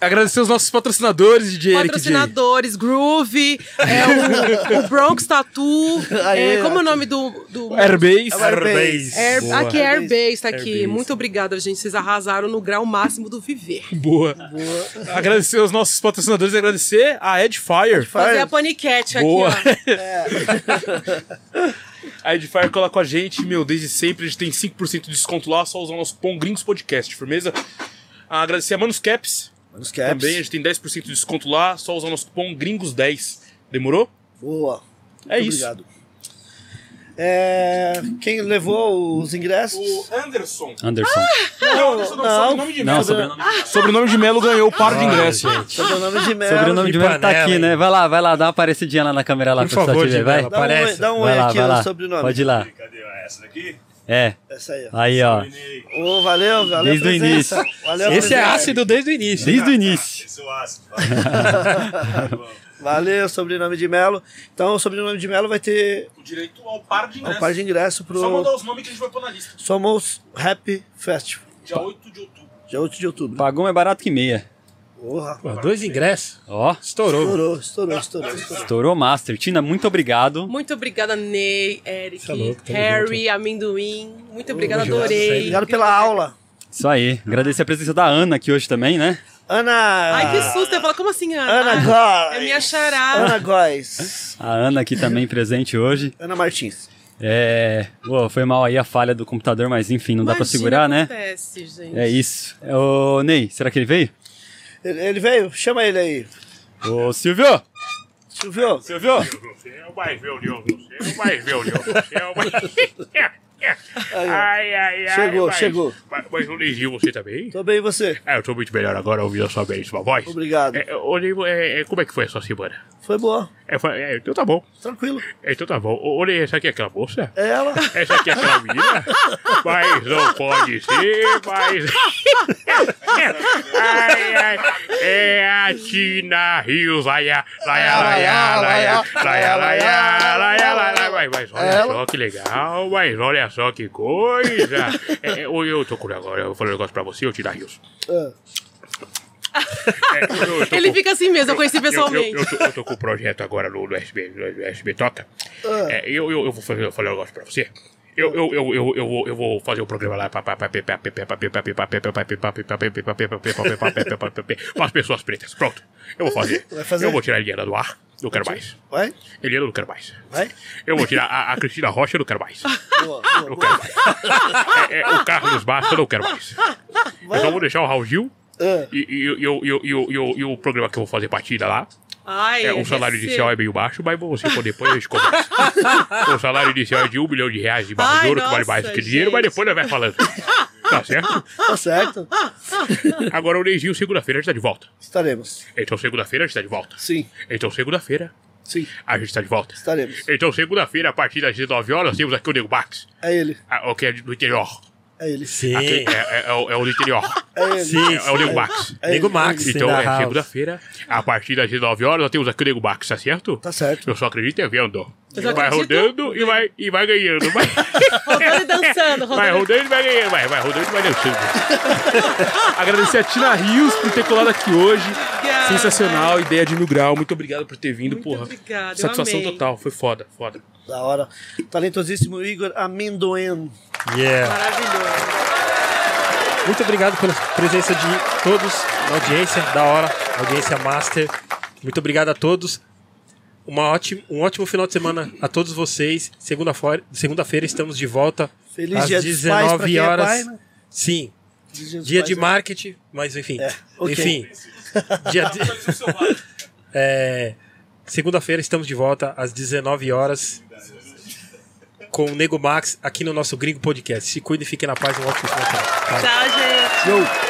Agradecer os nossos patrocinadores, DJ.
Patrocinadores, Groove, é, o, o Bronx Tattoo. É, como é o nome do. do
Airbase.
Airbase.
Air,
Boa.
aqui é Airbase, tá aqui.
Airbase.
Muito obrigada, gente. Vocês arrasaram no grau máximo do viver.
Boa. Agradecer os nossos patrocinadores e agradecer a Edifier.
Fazer a paniquete aqui,
Boa.
ó.
A Edifier cola com a gente, meu, desde sempre. A gente tem 5% de desconto lá, só usar o nosso Pão Gringos Podcast, firmeza? Ah, agradecer a Manus Caps,
Manos Caps.
também. A gente tem 10% de desconto lá, só usar o nosso cupom Gringos10. Demorou?
Boa.
É
Muito
isso.
É, quem levou os ingressos?
Anderson.
Anderson.
Não, Anderson não,
não.
sobrenome de
Não,
Melo.
sobrenome
Sobrenome de Melo ganhou o par de
Olha,
ingresso.
gente.
Sobrenome de Melo.
Sobrenome de Melo tá aqui, né? Vai lá, vai lá, dá uma aparecidinha lá na câmera lá
Por
pra
favor,
ver, vai.
Melo,
Dá um, oi-
Aparece.
dá um oi
Vai lá,
aqui
vai
no
lá.
sobrenome.
Pode ir lá.
Cadê essa daqui?
É.
Essa aí, ó.
Aí, ó.
Ô, valeu, valeu.
Desde o início.
Valeu
Esse é ácido desde o início.
Desde o início.
Esse é o ácido.
Valeu, sobrenome de Melo. Então, o sobrenome de Melo vai ter
O direito ao par de
um par de ingresso pro
Só mandar os nomes que a gente vai pôr na lista.
Somos Rap Festival,
Dia 8 de outubro.
dia 8 de outubro.
Pagou mais barato que meia.
Porra.
Pô, dois ingressos.
Ó,
Estourou.
Estourou, estourou, estourou. estourou.
estourou Master. Tina, muito obrigado.
Muito obrigada, Ney, Eric,
Tá louco, tamo
Harry, Amendoim. Muito obrigada,
obrigado,
adorei.
Obrigado pela aula.
Isso aí. Agradecer a presença da Ana aqui hoje também, né?
Ana.
Ai, que susto. Eu falo, como assim, Ana?
Ana
Ah,
Góes.
É minha xará.
Ana Góes.
A Ana aqui também presente hoje.
Ana Martins.
É. Pô, foi mal aí a falha do computador, mas enfim, não dá pra
Imagina,
segurar, né?
acontece, gente.
É isso. Ô, Ney, será que ele veio?
Ele, ele veio? Chama ele aí.
Ô, Silvio!
Silvio.
Silvio!
Você é o mais velho, você é o mais velho, você é o mais...
Ai, ai, ai.
Chegou,
mas-
chegou.
Mas, mas o Leizinho, você também?
Tô bem, e você?
É, eu tô muito melhor agora ouvindo a sua belíssima voz.
Obrigado.
É, ô, é, é, como é que foi a sua semana?
Foi boa.
É, eu falei, é, então tá bom.
Tranquilo.
Então tá bom. Olha, essa aqui é aquela moça?
É ela.
Essa aqui é aquela menina? mas não pode ser, mas. ai, ai. É a Tina Rios. vai, vai, vai, vai, vai, laia, laia. Mas, mas olha
é
só que legal, mas olha só que coisa. É, é eu tô com agora, eu vou falar um negócio pra você, eu Tina Rios.
É.
É, eu- eu tô
Ele
com-
fica assim mesmo, eu conheci
eu,
pessoalmente.
eu, eu, tô, eu tô com um projeto agora no, no SB, no SB Toca. É, eu, eu, eu vou fazer, eu falar um negócio pra você. Eu, eu, eu, eu, eu, vou, eu vou fazer um programa lá para as pessoas pretas. Pronto. Eu vou fazer.
Vai fazer?
Eu vou tirar a Eliana do ar. Não quero mais.
vai?
Eliana não quero mais.
Vai?
Eu vou tirar a, a Cristina Rocha, não quero mais.
Boa, boa,
Não
boa.
quero mais. É, é, o Carlos Basta, não quero mais. Eu só vou deixar o Raul Gil
Ah,
e, e, e, e, o- programa que eu vou fazer partida lá.
Ai,
É, o salário
recebo.
inicial é meio baixo, mas você for depois a gente conversa. o salário inicial é de um milhão de reais de barra
Ai,
de ouro, que vale mais do que dinheiro, mas depois nós vai falando. Tá certo?
tá certo.
Agora o Neizinho, segunda-feira, a gente tá de volta.
Estaremos.
Então, segunda-feira, a gente tá de volta.
Sim,
Então, segunda-feira,
sim,
a gente tá de volta.
estaremos.
Então, segunda-feira, a partir das 19 horas, temos aqui o Nego Max,
É ele.
ah, o que é do interior.
É ele.
Sim.
Aqui, é, é, é o, é o interior.
É ele.
Sim,
É, o Nego Max.
É
Nego
ele.
Max.
Então, é segunda-feira, a partir das 19 horas, nós temos aqui o Nego Max, tá certo?
Tá certo.
Eu só acredito é vendo. Vai rodando e vai, e vai ganhando. Vai,
Rodando e dançando,
vai
rodando.
rodando e vai ganhando. Vai, vai rodando e vai dançando.
Agradecer a Tina Rios por ter colado aqui hoje. Sensacional, ideia de mil grau. Muito obrigado por ter vindo,
Muito
porra.
obrigada, eu
Satisfação
amei.
total, foi foda, foda.
Da hora. Talentosíssimo Igor Amendoen.
Yeah.
Maravilhoso.
Muito obrigado pela presença de todos na audiência, da hora, audiência master. Muito obrigado a todos. Uma ótima, um ótimo final de semana a todos vocês. Segunda-feira segunda-feira estamos de volta
Feliz
às
dia dos pais pra
19
quem é
horas.
pai, né?
Sim,
dia
dia
pais,
de
né?
marketing, mas enfim.
É, ok.
Enfim. dia de... É, Segunda-feira estamos de volta às 19 horas com o Nego Max aqui no nosso Gringo Podcast. Se cuide e fique na paz. Um ótimo.
Tchau, gente.
Yo.